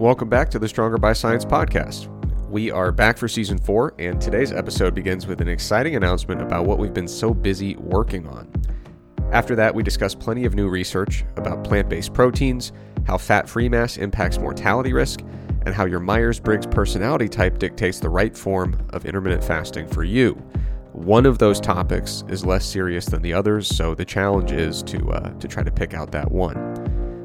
Welcome back to the Stronger by Science podcast. We are back for season four, and today's episode begins with an exciting announcement about what we've been so busy working on. After that, we discuss plenty of new research about plant based proteins, how fat free mass impacts mortality risk, and how your Myers Briggs personality type dictates the right form of intermittent fasting for you. One of those topics is less serious than the others, so the challenge is to, uh, to try to pick out that one.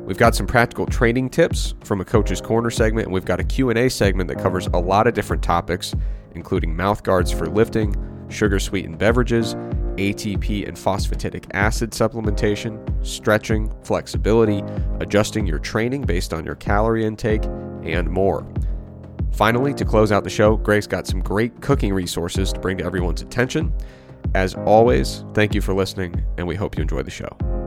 We've got some practical training tips from a coach's corner segment, and we've got a Q&A segment that covers a lot of different topics, including mouth guards for lifting, sugar sweetened beverages, ATP and phosphatidic acid supplementation, stretching, flexibility, adjusting your training based on your calorie intake, and more. Finally, to close out the show, Greg's got some great cooking resources to bring to everyone's attention. As always, thank you for listening, and we hope you enjoy the show.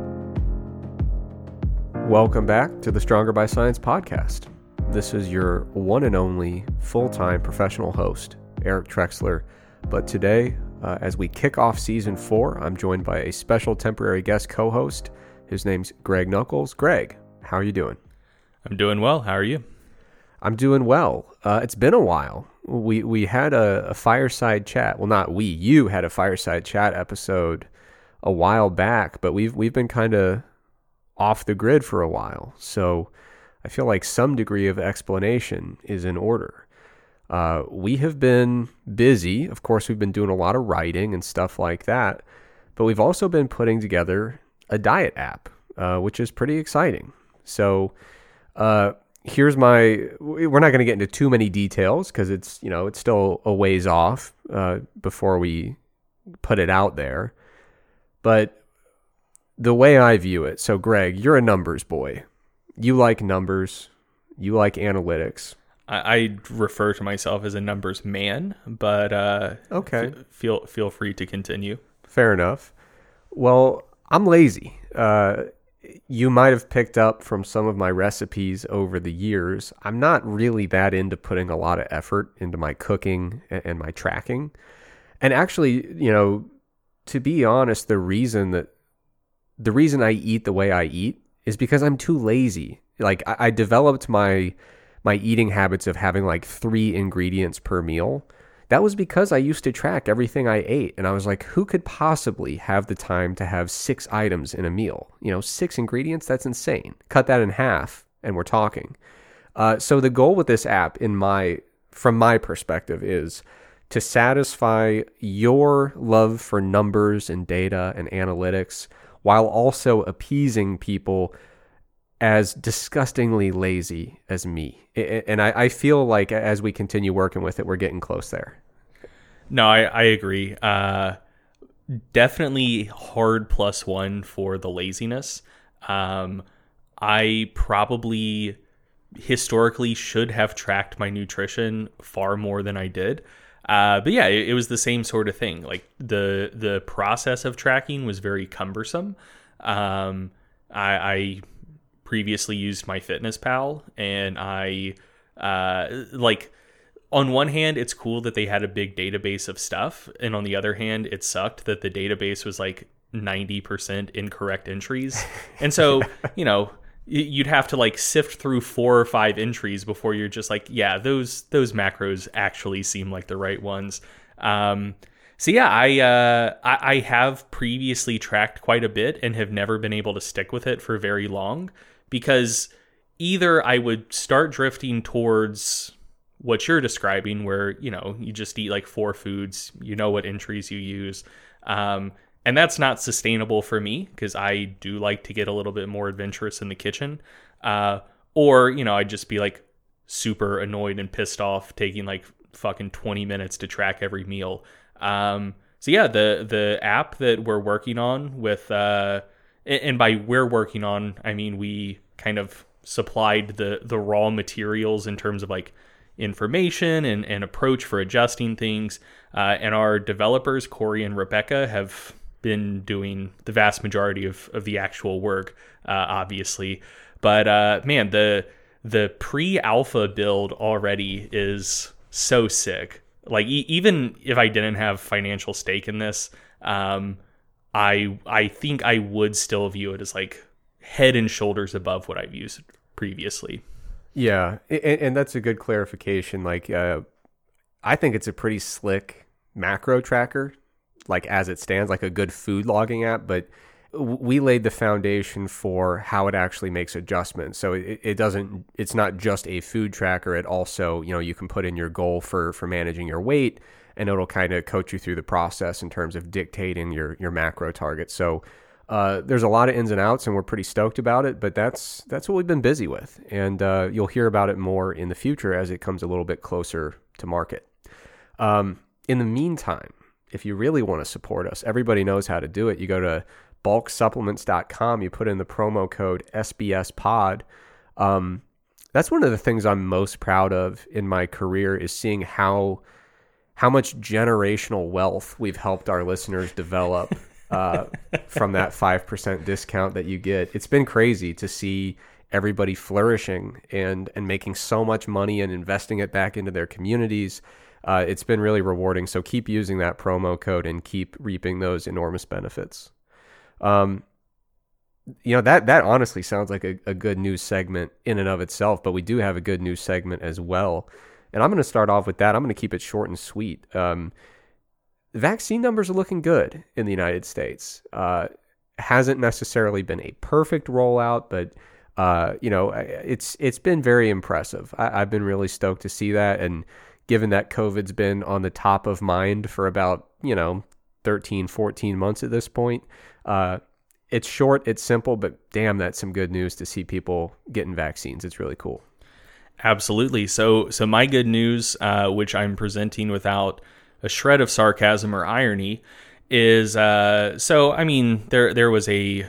Welcome back to the Stronger by Science podcast. This is your one and only full time professional host, Eric Trexler. But today, uh, as we kick off season four, I'm joined by a special temporary guest co host. His name's Greg Nuckols. Greg, how are you doing? I'm doing well. How are you? I'm doing well. Uh, it's been a while. We we had a, a, fireside chat. Well, not we. You had a fireside chat episode a while back, but we've we've been kind of off the grid for a while. So I feel like some degree of explanation is in order. Uh, we have been busy. Of course, we've been doing a lot of writing and stuff like that, but we've also been putting together a diet app, uh, which is pretty exciting. So, uh, here's my. We're not going to get into too many details because it's you know it's still a ways off uh, before we put it out there. But the way I view it, so Greg, you're a numbers boy. You like numbers. You like analytics. I, I refer to myself as a numbers man, but uh, okay, f- feel feel free to continue. Fair enough. Well, I'm lazy. Uh, you might have picked up from some of my recipes over the years. I'm not really that into putting a lot of effort into my cooking and, and my tracking. And actually, you know, to be honest, the reason that the reason I eat the way I eat is because I'm too lazy. Like I, I developed my my eating habits of having like three ingredients per meal, that was because I used to track everything I ate. And I was like, who could possibly have the time to have six items in a meal? You know, six ingredients? That's insane. Cut that in half, and we're talking. Uh, so the goal with this app, in my from my perspective, is to satisfy your love for numbers and data and analytics while also appeasing people as disgustingly lazy as me. And I, feel like as we continue working with it, we're getting close there. No, I, I agree. Uh, definitely hard plus one for the laziness. Um, I probably historically should have tracked my nutrition far more than I did. Uh, but yeah, it, it, was the same sort of thing. Like the the process of tracking was very cumbersome. Um, I, I previously used MyFitnessPal, and I uh, like on one hand, it's cool that they had a big database of stuff, and on the other hand, it sucked that the database was like 90% incorrect entries. And so, you know, you'd have to like sift through four or five entries before you're just like, yeah, those those macros actually seem like the right ones. Um, so yeah, I, uh, I I have previously tracked quite a bit and have never been able to stick with it for very long because either I would start drifting towards what you're describing, where you know you just eat like four foods, you know what entries you use, um, and that's not sustainable for me because I do like to get a little bit more adventurous in the kitchen, uh, or you know I'd just be like super annoyed and pissed off taking like fucking 20 minutes to track every meal. Um, so yeah, the the app that we're working on with uh, and by we're working on, I mean we kind of supplied the the raw materials in terms of like information and, and approach for adjusting things. Uh, and our developers, Corey and Rebecca, have been doing the vast majority of, of the actual work, uh, obviously. But uh, man, the the pre-alpha build already is so sick. Like e- even if I didn't have financial stake in this, um, I I think I would still view it as like head and shoulders above what I've used previously. Yeah, and, and that's a good clarification. Like, uh, I think it's a pretty slick macro tracker, like as it stands, like a good food logging app. But we laid the foundation for how it actually makes adjustments. So it, it doesn't. It's not just a food tracker. It also, you know, you can put in your goal for for managing your weight, and it'll kind of coach you through the process in terms of dictating your your macro targets. So. Uh, there's a lot of ins and outs, and we're pretty stoked about it. But that's that's what we've been busy with, and uh, you'll hear about it more in the future as it comes a little bit closer to market. Um, in the meantime, if you really want to support us, everybody knows how to do it. You go to bulksupplements.com, you put in the promo code SBSPod. Um, that's one of the things I'm most proud of in my career is seeing how how much generational wealth we've helped our listeners develop uh, from that five percent discount that you get. It's been crazy to see everybody flourishing and and making so much money and investing it back into their communities. Uh, it's been really rewarding. So keep using that promo code and keep reaping those enormous benefits. Um, you know that that honestly sounds like a, a good news segment in and of itself, but we do have a good news segment as well. And I'm going to start off with that. I'm going to keep it short and sweet. Um, vaccine numbers are looking good in the United States. Uh, hasn't necessarily been a perfect rollout, but uh, you know it's it's been very impressive. I, have been really stoked to see that, and given that COVID's been on the top of mind for about you know 13, 14 months at this point, uh, it's short, it's simple, but damn, that's some good news to see people getting vaccines. It's really cool. Absolutely. So, so my good news, uh, which I'm presenting without a shred of sarcasm or irony, is uh, so. I mean, there there was a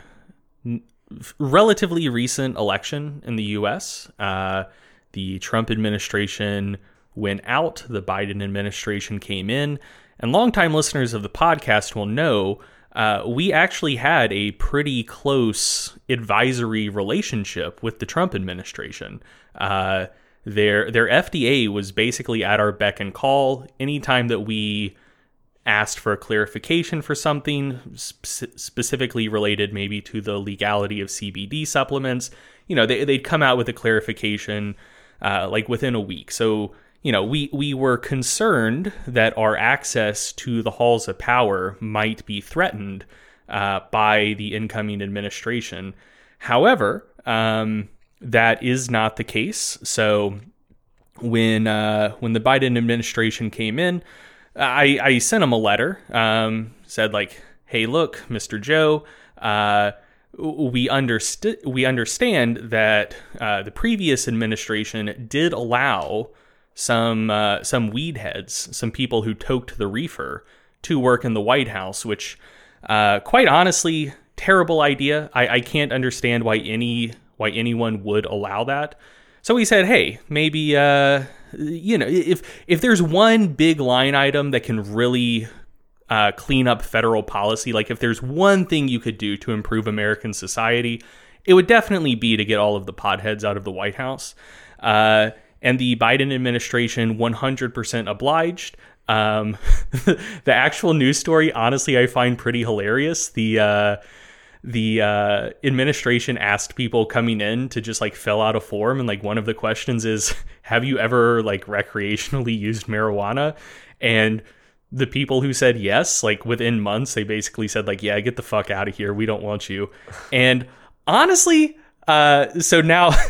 relatively recent election in the U.S. Uh, the Trump administration went out. The Biden administration came in, and longtime listeners of the podcast will know uh, we actually had a pretty close advisory relationship with the Trump administration. Uh, their their FDA was basically at our beck and call anytime that we asked for a clarification for something sp- specifically related maybe to the legality of CBD supplements. You know, they, they'd come out with a clarification uh, like within a week. So you know, we, we were concerned that our access to the halls of power might be threatened uh, by the incoming administration. However, um, that is not the case. So when uh, when the Biden administration came in, I, I sent him a letter. Um, said like, "Hey, look, Mr. Joe." Uh, we understand we understand that uh, the previous administration did allow some uh, some weed heads, some people who toked the reefer to work in the White House, which, uh, quite honestly, terrible idea. I, I can't understand why any why anyone would allow that. So he said, "Hey, maybe uh, you know, if if there's one big line item that can really uh, clean up federal policy, like if there's one thing you could do to improve American society, it would definitely be to get all of the potheads out of the White House." And the Biden administration 100% obliged. Um, the actual news story, honestly, I find pretty hilarious. The uh, the uh, administration asked people coming in to just like fill out a form, and like one of the questions is, "Have you ever like recreationally used marijuana?" And the people who said yes, like within months, they basically said like, "Yeah, get the fuck out of here. We don't want you." And honestly, uh, so now,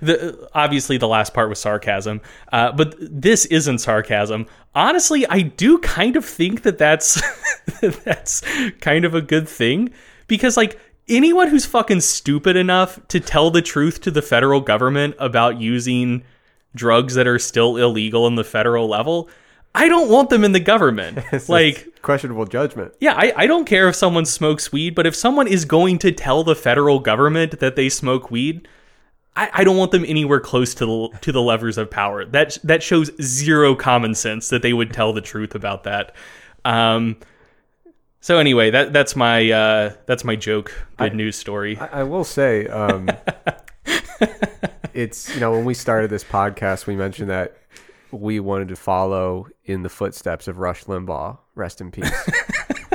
the, obviously, the last part was sarcasm, uh, but this isn't sarcasm. Honestly, I do kind of think that that's that's kind of a good thing because, like, anyone who's fucking stupid enough to tell the truth to the federal government about using drugs that are still illegal in the federal level, I don't want them in the government. like questionable judgment. Yeah, I, I don't care if someone smokes weed, but if someone is going to tell the federal government that they smoke weed, I, I don't want them anywhere close to the to the levers of power. That that shows zero common sense that they would tell the truth about that. Um, so anyway, that that's my uh, that's my joke. Good I, news story. I, I will say, um, it's you know when we started this podcast, we mentioned that we wanted to follow in the footsteps of Rush Limbaugh, rest in peace.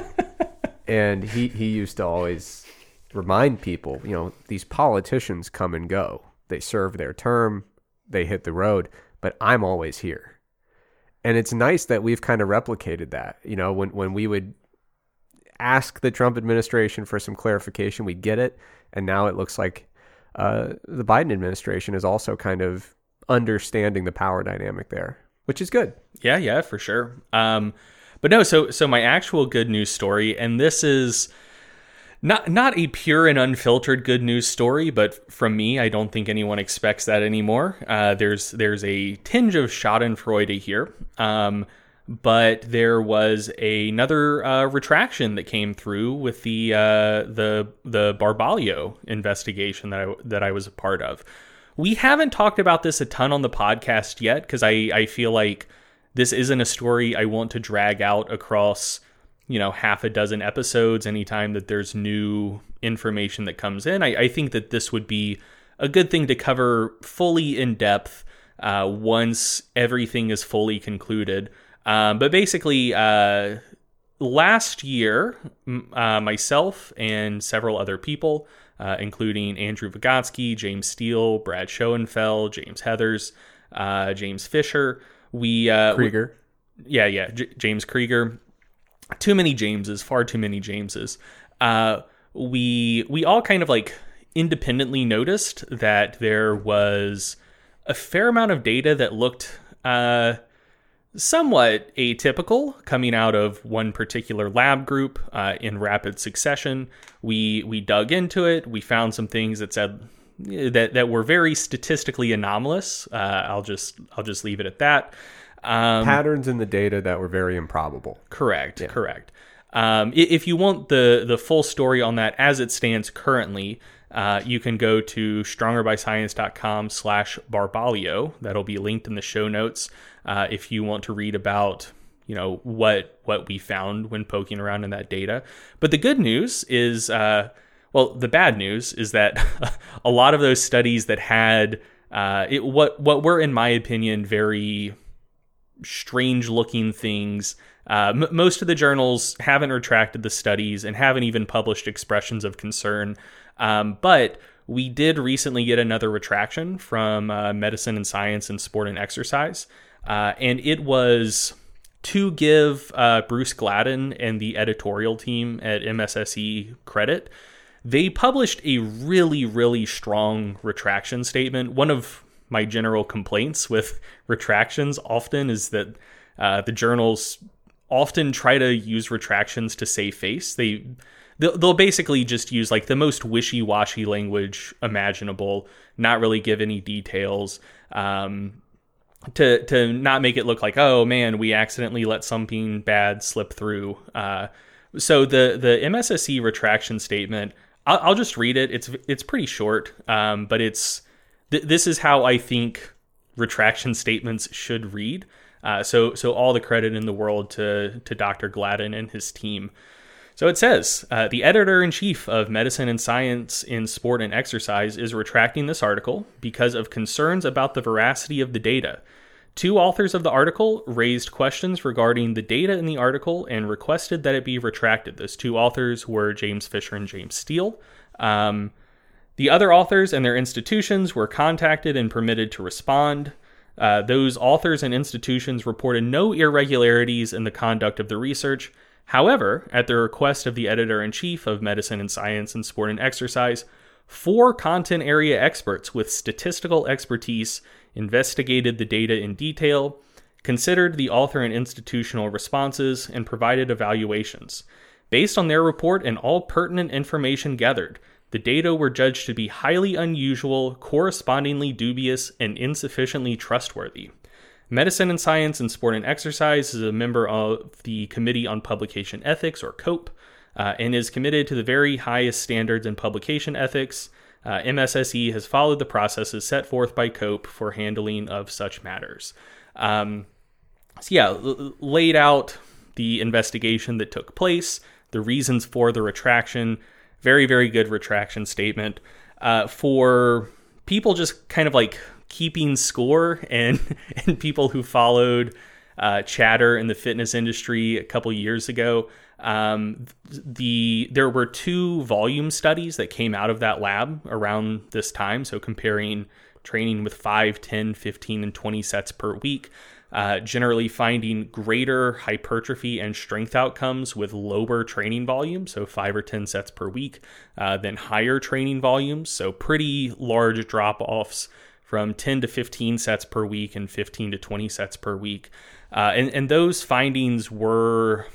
and he he used to always remind people, you know, these politicians come and go. They serve their term, they hit the road, but I'm always here. And it's nice that we've kind of replicated that. You know, when, when we would ask the Trump administration for some clarification, we get it. And now it looks like uh, the Biden administration is also kind of understanding the power dynamic there, which is good. Yeah, yeah, for sure. Um, but no, so so my actual good news story, and this is not not a pure and unfiltered good news story, but from me, I don't think anyone expects that anymore. Uh, there's there's a tinge of Schadenfreude here, um, but there was another uh, retraction that came through with the uh, the the Barbalho investigation that I that I was a part of. We haven't talked about this a ton on the podcast yet because I I feel like this isn't a story I want to drag out across you know half a dozen episodes anytime that there's new information that comes in. I, I think that this would be a good thing to cover fully in depth uh, once everything is fully concluded. Um, but basically uh, last year uh, myself and several other people uh, including andrew vigotsky james steele brad schoenfeld james heathers uh, james fisher. We uh, krieger. Yeah yeah J- james krieger. Too many Jameses, far too many Jameses. Uh, we we all kind of like independently noticed that there was a fair amount of data that looked uh, somewhat atypical coming out of one particular lab group uh, in rapid succession. We we dug into it. We found some things that said that that were very statistically anomalous. Uh, I'll just I'll just leave it at that. Um, Patterns in the data that were very improbable. Correct. Yeah. Correct. Um, if you want the the full story on that as it stands currently, uh, you can go to strongerbyscience.com slash barbalho. That'll be linked in the show notes uh, if you want to read about you know what what we found when poking around in that data. But the good news is, uh, well, the bad news is that a lot of those studies that had uh, it, what what were, in my opinion, very strange looking things. Uh, m- most of the journals haven't retracted the studies and haven't even published expressions of concern. Um, but we did recently get another retraction from uh, Medicine and Science and Sport and Exercise. Uh, and it was to give uh, Bruce Gladden and the editorial team at MSSE credit. They published a really, really strong retraction statement. One of my general complaints with retractions often is that uh, the journals often try to use retractions to save face. They they'll, they'll basically just use like the most wishy-washy language imaginable, not really give any details. Um, to to not make it look like oh man we accidentally let something bad slip through. Uh, so the the MSSE retraction statement I'll, I'll, just read it. It's it's pretty short, um, but it's th- this is how I think retraction statements should read. Uh, so, so all the credit in the world to to Dr. Gladden and his team. So it says uh, the editor in chief of Medicine and Science in Sport and Exercise is retracting this article because of concerns about the veracity of the data. Two authors of the article raised questions regarding the data in the article and requested that it be retracted. Those two authors were James Fisher and James Steele. Um, the other authors and their institutions were contacted and permitted to respond. Uh, those authors and institutions reported no irregularities in the conduct of the research. However, at the request of the editor in chief of Medicine and Science and Sport and Exercise, four content area experts with statistical expertise investigated the data in detail, considered the author and institutional responses, and provided evaluations. Based on their report and all pertinent information gathered, the data were judged to be highly unusual, correspondingly dubious, and insufficiently trustworthy. Medicine and Science and Sport and Exercise is a member of the Committee on Publication Ethics, or COPE, uh, and is committed to the very highest standards in publication ethics. Uh, MSSE has followed the processes set forth by COPE for handling of such matters. Um, so, yeah, l- laid out the investigation that took place, the reasons for the retraction, very, very good retraction statement. Uh, for people just kind of like keeping score and, and people who followed uh, chatter in the fitness industry a couple years ago, um, the there were two volume studies that came out of that lab around this time. So comparing training with 5, 10, 15, and 20 sets per week. Uh, generally finding greater hypertrophy and strength outcomes with lower training volume, so five or 10 sets per week, uh, than higher training volumes, so pretty large drop offs from 10 to 15 sets per week and 15 to 20 sets per week. Uh, and, and those findings were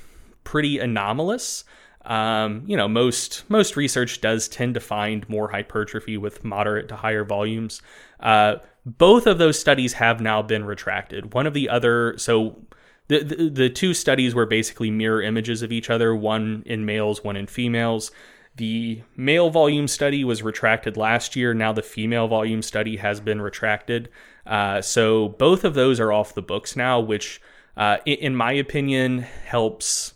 pretty anomalous. Um, you know, most most research does tend to find more hypertrophy with moderate to higher volumes. Uh, both of those studies have now been retracted. One of the other, so the, the, the two studies were basically mirror images of each other, one in males, one in females. The male volume study was retracted last year. Now the female volume study has been retracted. Uh, so both of those are off the books now, which, uh, in, my opinion, helps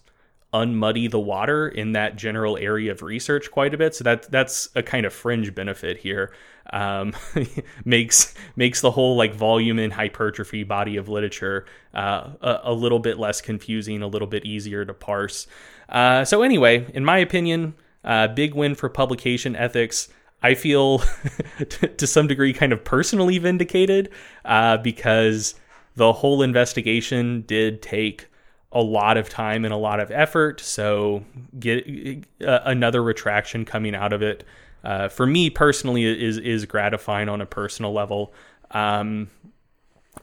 unmuddy the water in that general area of research quite a bit. So that that's a kind of fringe benefit here. Um, makes makes the whole like volume and hypertrophy body of literature uh, a, a, little bit less confusing, a little bit easier to parse. Uh, so anyway, in my opinion, uh, big win for publication ethics. I feel to some degree kind of personally vindicated uh, because the whole investigation did take a lot of time and a lot of effort. So get uh, another retraction coming out of it. Uh, for me personally, is is gratifying on a personal level. Um,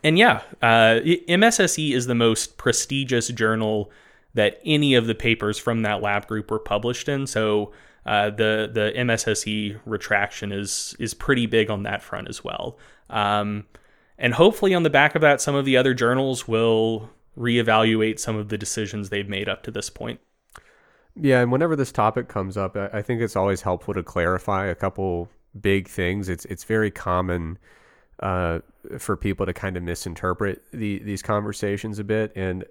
and yeah, uh, MSSE is the most prestigious journal that any of the papers from that lab group were published in. So uh, the the MSSE retraction is is pretty big on that front as well. Um, and hopefully, on the back of that, some of the other journals will reevaluate some of the decisions they've made up to this point. Yeah, and whenever this topic comes up, I think it's always helpful to clarify a couple big things. It's it's very common uh, for people to kind of misinterpret the, these conversations a bit, and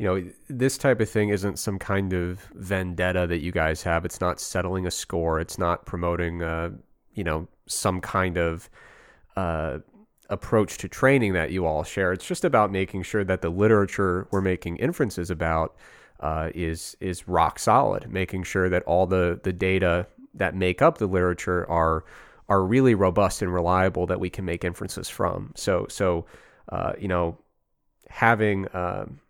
you know this type of thing isn't some kind of vendetta that you guys have. It's not settling a score. It's not promoting, uh, you know, some kind of uh, approach to training that you all share. It's just about making sure that the literature we're making inferences about uh, is is rock solid, making sure that all the the data that make up the literature are are really robust and reliable that we can make inferences from. So so uh, you know having um,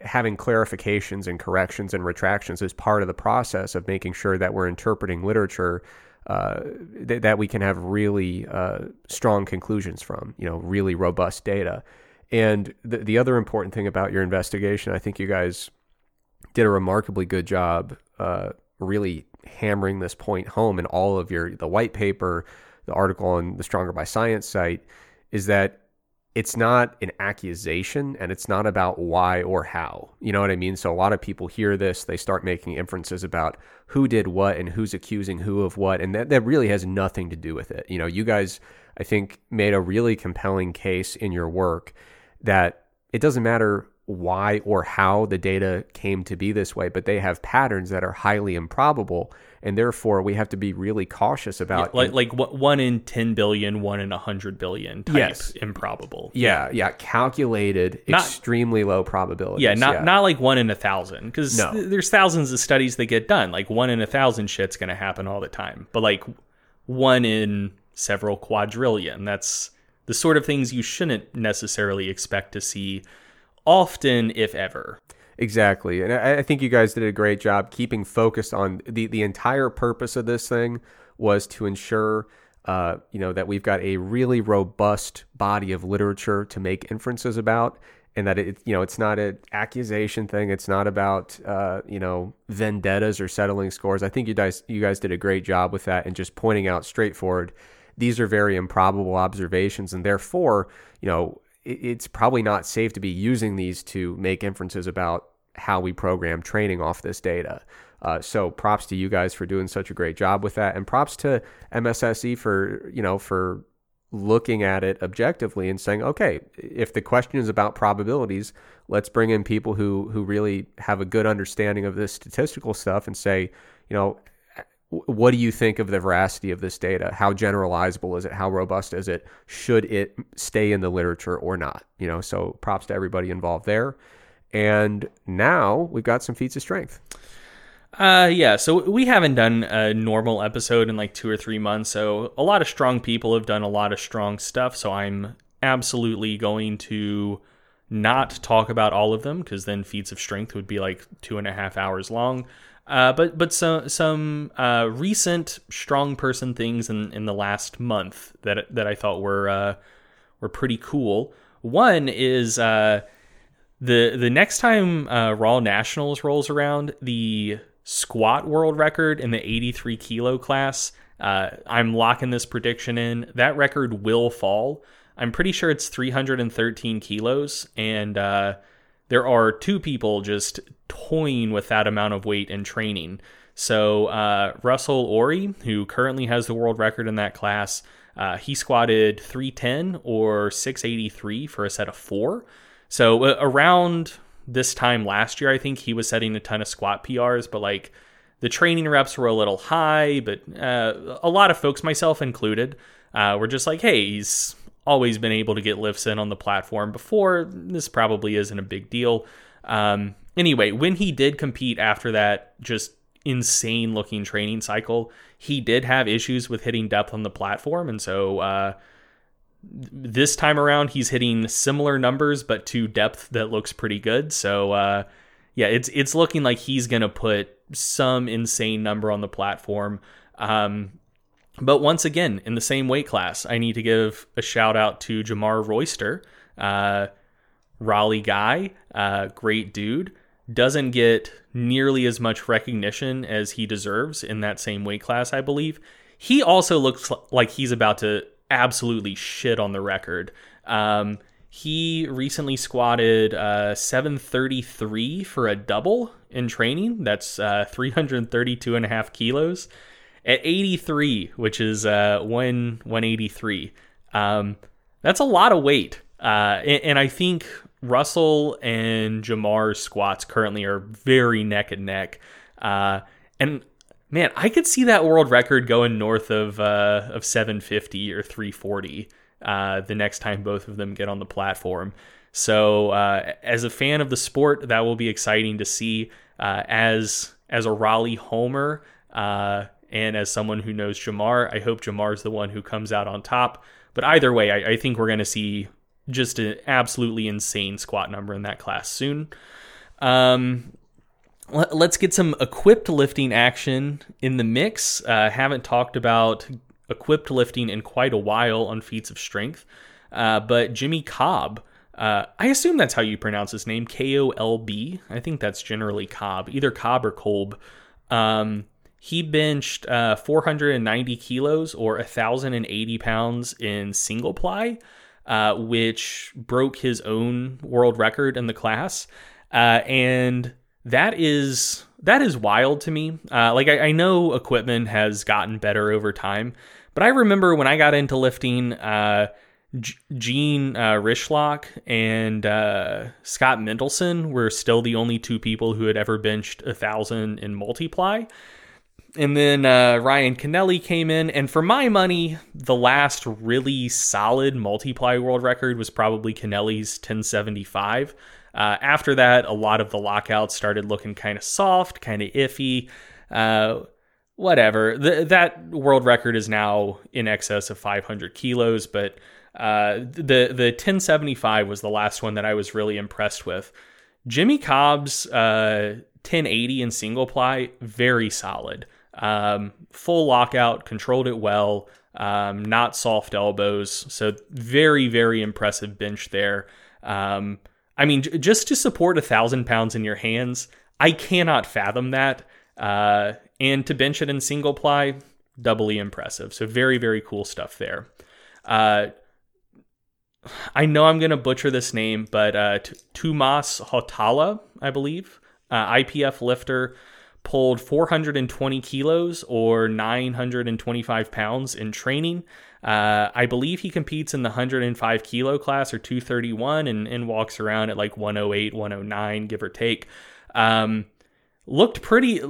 having clarifications and corrections and retractions is part of the process of making sure that we're interpreting literature uh, th- that we can have really uh, strong conclusions from, you know, really robust data. And the, the other important thing about your investigation, I think you guys did a remarkably good job uh, really hammering this point home in all of your the white paper, the article on the Stronger by Science site, is that it's not an accusation and it's not about why or how. You know what I mean? So a lot of people hear this, they start making inferences about who did what and who's accusing who of what. And that, that really has nothing to do with it. You know, you guys, I think, made a really compelling case in your work that it doesn't matter why or how the data came to be this way, but they have patterns that are highly improbable, and therefore we have to be really cautious about yeah, like like one in 10 billion, one in a hundred billion type yes. improbable. Yeah, yeah, calculated, not, extremely low probability. Yeah, not yeah. not like one in a thousand because no. th- there's thousands of studies that get done. Like one in a thousand shit's going to happen all the time, but like one in several quadrillion. That's the sort of things you shouldn't necessarily expect to see often, if ever. Exactly. And I, I think you guys did a great job keeping focused on the, the entire purpose of this thing was to ensure uh, you know that we've got a really robust body of literature to make inferences about and that it you know it's not an accusation thing it's not about uh, you know vendettas or settling scores i think you guys you guys did a great job with that and just pointing out straightforward these are very improbable observations and therefore you know it's probably not safe to be using these to make inferences about how we program training off this data. Uh, so props to you guys for doing such a great job with that, and props to MSSE for you know for looking at it objectively and saying, okay, if the question is about probabilities, let's bring in people who who really have a good understanding of this statistical stuff and say, you know, what do you think of the veracity of this data? How generalizable is it? How robust is it? Should it stay in the literature or not? You know, so props to everybody involved there. And now we've got some feats of strength. Uh, yeah. So we haven't done a normal episode in like two or three months. So a lot of strong people have done a lot of strong stuff. So I'm absolutely going to not talk about all of them because then feats of strength would be like two and a half hours long. Uh, but but some some uh, recent strong person things in, in the last month that that I thought were uh, were pretty cool. One is uh, the the next time uh, Raw Nationals rolls around, the squat world record in the 83 kilo class. Uh, I'm locking this prediction in. That record will fall. I'm pretty sure it's 313 kilos, and uh, there are two people just toying with that amount of weight in training. So uh, Russel Orhii, who currently has the world record in that class, uh, he squatted 310 or 683 for a set of four. So uh, around this time last year, I think he was setting a ton of squat PRs, but like the training reps were a little high. But uh, a lot of folks, myself included, uh, were just like, hey, he's always been able to get lifts in on the platform before. This probably isn't a big deal. Um, anyway, when he did compete after that just insane looking training cycle, he did have issues with hitting depth on the platform. And so uh, this time around, he's hitting similar numbers, but to depth that looks pretty good. So uh, yeah, it's it's looking like he's gonna put some insane number on the platform. Um, but once again, in the same weight class, I need to give a shout out to Jamar Royster, uh, Raleigh guy, uh, great dude. Doesn't get nearly as much recognition as he deserves in that same weight class, I believe. He also looks like he's about to absolutely shit on the record. Um, he recently squatted uh, 733 for a double in training. That's uh, 332 and a half kilos at 83, which is uh, 1 183. Um, that's a lot of weight. Uh, and, and, I think Russel and Jamar's squats currently are very neck and neck. Uh, and man, I could see that world record going north of uh, of 750 or 340 uh, the next time both of them get on the platform. So, uh, as a fan of the sport, that will be exciting to see. Uh, as as a Raleigh homer, uh, and as someone who knows Jamar, I hope Jamar's the one who comes out on top. But either way, I, I think we're going to see just an absolutely insane squat number in that class soon. Um, let, us get some equipped lifting action in the mix. Uh, haven't talked about equipped lifting in quite a while on feats of strength, uh, but Jimmy Cobb. Uh, I assume that's how you pronounce his name, K O L B. I think that's generally Cobb, either Cobb or Kolb. Um, he benched uh, 490 kilos or 1,080 pounds in single ply, uh, which broke his own world record in the class. Uh, and that is that is wild to me. Uh, like I, I, know equipment has gotten better over time, but I remember when I got into lifting, uh, G- Gene uh, Rychlak and uh, Scott Mendelson were still the only two people who had ever benched a thousand in multiply. And then uh, Ryan Kennelly came in, and for my money, the last really solid multiply world record was probably Kennelly's 1075. Uh, after that, a lot of the lockouts started looking kind of soft, kind of iffy. Uh, whatever. The, that world record is now in excess of 500 kilos, but uh, the the 1075 was the last one that I was really impressed with. Jimmy Kolb's 1080 uh, in single ply, very solid. Um, full lockout, controlled it well, um, not soft elbows. So very, very impressive bench there. Um, I mean, j- just to support a thousand pounds in your hands, I cannot fathom that. Uh, and to bench it in single ply, doubly impressive. So very, very cool stuff there. Uh, I know I'm going to butcher this name, but uh, T- Tumas Hotala, I believe, uh, IPF lifter, pulled 420 kilos or 925 pounds in training. Uh, I believe he competes in the 105 kilo class or 231 and, and walks around at like 108, 109, give or take. Um, looked pretty,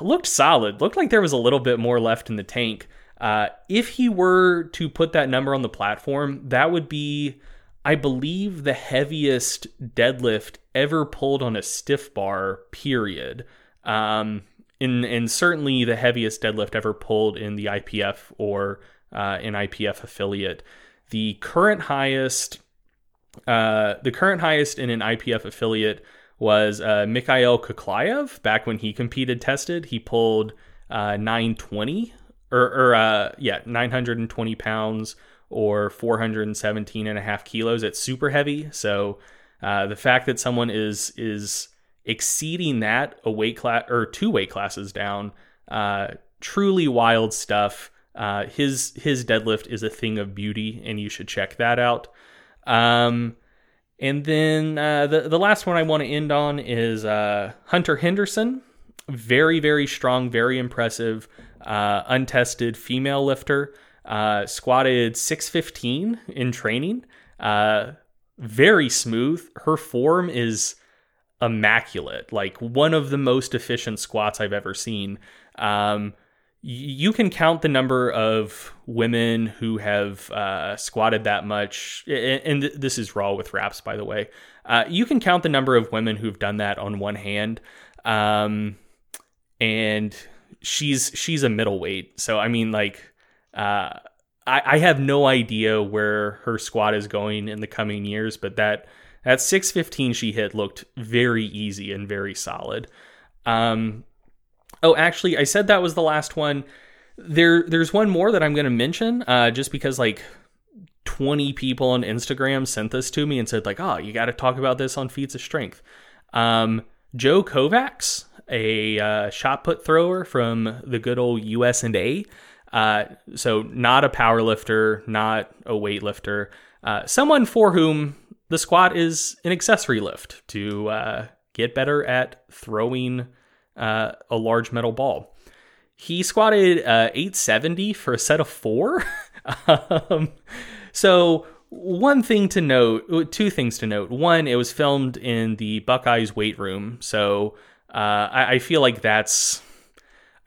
looked solid. Looked like there was a little bit more left in the tank. Uh, if he were to put that number on the platform, that would be, I believe, the heaviest deadlift ever pulled on a stiff bar, period. Um, in and certainly the heaviest deadlift ever pulled in the IPF or uh, IPF affiliate. The current highest, uh, the current highest in an IPF affiliate was uh, Mikhail Koklyaev. Back when he competed, tested, he pulled uh, 920 or, or uh, yeah, 920 pounds or 417 and a half kilos. It's super heavy. So uh, the fact that someone is is exceeding that a weight class or two weight classes down, uh, truly wild stuff. Uh, his his deadlift is a thing of beauty, and you should check that out. Um, and then uh, the the last one I want to end on is uh, Hunter Henderson. Very very strong, very impressive, uh, untested female lifter. Uh, squatted 615 in training. Uh, very smooth. Her form is immaculate. Like one of the most efficient squats I've ever seen. Um, you can count the number of women who have uh, squatted that much, and this is raw with wraps, by the way. Uh, you can count the number of women who've done that on one hand, um, and she's she's a middleweight. So I mean, like, uh, I, I have no idea where her squat is going in the coming years, but that that 615 she hit looked very easy and very solid. Um, oh, actually, I said that was the last one. There, there's one more that I'm going to mention, uh, just because like 20 people on Instagram sent this to me and said like, "Oh, you got to talk about this on Feats of Strength." Um, Joe Kovacs, a uh, shot put thrower from the good old US and A. Uh, so not a power lifter, not a weightlifter, uh, someone for whom the squat is an accessory lift to uh, get better at throwing uh, a large metal ball. He squatted uh, 870 for a set of four. um, so, one thing to note, two things to note. One, it was filmed in the Buckeyes weight room. So, uh, I, I, feel like that's.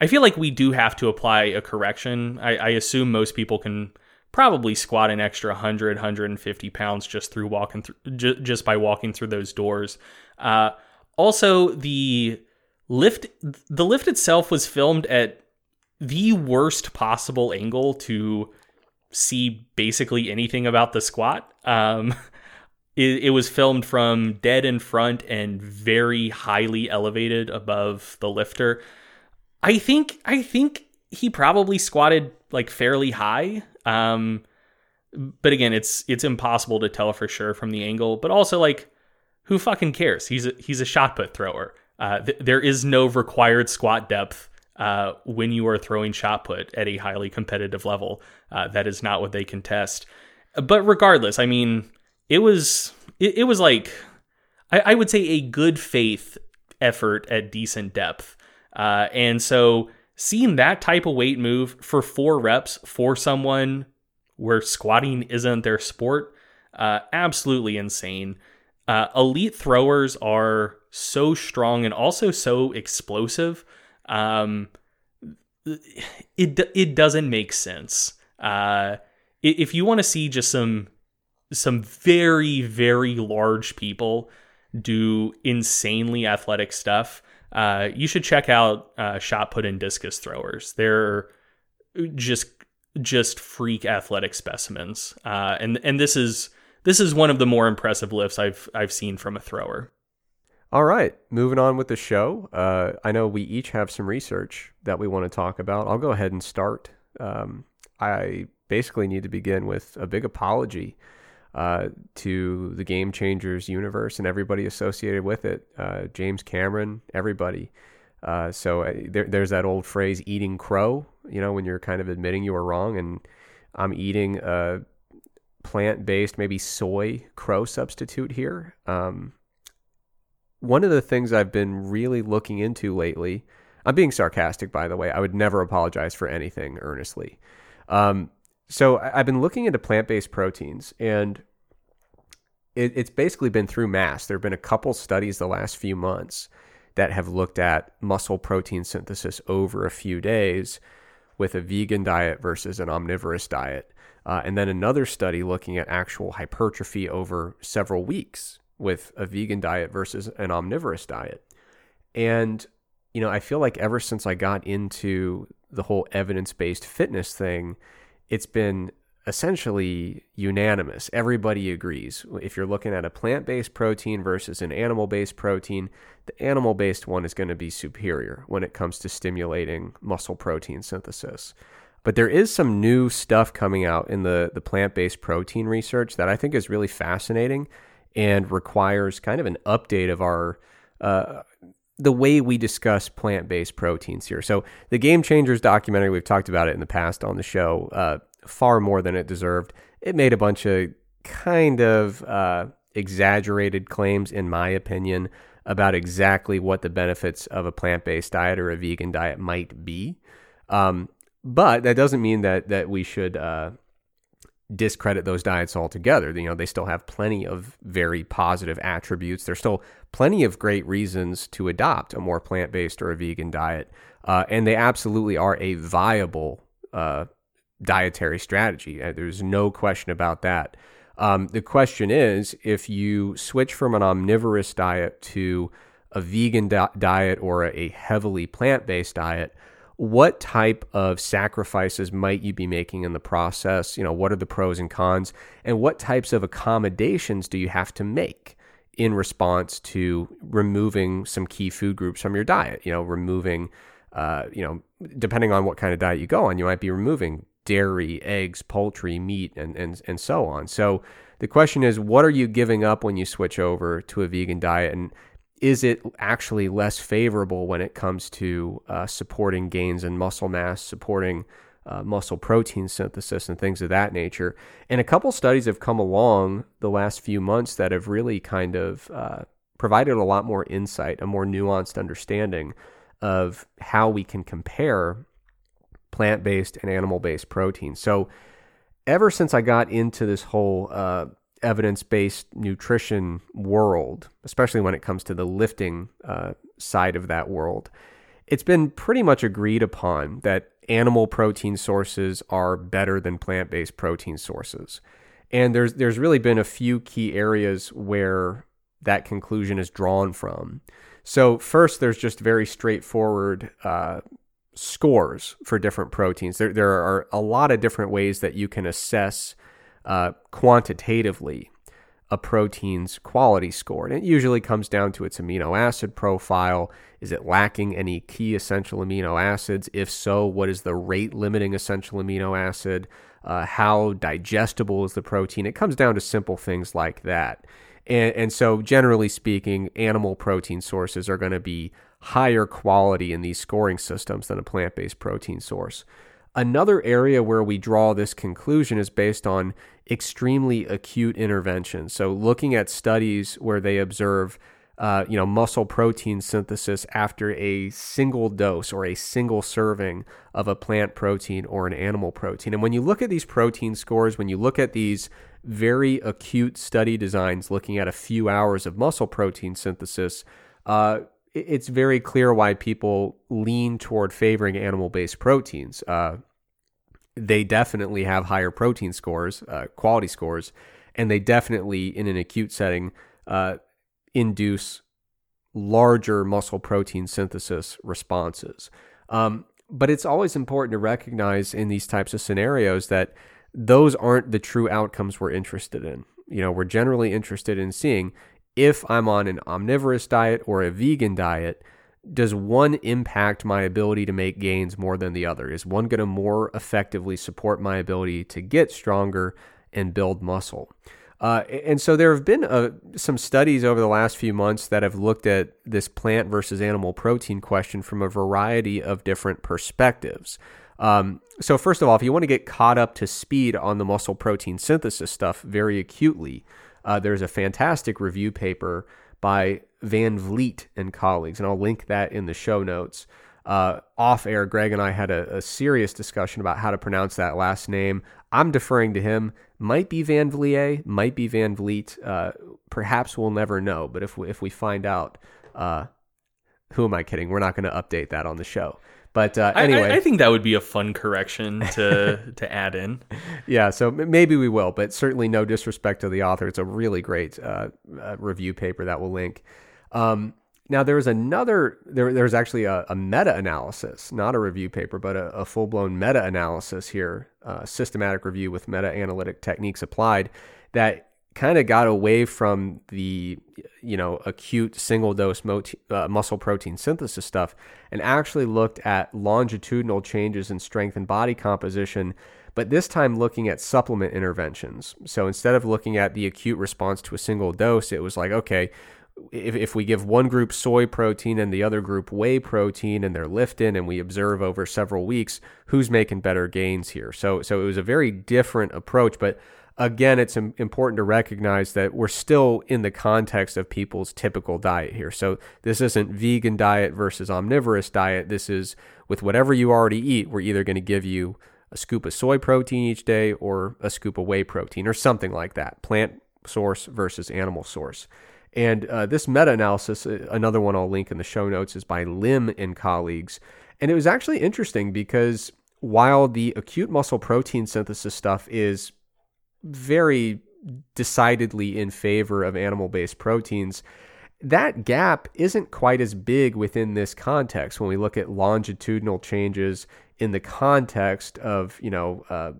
I feel like we do have to apply a correction. I, I assume most people can probably squat an extra 100 150 pounds just through walking through just by walking through those doors uh, also the lift the lift itself was filmed at the worst possible angle to see basically anything about the squat um, it, it was filmed from dead in front and very highly elevated above the lifter i think i think he probably squatted like fairly high um, but again, it's it's impossible to tell for sure from the angle. But also, like, who fucking cares? He's a he's a shot put thrower. Uh, th- there is no required squat depth uh, when you are throwing shot put at a highly competitive level. Uh, that is not what they contest. But regardless, I mean, it was it, it was like I, I, would say a good faith effort at decent depth. Uh, and so seeing that type of weight move for four reps for someone where squatting isn't their sport, uh, absolutely insane. Uh, elite throwers are so strong and also so explosive. Um, it it doesn't make sense. Uh, if you want to see just some some very very large people do insanely athletic stuff, uh, you should check out uh, shot put and discus throwers. They're just just freak athletic specimens, uh, and and this is this is one of the more impressive lifts I've I've seen from a thrower. All right, moving on with the show. Uh, I know we each have some research that we want to talk about. I'll go ahead and start. Um, I basically need to begin with a big apology uh, to the Game Changers universe and everybody associated with it. Uh, James Cameron, everybody. Uh, so uh, there, there's that old phrase, eating crow, you know, when you're kind of admitting you were wrong. And I'm eating a plant based, maybe soy crow substitute here. Um, one of the things I've been really looking into lately, I'm being sarcastic, by the way. I would never apologize for anything earnestly. Um, so I've been looking into plant based proteins, and it, it's basically been through mass. There have been a couple studies the last few months that have looked at muscle protein synthesis over a few days with a vegan diet versus an omnivorous diet. Uh, and then another study looking at actual hypertrophy over several weeks with a vegan diet versus an omnivorous diet. And you know, I feel like ever since I got into the whole evidence based fitness thing, it's been essentially unanimous. Everybody agrees. If you're looking at a plant based protein versus an animal based protein, the animal based one is going to be superior when it comes to stimulating muscle protein synthesis. But there is some new stuff coming out in the, the plant based protein research that I think is really fascinating and requires kind of an update of our. Uh, the way we discuss plant based proteins here. So, the Game Changers documentary, we've talked about it in the past on the show, uh, far more than it deserved. It made a bunch of kind of uh, exaggerated claims, in my opinion, about exactly what the benefits of a plant based diet or a vegan diet might be. Um, but that doesn't mean that that we should uh, discredit those diets altogether. You know, they still have plenty of very positive attributes. There's still plenty of great reasons to adopt a more plant based or a vegan diet, uh, and they absolutely are a viable uh, dietary strategy. Uh, there's no question about that. Um, the question is if you switch from an omnivorous diet to a vegan di- diet or a heavily plant based diet, what type of sacrifices might you be making in the process? You know, what are the pros and cons? And what types of accommodations do you have to make in response to removing some key food groups from your diet? You know, removing, uh, you know, depending on what kind of diet you go on, you might be removing dairy, eggs, poultry, meat, and, and, and so on. So the question is, what are you giving up when you switch over to a vegan diet? And is it actually less favorable when it comes to uh, supporting gains in muscle mass, supporting uh, muscle protein synthesis, and things of that nature? And a couple studies have come along the last few months that have really kind of uh, provided a lot more insight, a more nuanced understanding of how we can compare plant based and animal based protein. So, ever since I got into this whole uh, evidence based nutrition world, especially when it comes to the lifting uh, side of that world, it's been pretty much agreed upon that animal protein sources are better than plant based protein sources. And there's there's really been a few key areas where that conclusion is drawn from. So first, there's just very straightforward uh, scores for different proteins. There, there are a lot of different ways that you can assess uh, quantitatively a protein's quality score. And it usually comes down to its amino acid profile. Is it lacking any key essential amino acids? If so, what is the rate limiting essential amino acid? Uh, how digestible is the protein? It comes down to simple things like that. And, and so, generally speaking, animal protein sources are going to be higher quality in these scoring systems than a plant based protein source. Another area where we draw this conclusion is based on extremely acute interventions. So, looking at studies where they observe, uh, you know, muscle protein synthesis after a single dose or a single serving of a plant protein or an animal protein. And when you look at these protein scores, when you look at these very acute study designs looking at a few hours of muscle protein synthesis, uh, it's very clear why people lean toward favoring animal based proteins. Uh, they definitely have higher protein scores, uh, quality scores, and they definitely, in an acute setting, uh, induce larger muscle protein synthesis responses. Um, but it's always important to recognize in these types of scenarios that those aren't the true outcomes we're interested in. You know, we're generally interested in seeing if I'm on an omnivorous diet or a vegan diet, does one impact my ability to make gains more than the other? Is one going to more effectively support my ability to get stronger and build muscle? Uh, and so there have been uh, some studies over the last few months that have looked at this plant versus animal protein question from a variety of different perspectives. Um, so, first of all, if you want to get caught up to speed on the muscle protein synthesis stuff very acutely, uh, there's a fantastic review paper by Van Vliet and colleagues, and I'll link that in the show notes. Uh, off air, Greg and I had a, a, serious discussion about how to pronounce that last name. I'm deferring to him. Might be Van Vliet, might be Van Vliet. Uh, perhaps we'll never know. But if we, if we find out, uh, who am I kidding? We're not going to update that on the show. But uh, anyway, I, I, think that would be a fun correction to to add in. Yeah, so maybe we will, but certainly no disrespect to the author. It's a really great uh, uh, review paper that we'll link. Um, Now there was another there there was actually a, a meta analysis, not a review paper, but a, a full blown meta analysis here, uh, systematic review with meta analytic techniques applied that kind of got away from the you know acute single dose mot- uh, muscle protein synthesis stuff and actually looked at longitudinal changes in strength and body composition but this time looking at supplement interventions. So instead of looking at the acute response to a single dose it was like okay if, if we give one group soy protein and the other group whey protein and they're lifting and we observe over several weeks who's making better gains here? So so it was a very different approach but again it's important to recognize that we're still in the context of people's typical diet here. So this isn't vegan diet versus omnivorous diet. This is with whatever you already eat we're either going to give you a scoop of soy protein each day or a scoop of whey protein or something like that plant source versus animal source and uh, this meta analysis, uh, another one I'll link in the show notes, is by Lim and colleagues. And it was actually interesting because while the acute muscle protein synthesis stuff is very decidedly in favor of animal based proteins, that gap isn't quite as big within this context when we look at longitudinal changes in the context of, you know, uh,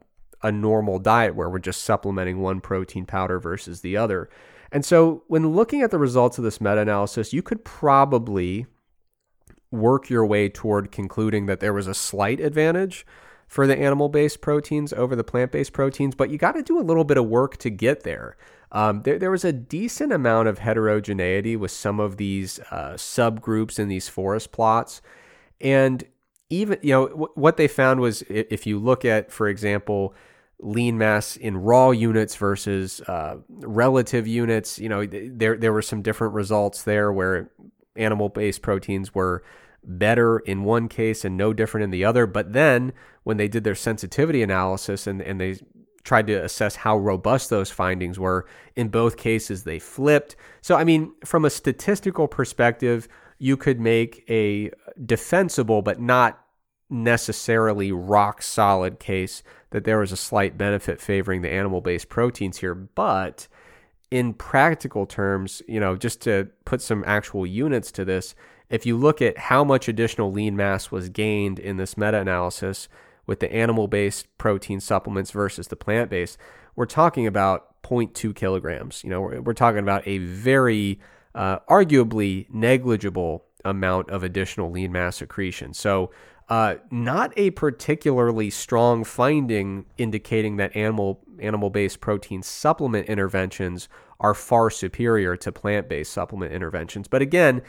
a normal diet where we're just supplementing one protein powder versus the other. And so, when looking at the results of this meta analysis, you could probably work your way toward concluding that there was a slight advantage for the animal based proteins over the plant based proteins, but you got to do a little bit of work to get there. Um, there, there, was a decent amount of heterogeneity with some of these uh, subgroups in these forest plots. And even, you know, w- what they found was if you look at, for example, lean mass in raw units versus uh, relative units. You know, there there were some different results there where animal based proteins were better in one case and no different in the other. But then when they did their sensitivity analysis and, and they tried to assess how robust those findings were, in both cases they flipped. So, I mean, from a statistical perspective, you could make a defensible but not necessarily rock solid case that there was a slight benefit favoring the animal based proteins here. But in practical terms, you know, just to put some actual units to this, if you look at how much additional lean mass was gained in this meta analysis with the animal based protein supplements versus the plant based, we're talking about 0.2 kilograms. You know, we're, we're talking about a very uh, arguably negligible amount of additional lean mass accretion. So uh, not a particularly strong finding indicating that animal animal based protein supplement interventions are far superior to plant based supplement interventions. But again,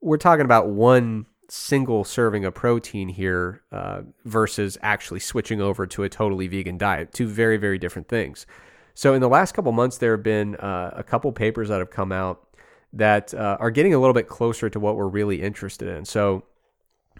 we're talking about one single serving of protein here uh, versus actually switching over to a totally vegan diet. Two very very different things. So in the last couple months, there have been uh, a couple papers that have come out that uh, are getting a little bit closer to what we're really interested in. So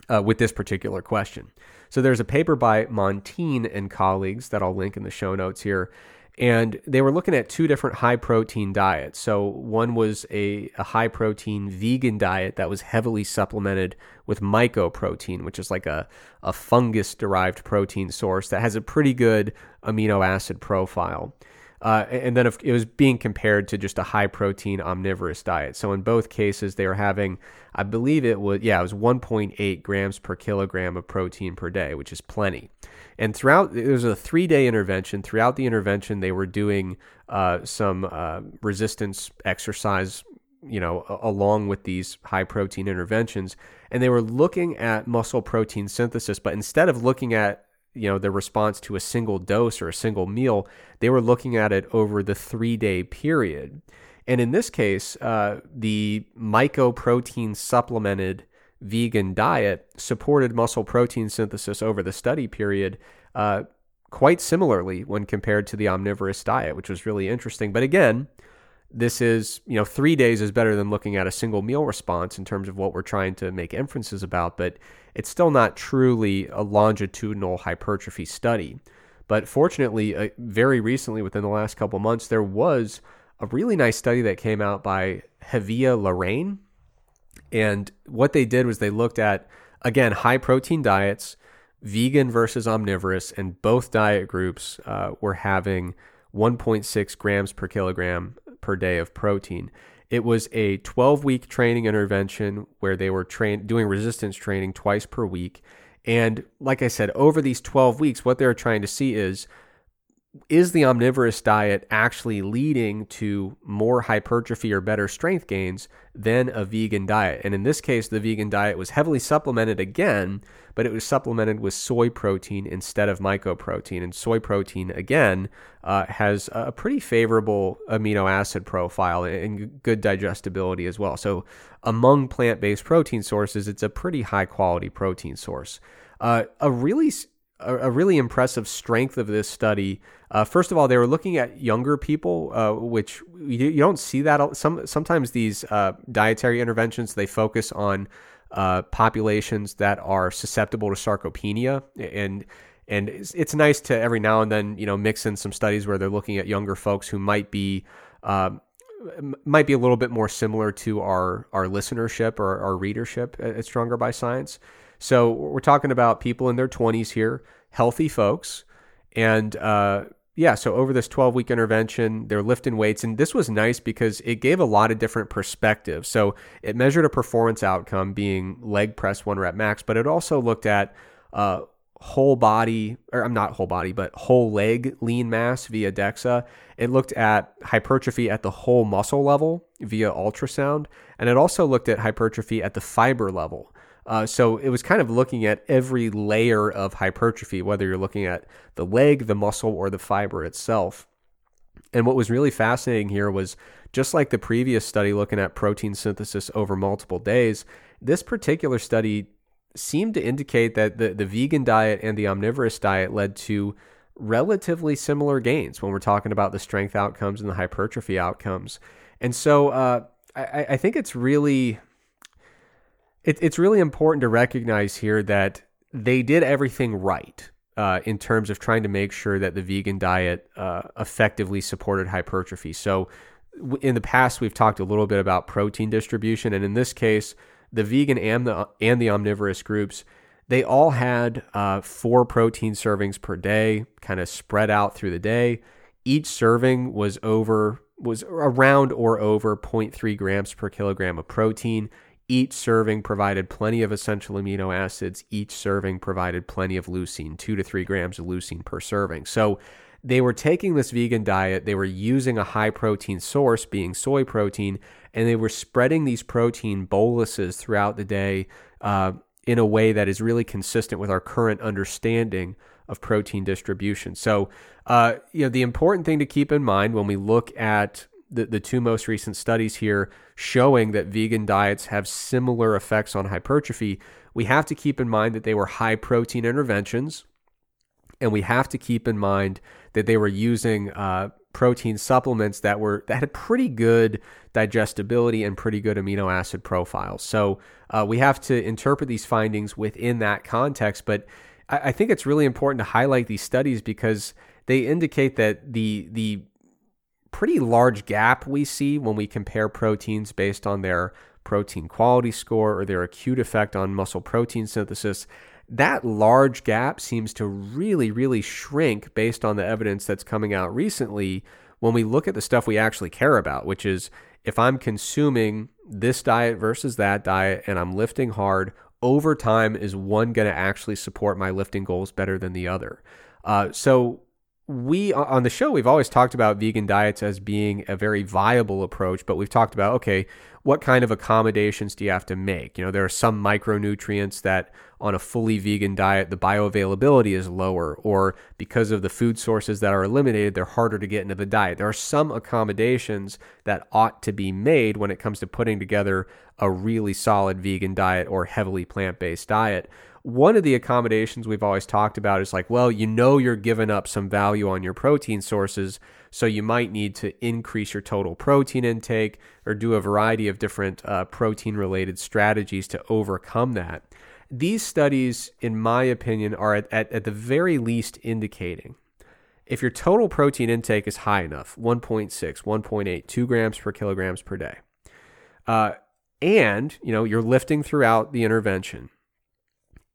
uh, with this particular question. So there's a paper by Monteyne and colleagues that I'll link in the show notes here. And they were looking at two different high protein diets. So one was a, a high protein vegan diet that was heavily supplemented with mycoprotein, which is like a, a fungus derived protein source that has a pretty good amino acid profile. Uh, and then it was being compared to just a high protein omnivorous diet. So in both cases, they were having, I believe it was, yeah, it was 1.8 grams per kilogram of protein per day, which is plenty. And throughout, it was a three day intervention. Throughout the intervention, they were doing uh, some uh, resistance exercise, you know, along with these high protein interventions. And they were looking at muscle protein synthesis, but instead of looking at you know, the response to a single dose or a single meal, they were looking at it over the three day period. And in this case, uh, the mycoprotein supplemented vegan diet supported muscle protein synthesis over the study period uh, quite similarly when compared to the omnivorous diet, which was really interesting. But again, this is, you know, three days is better than looking at a single meal response in terms of what we're trying to make inferences about, but it's still not truly a longitudinal hypertrophy study. But fortunately, uh, very recently, within the last couple months, there was a really nice study that came out by Hevia-Larraín. And what they did was they looked at, again, high protein diets, vegan versus omnivorous, and both diet groups uh, were having 1.6 grams per kilogram per day of protein. It was a 12 week training intervention where they were train- doing resistance training twice per week. And like I said, over these 12 weeks, what they're trying to see is is the omnivorous diet actually leading to more hypertrophy or better strength gains than a vegan diet? And in this case, the vegan diet was heavily supplemented again, but it was supplemented with soy protein instead of mycoprotein. And soy protein, again, uh, has a pretty favorable amino acid profile and good digestibility as well. So, among plant based protein sources, it's a pretty high quality protein source. Uh, a really a, really impressive strength of this study. Uh, first of all, they were looking at younger people, uh, which you, you, don't see that. Some sometimes these uh, dietary interventions they focus on uh, populations that are susceptible to sarcopenia, and and it's, it's, nice to every now and then you know mix in some studies where they're looking at younger folks who might be. Um, might be a little bit more similar to our our listenership or our readership at Stronger by Science. So we're talking about people in their 20s here, healthy folks. And uh, yeah, so over this 12 week intervention, they're lifting weights. And this was nice because it gave a lot of different perspectives. So it measured a performance outcome being leg press one rep max, but it also looked at uh, whole body, or I'm not whole body, but whole leg lean mass via DEXA. It looked at hypertrophy at the whole muscle level via ultrasound. And it also looked at hypertrophy at the fiber level. Uh, so it was kind of looking at every layer of hypertrophy, whether you're looking at the leg, the muscle, or the fiber itself. And what was really fascinating here was just like the previous study looking at protein synthesis over multiple days, this particular study seemed to indicate that the, the vegan diet and the omnivorous diet led to relatively similar gains when we're talking about the strength outcomes and the hypertrophy outcomes. And so uh, I, I think it's really it, it's really important to recognize here that they did everything right uh, in terms of trying to make sure that the vegan diet uh, effectively supported hypertrophy. So, w- in the past, we've talked a little bit about protein distribution, and in this case, the vegan and the and the omnivorous groups they all had uh, four protein servings per day, kind of spread out through the day. Each serving was over was around or over 0.3 grams per kilogram of protein. Each serving provided plenty of essential amino acids. Each serving provided plenty of leucine, two to three grams of leucine per serving. So they were taking this vegan diet, they were using a high protein source, being soy protein, and they were spreading these protein boluses throughout the day uh, in a way that is really consistent with our current understanding of protein distribution. So, uh, you know, the important thing to keep in mind when we look at the, the two most recent studies here showing that vegan diets have similar effects on hypertrophy, we have to keep in mind that they were high protein interventions. And we have to keep in mind that they were using uh, protein supplements that were that had pretty good digestibility and pretty good amino acid profiles. So uh, we have to interpret these findings within that context. But I, I think it's really important to highlight these studies because they indicate that the the pretty large gap we see when we compare proteins based on their protein quality score or their acute effect on muscle protein synthesis. That large gap seems to really, really shrink based on the evidence that's coming out recently when we look at the stuff we actually care about, which is if I'm consuming this diet versus that diet and I'm lifting hard, over time, is one going to actually support my lifting goals better than the other? Uh, so we on the show we've always talked about vegan diets as being a very viable approach but we've talked about okay what kind of accommodations do you have to make? You know there are some micronutrients that on a fully vegan diet the bioavailability is lower or because of the food sources that are eliminated they're harder to get into the diet. There are some accommodations that ought to be made when it comes to putting together a really solid vegan diet or heavily plant-based diet one of the accommodations we've always talked about is like, well, you know, you're giving up some value on your protein sources. So you might need to increase your total protein intake or do a variety of different uh, protein related strategies to overcome that. These studies, in my opinion, are at, at, at the very least indicating if your total protein intake is high enough 1.6, 1.8, 2 grams per kilograms per day, uh, and you know you're lifting throughout the intervention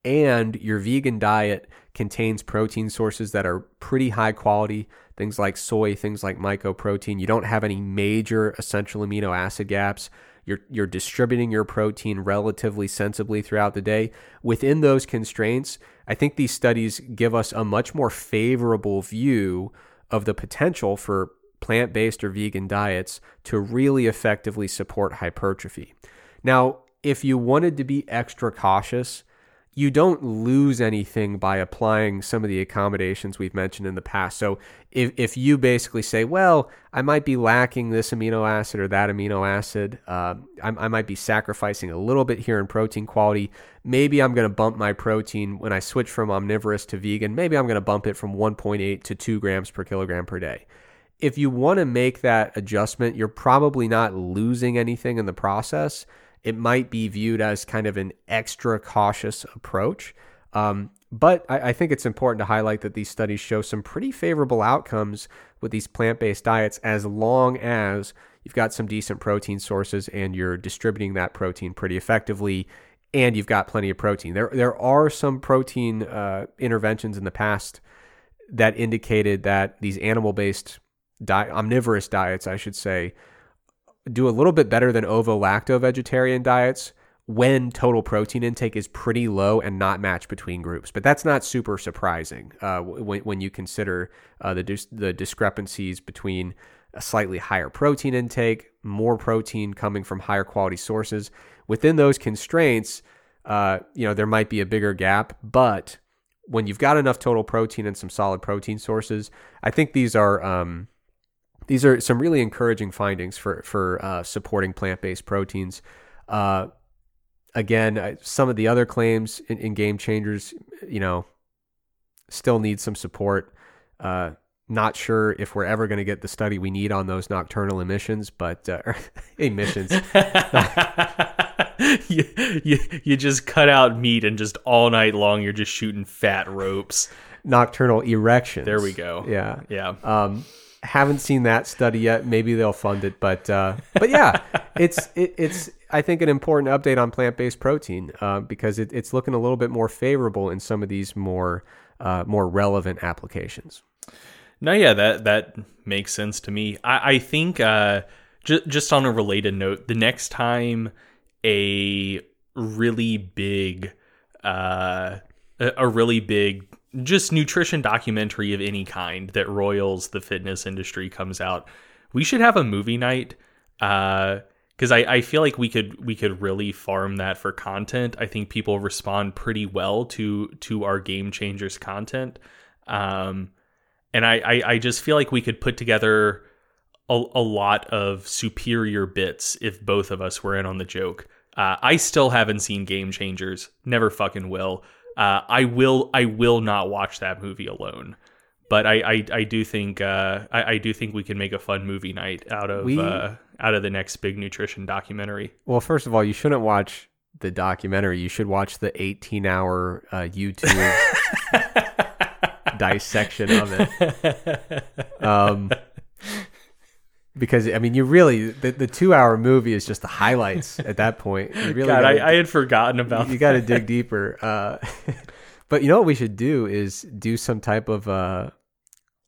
and your vegan diet contains protein sources that are pretty high quality, things like soy, things like mycoprotein. You don't have any major essential amino acid gaps. You're, you're distributing your protein relatively sensibly throughout the day. Within those constraints, I think these studies give us a much more favorable view of the potential for plant based or vegan diets to really effectively support hypertrophy. Now, if you wanted to be extra cautious, you don't lose anything by applying some of the accommodations we've mentioned in the past. So if, if you basically say, well, I might be lacking this amino acid or that amino acid, uh, I, I might be sacrificing a little bit here in protein quality. Maybe I'm going to bump my protein when I switch from omnivorous to vegan. Maybe I'm going to bump it from 1.8 to 2 grams per kilogram per day. If you want to make that adjustment, you're probably not losing anything in the process it might be viewed as kind of an extra cautious approach. Um, but I, I, think it's important to highlight that these studies show some pretty favorable outcomes with these plant based diets as long as you've got some decent protein sources and you're distributing that protein pretty effectively and you've got plenty of protein. There, there are some protein uh, interventions in the past that indicated that these animal based diet, omnivorous diets, I should say, do a little bit better than ovo lacto vegetarian diets when total protein intake is pretty low and not matched between groups. But that's not super surprising uh, when, when you consider uh, the, dis- the discrepancies between a slightly higher protein intake, more protein coming from higher quality sources. Within those constraints, uh, you know, there might be a bigger gap, but when you've got enough total protein and some solid protein sources, I think these are um, these are some really encouraging findings for for uh, supporting plant based proteins. Uh, again, some of the other claims in, in, game changers, you know, still need some support. Uh, not sure if we're ever going to get the study we need on those nocturnal emissions, but uh, emissions. you, you, you just cut out meat and just all night long you're just shooting fat ropes. Nocturnal erections. There we go. Yeah. Yeah. Um, haven't seen that study yet. Maybe they'll fund it, but uh, but yeah, it's it, it's I think an important update on plant based protein uh, because it, it's looking a little bit more favorable in some of these more uh, more relevant applications. No, yeah, that that makes sense to me. I, I think uh, j- just on a related note, the next time a really big uh, a really big just nutrition documentary of any kind that royals the fitness industry comes out, we should have a movie night. Uh, because I, I feel like we could we could really farm that for content. I think people respond pretty well to to our game changers content. Um, and I, I, I just feel like we could put together a, a lot of superior bits if both of us were in on the joke. Uh, I still haven't seen Game Changers. Never fucking will. Uh, I will I will not watch that movie alone. But I, I, I do think uh, I, I, do think we can make a fun movie night out of we, uh, out of the next big nutrition documentary. Well, first of all, you shouldn't watch the documentary. You should watch the 18 hour uh, YouTube dissection of it. Um, because I mean, you really the, the two hour movie is just the highlights at that point. You really God, gotta, I, I, had forgotten about. You, you got to dig deeper. Uh, but you know what we should do is do some type of uh,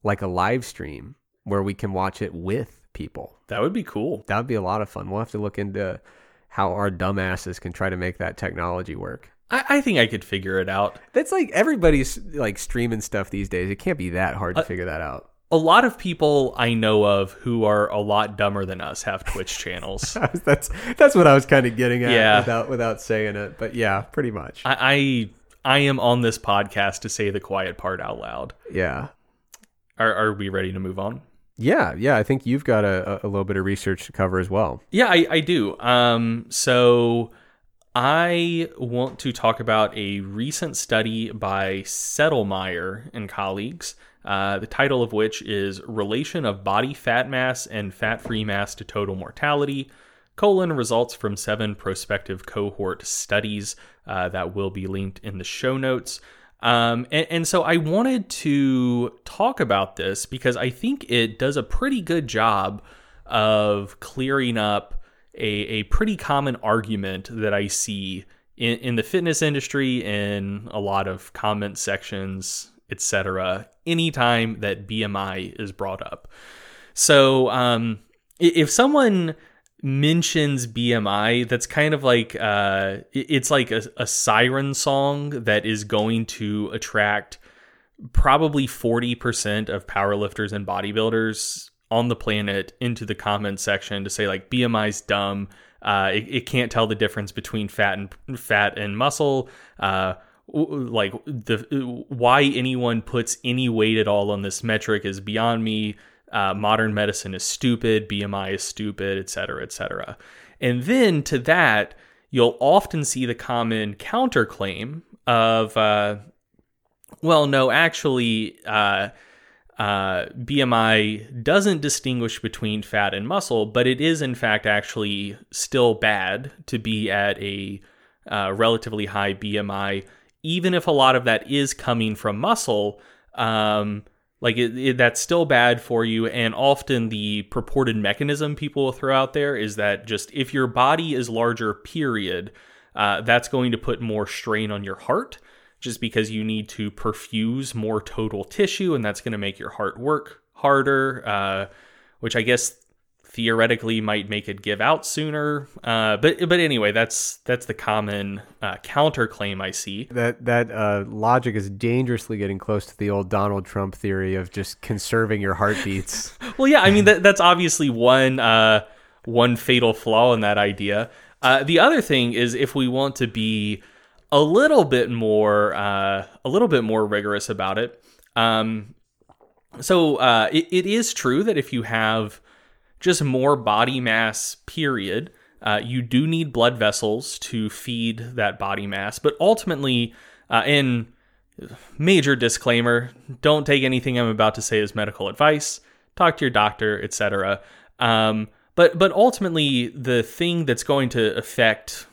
like a live stream where we can watch it with people. That would be cool. That would be a lot of fun. We'll have to look into how our dumbasses can try to make that technology work. I, I think I could figure it out. That's like everybody's like streaming stuff these days. It can't be that hard to uh, figure that out a lot of people I know of who are a lot dumber than us have Twitch channels. that's that's what I was kind of getting at yeah. without without saying it. But yeah, pretty much. I, I, I am on this podcast to say the quiet part out loud. Yeah. Are are we ready to move on? Yeah, yeah. I think you've got a, a little bit of research to cover as well. Yeah, I, I do. Um, so I want to talk about a recent study by Sedlmeier and colleagues uh, the title of which is Relation of Body Fat Mass and Fat Free Mass to Total Mortality, colon, results from seven prospective cohort studies uh, that will be linked in the show notes. Um, and, and, so I wanted to talk about this because I think it does a pretty good job of clearing up a, a pretty common argument that I see in, in the fitness industry, in a lot of comment sections, etc. Anytime that BMI is brought up, so um, if someone mentions BMI, that's kind of like uh, it's like a, a siren song that is going to attract probably 40% of powerlifters and bodybuilders on the planet into the comment section to say like BMI's dumb. Uh, it, it, can't tell the difference between fat and fat and muscle. Uh, like the why anyone puts any weight at all on this metric is beyond me. Uh, modern medicine is stupid. BMI is stupid, et cetera, et cetera. And then to that, you'll often see the common counterclaim of, uh, well, no, actually, uh, uh, BMI doesn't distinguish between fat and muscle, but it is in fact actually still bad to be at a uh, relatively high BMI, even if a lot of that is coming from muscle. Um, like it, it, that's still bad for you, and often the purported mechanism people will throw out there is that just if your body is larger, period, uh, that's going to put more strain on your heart just because you need to perfuse more total tissue, and that's going to make your heart work harder, uh, which I guess theoretically might make it give out sooner. Uh, but but anyway, that's that's the common uh, counterclaim I see. That that uh, logic is dangerously getting close to the old Donald Trump theory of just conserving your heartbeats. well, yeah, I mean that, that's obviously one uh, one fatal flaw in that idea. Uh, the other thing is if we want to be a little bit more uh, a little bit more rigorous about it. Um, so uh, it, it is true that if you have just more body mass, period, uh, you do need blood vessels to feed that body mass. But ultimately, uh, in major disclaimer, don't take anything I'm about to say as medical advice. Talk to your doctor, etc. Um, but but ultimately, the thing that's going to affect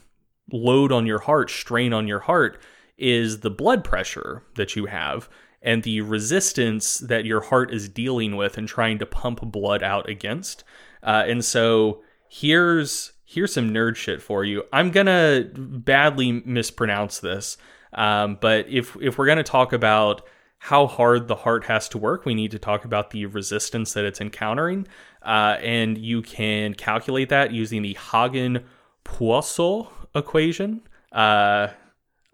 load on your heart, strain on your heart, is the blood pressure that you have and the resistance that your heart is dealing with and trying to pump blood out against. Uh, and so here's here's some nerd shit for you. I'm gonna badly mispronounce this, um, but if if we're gonna talk about how hard the heart has to work, we need to talk about the resistance that it's encountering, uh, and you can calculate that using the Hagen Poiseuille equation. Uh,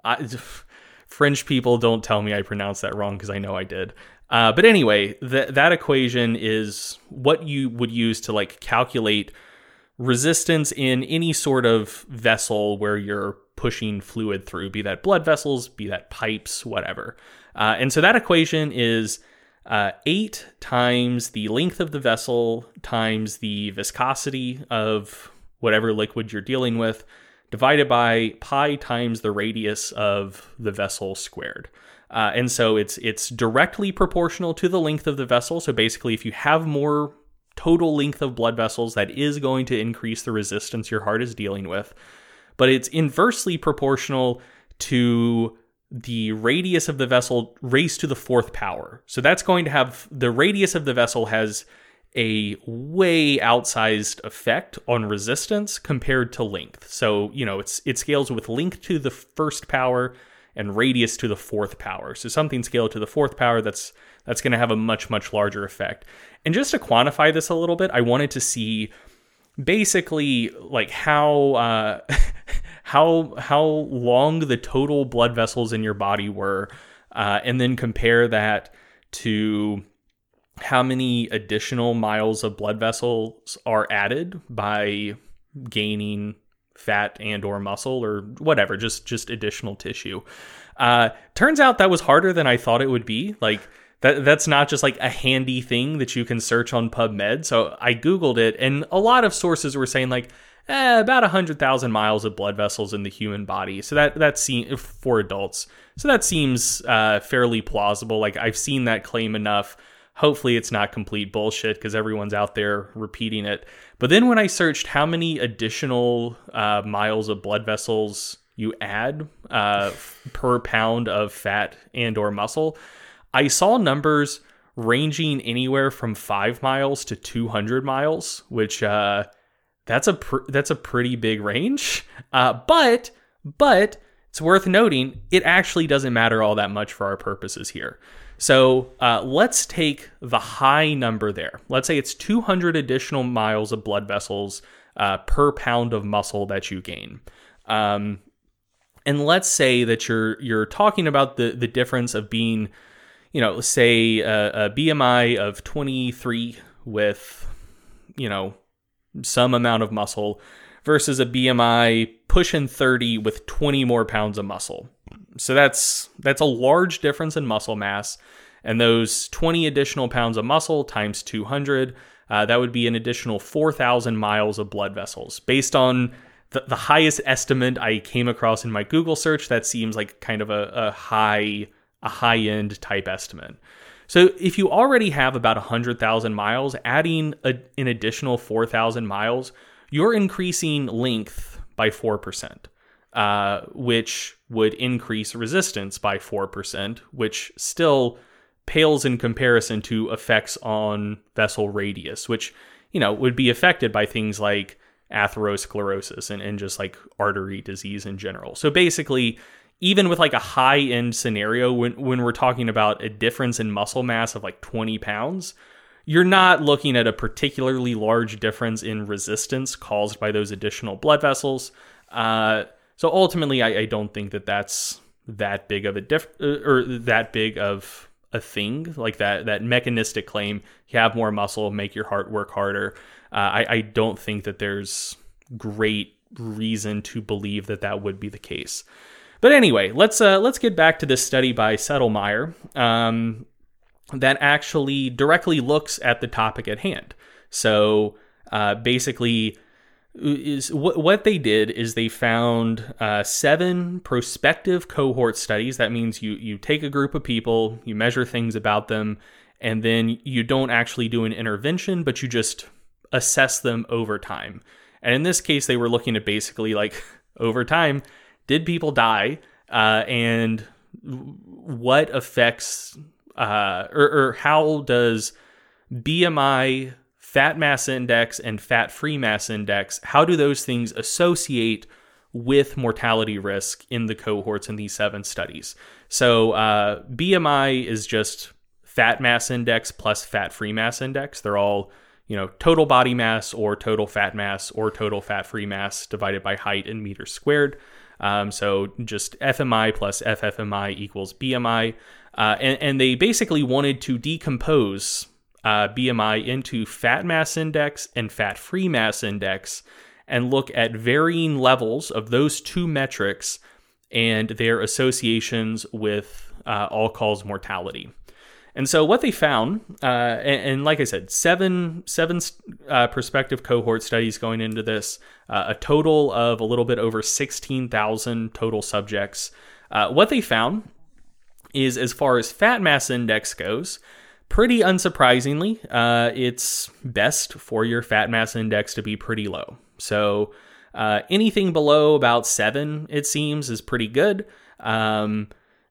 I, French people don't tell me I pronounced that wrong because I know I did. Uh, but anyway, th- that equation is what you would use to like calculate resistance in any sort of vessel where you're pushing fluid through, be that blood vessels, be that pipes, whatever. Uh, and so that equation is uh, 8 times the length of the vessel times the viscosity of whatever liquid you're dealing with divided by pi times the radius of the vessel squared. Uh, and so it's it's directly proportional to the length of the vessel. So basically, if you have more total length of blood vessels, that is going to increase the resistance your heart is dealing with. But it's inversely proportional to the radius of the vessel raised to the fourth power. So that's going to have the radius of the vessel has a way outsized effect on resistance compared to length. So, you know, it's it scales with length to the first power and radius to the fourth power. So something scaled to the fourth power that's that's going to have a much much larger effect. And just to quantify this a little bit, I wanted to see basically like how uh, how how long the total blood vessels in your body were, uh, and then compare that to how many additional miles of blood vessels are added by gaining fat and or muscle or whatever just just additional tissue. Uh turns out that was harder than i thought it would be. Like that that's not just like a handy thing that you can search on pubmed. So i googled it and a lot of sources were saying like eh, about 100000 miles of blood vessels in the human body. So that that seems for adults. So that seems uh fairly plausible. Like i've seen that claim enough. Hopefully, it's not complete bullshit because everyone's out there repeating it. But then when I searched how many additional uh, miles of blood vessels you add uh, per pound of fat and or muscle, I saw numbers ranging anywhere from five miles to 200 miles, which uh, that's a pr- that's a pretty big range. Uh, but But it's worth noting it actually doesn't matter all that much for our purposes here. So uh, let's take the high number there. Let's say it's 200 additional miles of blood vessels uh, per pound of muscle that you gain. Um, and let's say that you're you're talking about the the difference of being, you know, say a, a BMI of 23 with, you know, some amount of muscle versus a BMI pushing 30 with 20 more pounds of muscle. So that's that's a large difference in muscle mass, and those 20 additional pounds of muscle times 200, uh, that would be an additional 4,000 miles of blood vessels. Based on the, the highest estimate I came across in my Google search, that seems like kind of a, a high a high end type estimate. So if you already have about 100,000 miles, adding a, an additional 4,000 miles, you're increasing length by 4%, uh, which would increase resistance by 4%, which still pales in comparison to effects on vessel radius, which, you know, would be affected by things like atherosclerosis and, and just like artery disease in general. So basically, even with like a high end scenario, when, when we're talking about a difference in muscle mass of like 20 pounds, you're not looking at a particularly large difference in resistance caused by those additional blood vessels. Uh, so ultimately, I, I, don't think that that's that big of a diff uh, or that big of a thing like that. That mechanistic claim: you have more muscle, make your heart work harder. Uh, I, I don't think that there's great reason to believe that that would be the case. But anyway, let's uh, let's get back to this study by Sedlmeier um, that actually directly looks at the topic at hand. So uh, basically, is what what they did is they found uh, seven prospective cohort studies. That means you you take a group of people, you measure things about them, and then you don't actually do an intervention, but you just assess them over time. And in this case, they were looking at basically like over time, did people die, uh, and what affects uh, or, or how does BMI, fat mass index, and fat free mass index, how do those things associate with mortality risk in the cohorts in these seven studies? So uh, BMI is just fat mass index plus fat free mass index. They're all you know, total body mass or total fat mass or total fat free mass divided by height in meters squared. Um, so just FMI plus FFMI equals BMI. Uh, and, and, they basically wanted to decompose uh, BMI into fat mass index and fat free mass index and look at varying levels of those two metrics and their associations with uh, all cause mortality. And so what they found, uh, and, and, like I said, seven seven uh, prospective cohort studies going into this, uh, a total of a little bit over sixteen thousand total subjects. Uh, what they found is, as far as fat mass index goes, pretty unsurprisingly, uh, it's best for your fat mass index to be pretty low. So uh, anything below about seven, it seems, is pretty good. Um,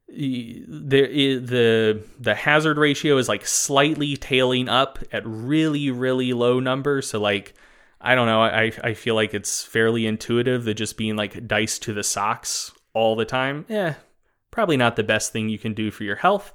the the the hazard ratio is like slightly tailing up at really really low numbers so like i don't know i i feel like it's fairly intuitive that just being like dice to the socks all the time yeah probably not the best thing you can do for your health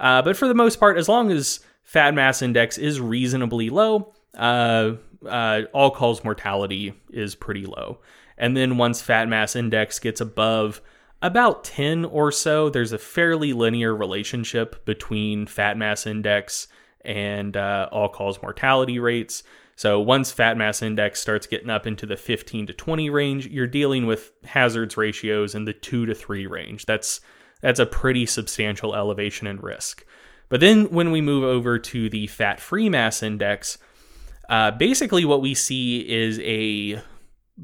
uh, but for the most part as long as fat mass index is reasonably low uh, uh, all cause mortality is pretty low and then once fat mass index gets above about 10 or so, there's a fairly linear relationship between fat mass index and uh, all cause mortality rates. So once fat mass index starts getting up into the 15 to 20 range, you're dealing with hazards ratios in the 2 to 3 range. That's that's a pretty substantial elevation in risk. But then when we move over to the fat free mass index, uh, basically what we see is a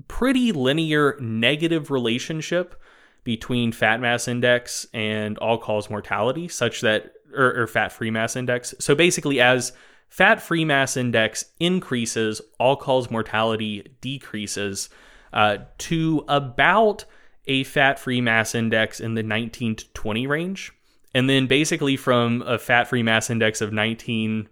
pretty linear negative relationship between fat mass index and all cause mortality, such that, or, or fat free mass index. So basically, as fat free mass index increases, all cause mortality decreases uh, to about a fat free mass index in the 19 to 20 range. And then basically from a fat free mass index of 19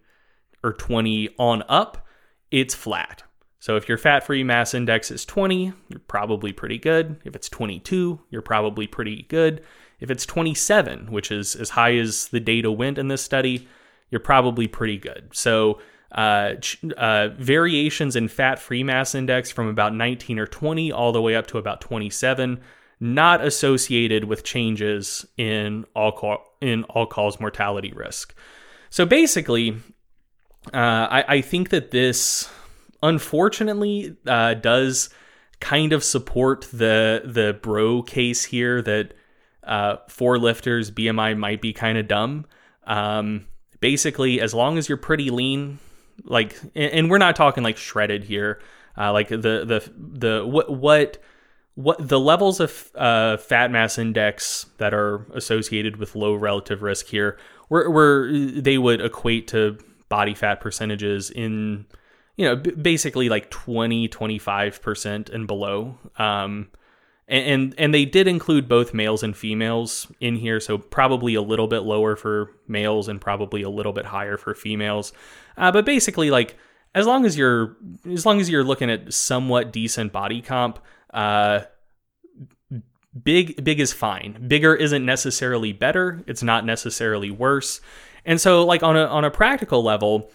or 20 on up, it's flat. So if your fat free mass index is 20, you're probably pretty good. If it's 22, you're probably pretty good. If it's 27, which is as high as the data went in this study, you're probably pretty good. So uh, uh, variations in fat free mass index from about 19 or 20 all the way up to about 27, not associated with changes in all call, in all cause mortality risk. So basically, uh, I, I think that this unfortunately uh, does kind of support the the bro case here that uh, for lifters BMI might be kind of dumb. Um, basically, as long as you're pretty lean, like, and we're not talking like shredded here, uh, like the the the what what what the levels of uh, fat mass index that are associated with low relative risk here, where where they would equate to body fat percentages in you know, b- basically like 20, 25% and below. Um, and, and, and they did include both males and females in here, so probably a little bit lower for males and probably a little bit higher for females. Uh, but basically, like as long as you're as long as you're looking at somewhat decent body comp, uh, big big is fine. Bigger isn't necessarily better. It's not necessarily worse. And so, like on a on a practical level,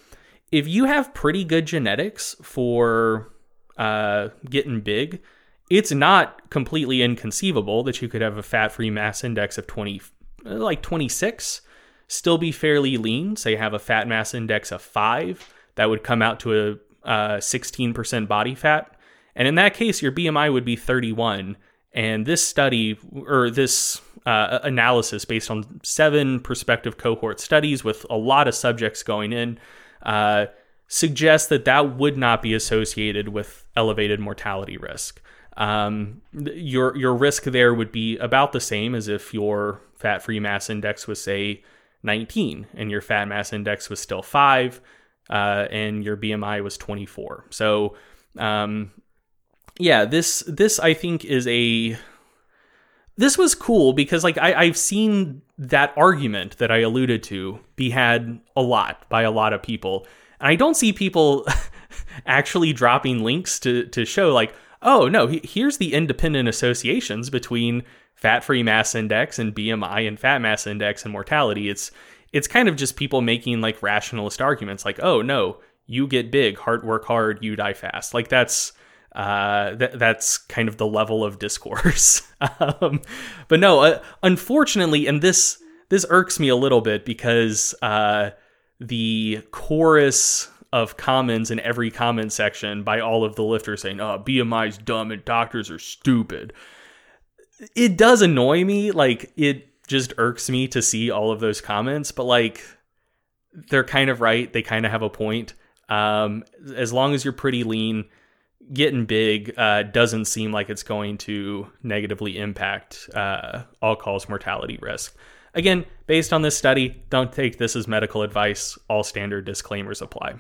if you have pretty good genetics for uh, getting big, it's not completely inconceivable that you could have a fat free mass index of 20, like 26, still be fairly lean, say have a fat mass index of 5, that would come out to a uh, 16% body fat. And in that case, your BMI would be 31. And this study, or this uh, analysis based on seven prospective cohort studies with a lot of subjects going in, uh, suggests that that would not be associated with elevated mortality risk. Um, your your risk there would be about the same as if your fat free mass index was say 19 and your fat mass index was still five uh, and your BMI was 24. So um, yeah, this this I think is a this was cool because like I, I've seen that argument that I alluded to be had a lot by a lot of people. And I don't see people actually dropping links to to show like, oh no, here's the independent associations between fat free mass index and BMI and fat mass index and mortality. It's it's kind of just people making like rationalist arguments like, oh no, you get big, hard work hard, you die fast. Like that's uh, that that's kind of the level of discourse. um, but no, uh, unfortunately, and this this irks me a little bit because uh, the chorus of comments in every comment section by all of the lifters saying, "Oh, BMI's dumb and doctors are stupid." It does annoy me. Like it just irks me to see all of those comments, but like they're kind of right. They kind of have a point. Um, as long as you're pretty lean getting big uh, doesn't seem like it's going to negatively impact uh, all cause mortality risk. Again, based on this study, don't take this as medical advice. All standard disclaimers apply.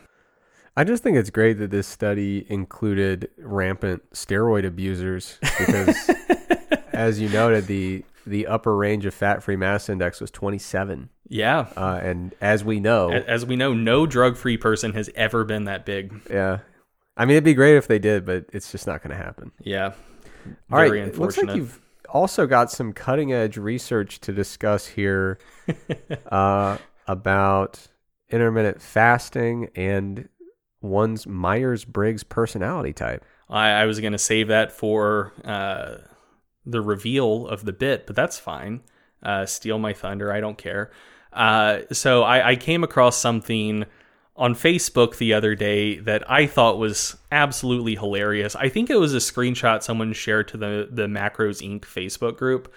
I just think it's great that this study included rampant steroid abusers because, as you noted, the the upper range of fat free mass index was 27. Yeah. Uh, and as we know, as we know, no drug free person has ever been that big. Yeah. I mean, it'd be great if they did, but it's just not going to happen. Yeah. All right. It looks like you've also got some cutting edge research to discuss here uh, about intermittent fasting and one's Myers Briggs personality type. I, I was going to save that for uh, the reveal of the bit, but that's fine. Uh, steal my thunder. I don't care. Uh, so I, I came across something on Facebook the other day that I thought was absolutely hilarious. I think it was a screenshot someone shared to the the Macros Inc. Facebook group,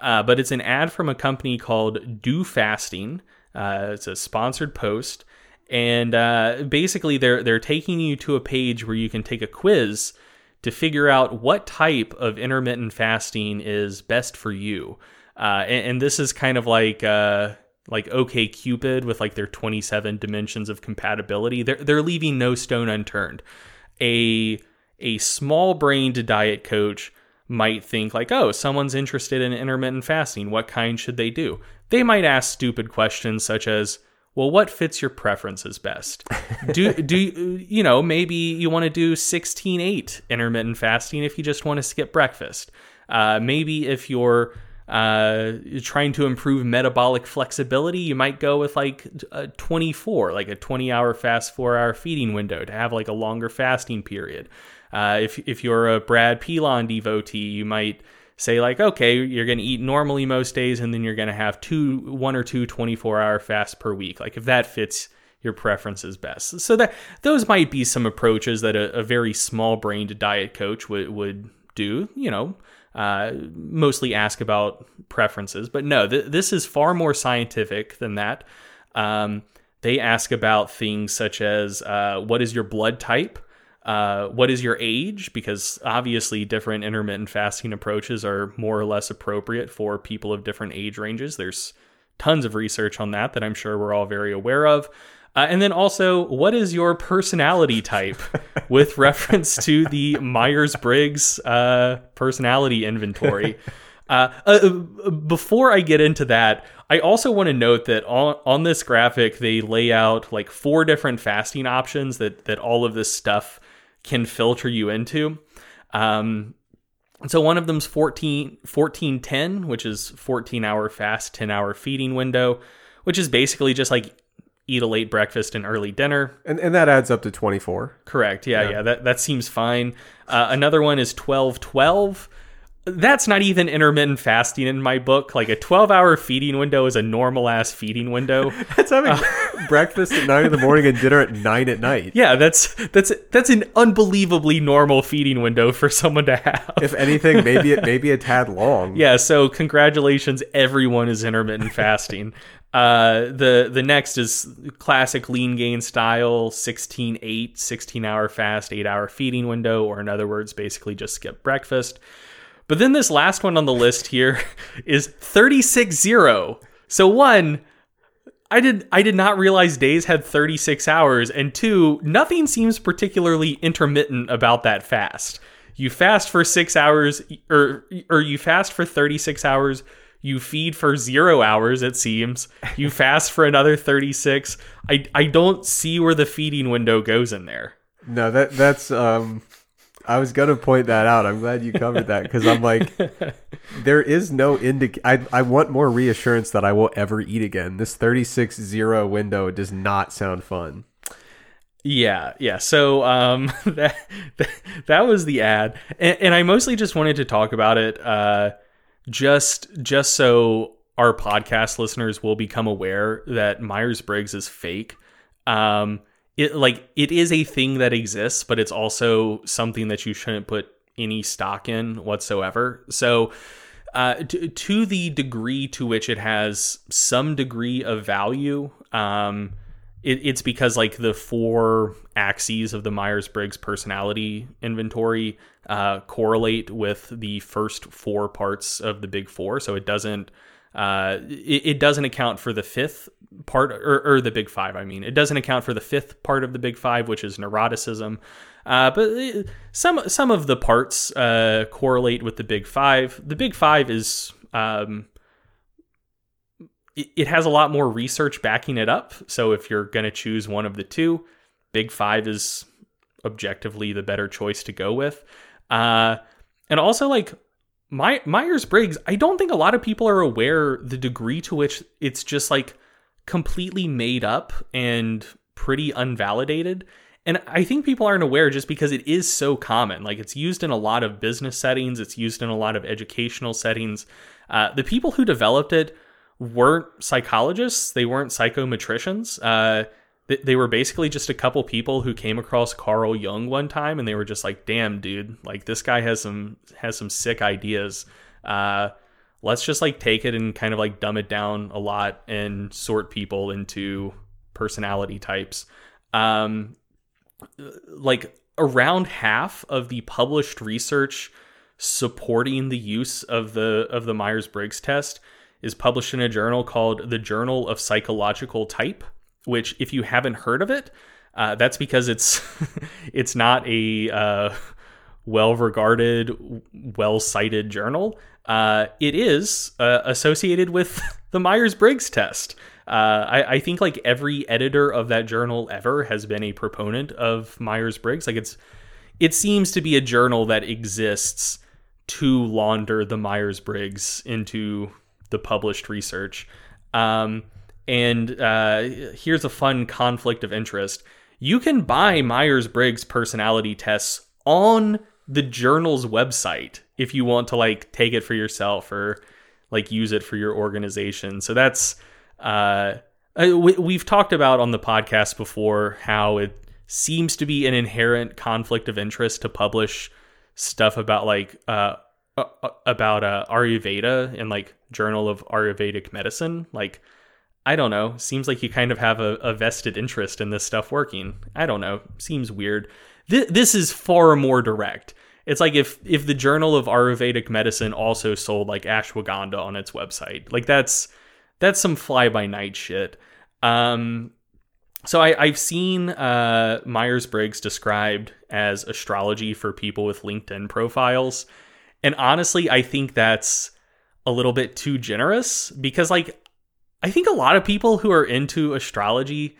uh, but it's an ad from a company called Do Fasting. Uh, it's a sponsored post, and uh, basically they're they're taking you to a page where you can take a quiz to figure out what type of intermittent fasting is best for you. Uh, and, and, this is kind of like uh, like OK Cupid with like their 27 dimensions of compatibility. They're they're leaving no stone unturned. A a small-brained diet coach might think like, "Oh, someone's interested in intermittent fasting. What kind should they do?" They might ask stupid questions such as, well, what fits your preferences best? Do do you know maybe you want to do 16-8 intermittent fasting if you just want to skip breakfast. Uh, maybe if you're uh, trying to improve metabolic flexibility, you might go with like a 24, like a 20 hour fast, four hour feeding window to have like a longer fasting period. Uh, if if you're a Brad Pilon devotee, you might say like, okay, you're going to eat normally most days, and then you're going to have two, one or two 24 hour fasts per week. Like if that fits your preferences best. So that those might be some approaches that a, a very small brained diet coach would would do. You know. Uh, mostly ask about preferences, but no, th- this is far more scientific than that. Um, they ask about things such as uh, what is your blood type, uh, what is your age? Because obviously, different intermittent fasting approaches are more or less appropriate for people of different age ranges. There's tons of research on that that I'm sure we're all very aware of. Uh, and then also, what is your personality type with reference to the Myers Briggs uh, personality inventory? Uh, uh, before I get into that, I also want to note that on, on this graphic, they lay out like four different fasting options that, that all of this stuff can filter you into. Um, so one of them's 14, 1410, which is 14 hour fast, 10 hour feeding window, which is basically just like eat a late breakfast and early dinner. And, and that adds up to 24. Correct. Yeah, yeah, yeah that, that seems fine. Uh, another one is 1212, that's not even intermittent fasting in my book. Like a 12 hour feeding window is a normal ass feeding window. that's having uh, breakfast at nine in the morning and dinner at nine at night. Yeah, that's that's that's an unbelievably normal feeding window for someone to have. If anything, maybe it maybe a tad long. Yeah, so congratulations, everyone is intermittent fasting. Uh, the the next is classic lean gain style 16 8 16 hour fast 8 hour feeding window or in other words basically just skip breakfast but then this last one on the list here is 36-0. So one, I did I did not realize days had 36 hours and two, nothing seems particularly intermittent about that fast. You fast for 6 hours or or you fast for 36 hours, you feed for 0 hours it seems. You fast for another 36. I I don't see where the feeding window goes in there. No, that that's um I was gonna point that out. I'm glad you covered that because I'm like, there is no indic. I I want more reassurance that I will ever eat again. This 36 zero window does not sound fun. Yeah, yeah. So um, that, that that was the ad, and, and I mostly just wanted to talk about it, uh, just just so our podcast listeners will become aware that Myers Briggs is fake. Um, it like it is a thing that exists, but it's also something that you shouldn't put any stock in whatsoever. So, uh, to, to the degree to which it has some degree of value, um, it, it's because like the four axes of the Myers Briggs personality inventory uh, correlate with the first four parts of the Big Four. So it doesn't uh, it, it, doesn't account for the fifth part, or, or, the big five, I mean. It doesn't account for the fifth part of the big five, which is neuroticism. Uh, but uh, some some of the parts uh, correlate with the big five. The big five is um, it, has a lot more research backing it up. So if you're going to choose one of the two, big five is objectively the better choice to go with. Uh, and also, like my Myers Briggs, I don't think a lot of people are aware the degree to which it's just like completely made up and pretty unvalidated. And I think people aren't aware just because it is so common. Like it's used in a lot of business settings, it's used in a lot of educational settings. Uh, the people who developed it weren't psychologists, they weren't psychometricians. Uh, they were basically just a couple people who came across Carl Jung one time and they were just like, "Damn, dude, like this guy has some has some sick ideas. Uh, let's just like take it and kind of like dumb it down a lot and sort people into personality types." Um, like around half of the published research supporting the use of the of the Myers-Briggs test is published in a journal called the Journal of Psychological Type which if you haven't heard of it, uh, that's because it's it's not a uh, well-regarded, well-cited journal. Uh, it is uh, associated with the Myers-Briggs test. Uh, I, I think like every editor of that journal ever has been a proponent of Myers Briggs. Like it's it seems to be a journal that exists to launder the Myers Briggs into the published research. Um, and uh, here's a fun conflict of interest you can buy Myers Briggs personality tests on the journal's website if you want to like take it for yourself or like use it for your organization. So that's uh, uh we've talked about on the podcast before how it seems to be an inherent conflict of interest to publish stuff about like uh, uh, about uh Ayurveda and like Journal of Ayurvedic Medicine. Like I don't know. Seems like you kind of have a, a vested interest in this stuff working. I don't know. Seems weird. Th- this is far more direct. It's like if if the Journal of Ayurvedic Medicine also sold like ashwagandha on its website. Like that's that's some fly by night shit. Um, so I, have seen uh, Myers Briggs described as astrology for people with LinkedIn profiles, and honestly, I think that's a little bit too generous because like I think a lot of people who are into astrology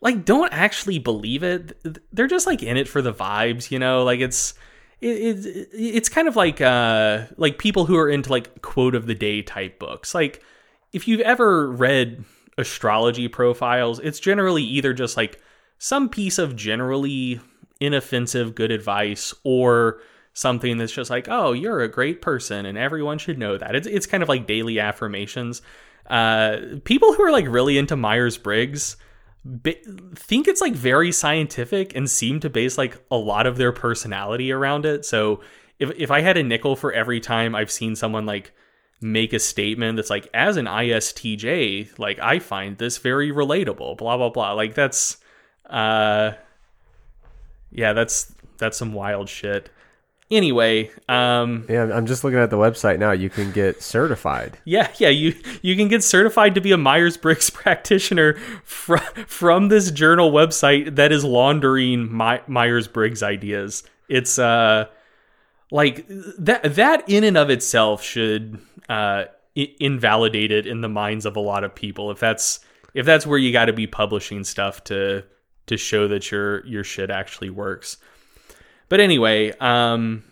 like don't actually believe it. They're just like in it for the vibes, you know? Like it's it, it it's kind of like uh like people who are into like quote of the day type books. Like if you've ever read astrology profiles, it's generally either just like some piece of generally inoffensive good advice or something that's just like, "Oh, you're a great person and everyone should know that." It's it's kind of like daily affirmations. Uh, people who are like really into Myers Briggs think it's like very scientific and seem to base like a lot of their personality around it. So if if I had a nickel for every time I've seen someone like make a statement that's like as an ISTJ, like I find this very relatable, blah blah blah. Like that's uh yeah, that's that's some wild shit. Anyway, um, yeah, I'm just looking at the website now. You can get certified. Yeah, yeah, you you can get certified to be a Myers Briggs practitioner from from this journal website that is laundering My, Myers Briggs ideas. It's uh, like that that in and of itself should uh invalidate it in the minds of a lot of people. If that's if that's where you got to be publishing stuff to to show that your your shit actually works. But anyway, um,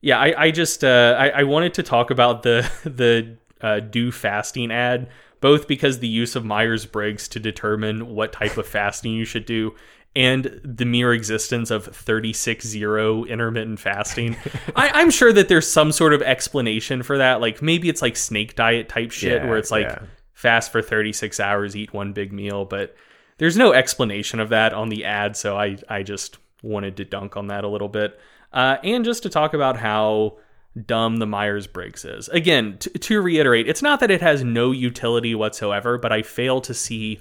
yeah, I, I just uh, I, I wanted to talk about the the uh, do fasting ad, both because the use of Myers Briggs to determine what type of fasting you should do, and the mere existence of 36 zero intermittent fasting. I, am sure that there's some sort of explanation for that. Like maybe it's like snake diet type shit, yeah, where it's like yeah. fast for 36 hours, eat one big meal, but there's no explanation of that on the ad, so I I just wanted to dunk on that a little bit. Uh, and just to talk about how dumb the Myers Briggs is. Again, t- to reiterate, it's not that it has no utility whatsoever, but I fail to see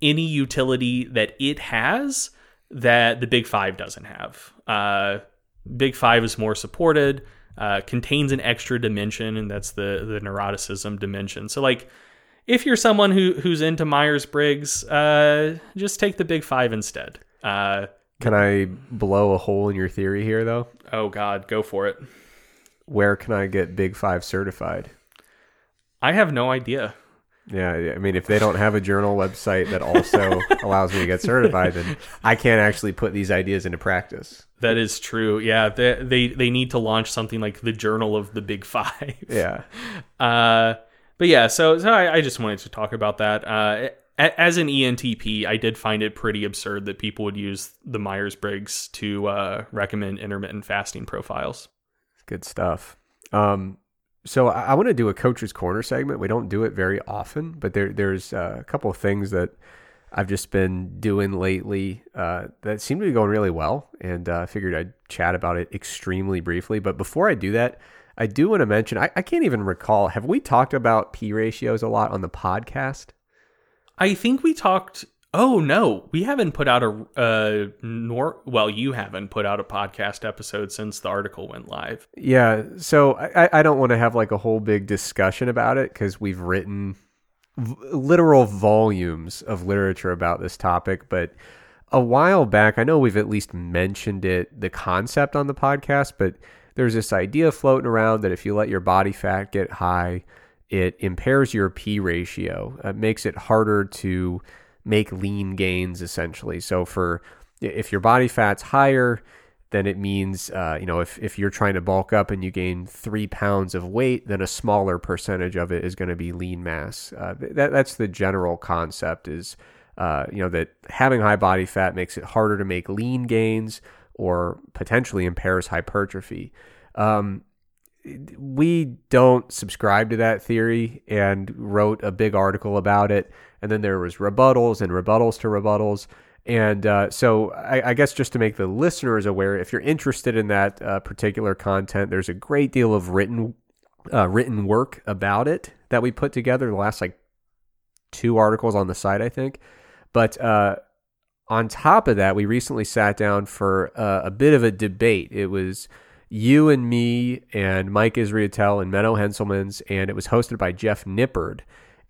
any utility that it has that the Big Five doesn't have. Uh, Big Five is more supported, uh, contains an extra dimension, and that's the the neuroticism dimension. So, like, if you're someone who who's into Myers Briggs, uh, just take the Big Five instead. Can I blow a hole in your theory here, though? Oh, God, go for it. Where can I get Big Five certified? I have no idea. Yeah, I mean, if they don't have a journal website that also allows me to get certified, then I can't actually put these ideas into practice. That is true. Yeah, they they, they need to launch something like the Journal of the Big Five. Yeah. Uh, but yeah, so so I, I just wanted to talk about that. Uh, as an ENTP, I did find it pretty absurd that people would use the Myers Briggs to uh, recommend intermittent fasting profiles. Good stuff. Um, so I, I want to do a coach's corner segment. We don't do it very often, but there there's uh, a couple of things that I've just been doing lately uh, that seem to be going really well, and uh, I figured I'd chat about it extremely briefly. But before I do that, I do want to mention I, I can't even recall. Have we talked about P ratios a lot on the podcast? I think we talked. Oh no, we haven't put out a uh, nor well, you haven't put out a podcast episode since the article went live. Yeah, so I, I don't want to have like a whole big discussion about it because we've written v- literal volumes of literature about this topic, but a while back, I know we've at least mentioned it, the concept on the podcast, but there's this idea floating around that if you let your body fat get high, it impairs your P ratio. It makes it harder to make lean gains essentially. So for if your body fat's higher, then it means uh, you know if, if you're trying to bulk up and you gain three pounds of weight, then a smaller percentage of it is going to be lean mass. Uh, that, that's the general concept. Is uh, you know that having high body fat makes it harder to make lean gains or potentially impairs hypertrophy. Um, we don't subscribe to that theory and wrote a big article about it. And then there was rebuttals and rebuttals to rebuttals. And uh, so I, I, guess just to make the listeners aware, if you're interested in that uh, particular content, there's a great deal of written uh, written work about it that we put together. The last like two articles on the site, I think. But uh, on top of that, we recently sat down for uh, a bit of a debate. It was you and me and Mike Israetel and Menno Henselmans, and it was hosted by Jeff Nippard.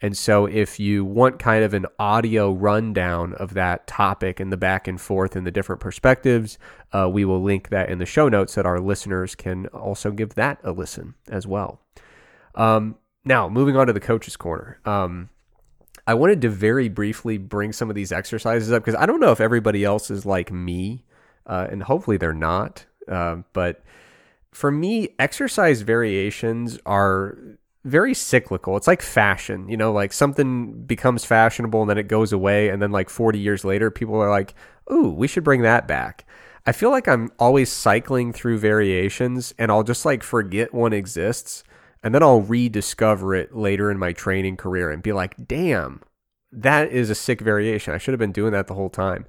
And so, if you want kind of an audio rundown of that topic and the back and forth and the different perspectives, uh, we will link that in the show notes that our listeners can also give that a listen as well. Um, now, moving on to the coach's corner. Um, I wanted to very briefly bring some of these exercises up because I don't know if everybody else is like me, uh, and hopefully they're not. Uh, but for me, exercise variations are very cyclical. It's like fashion, you know, like something becomes fashionable and then it goes away. And then like 40 years later, people are like, ooh, we should bring that back. I feel like I'm always cycling through variations and I'll just like forget one exists. And then I'll rediscover it later in my training career and be like, damn, that is a sick variation. I should have been doing that the whole time.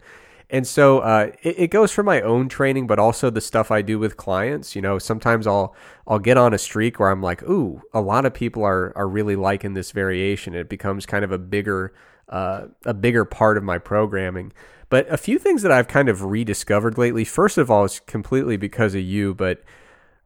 And so uh, it, it, goes for my own training, but also the stuff I do with clients. You know, sometimes I'll I'll get on a streak where I'm like, ooh, a lot of people are are really liking this variation. It becomes kind of a bigger uh, a bigger part of my programming. But a few things that I've kind of rediscovered lately. First of all, is completely because of you, but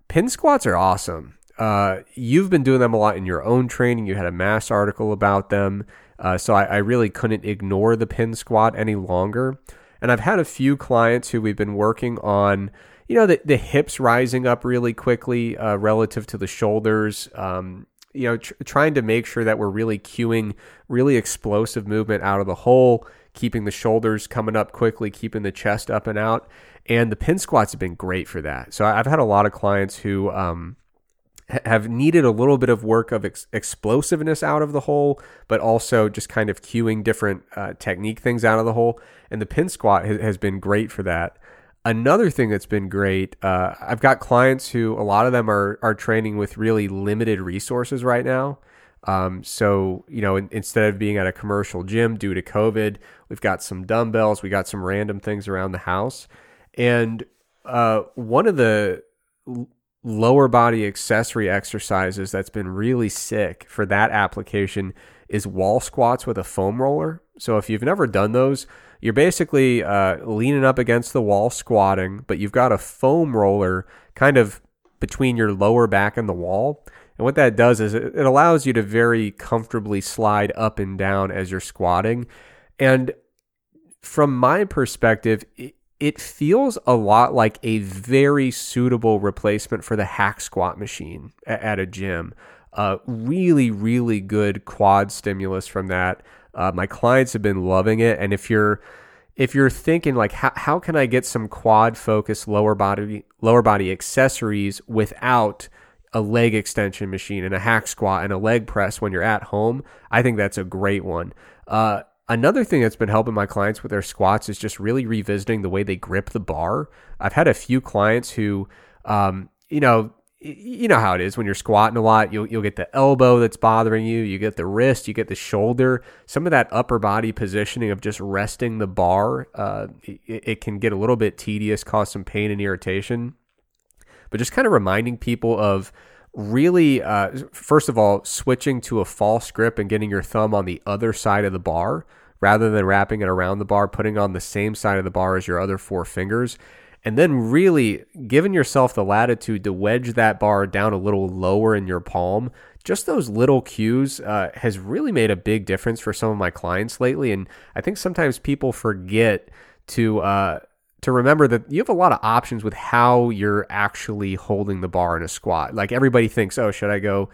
pin squats are awesome. Uh, you've been doing them a lot in your own training. You had a mass article about them. Uh, so I, I, really couldn't ignore the pin squat any longer. And I've had a few clients who we've been working on, you know, the, the hips rising up really quickly uh, relative to the shoulders. Um, you know, tr- trying to make sure that we're really cueing really explosive movement out of the hole, keeping the shoulders coming up quickly, keeping the chest up and out. And the pin squats have been great for that. So I've had a lot of clients who, um, have needed a little bit of work of ex- explosiveness out of the hole, but also just kind of cueing different uh, technique things out of the hole. And the pin squat has, has been great for that. Another thing that's been great, uh, I've got clients who a lot of them are are training with really limited resources right now. Um, so you know, in, instead of being at a commercial gym due to COVID, we've got some dumbbells, we got some random things around the house, and uh, one of the lower body accessory exercises that's been really sick for that application is wall squats with a foam roller. So if you've never done those, you're basically uh, leaning up against the wall squatting, but you've got a foam roller kind of between your lower back and the wall. And what that does is it allows you to very comfortably slide up and down as you're squatting. And from my perspective, it feels a lot like a very suitable replacement for the hack squat machine at a gym. Uh, really, really good quad stimulus from that. Uh, my clients have been loving it, and if you're if you're thinking like how, how can I get some quad focused lower body lower body accessories without a leg extension machine and a hack squat and a leg press when you're at home, I think that's a great one. Uh, Another thing that's been helping my clients with their squats is just really revisiting the way they grip the bar. I've had a few clients who, um, you know, you know how it is when you're squatting a lot. You'll you'll get the elbow that's bothering you. You get the wrist. You get the shoulder. Some of that upper body positioning of just resting the bar, uh, it, it can get a little bit tedious, cause some pain and irritation. But just kind of reminding people of really, uh, first of all, switching to a false grip and getting your thumb on the other side of the bar rather than wrapping it around the bar, putting on the same side of the bar as your other four fingers. And then really giving yourself the latitude to wedge that bar down a little lower in your palm. Just those little cues uh, has really made a big difference for some of my clients lately. And I think sometimes people forget to uh, to remember that you have a lot of options with how you're actually holding the bar in a squat. Like everybody thinks, oh, should I go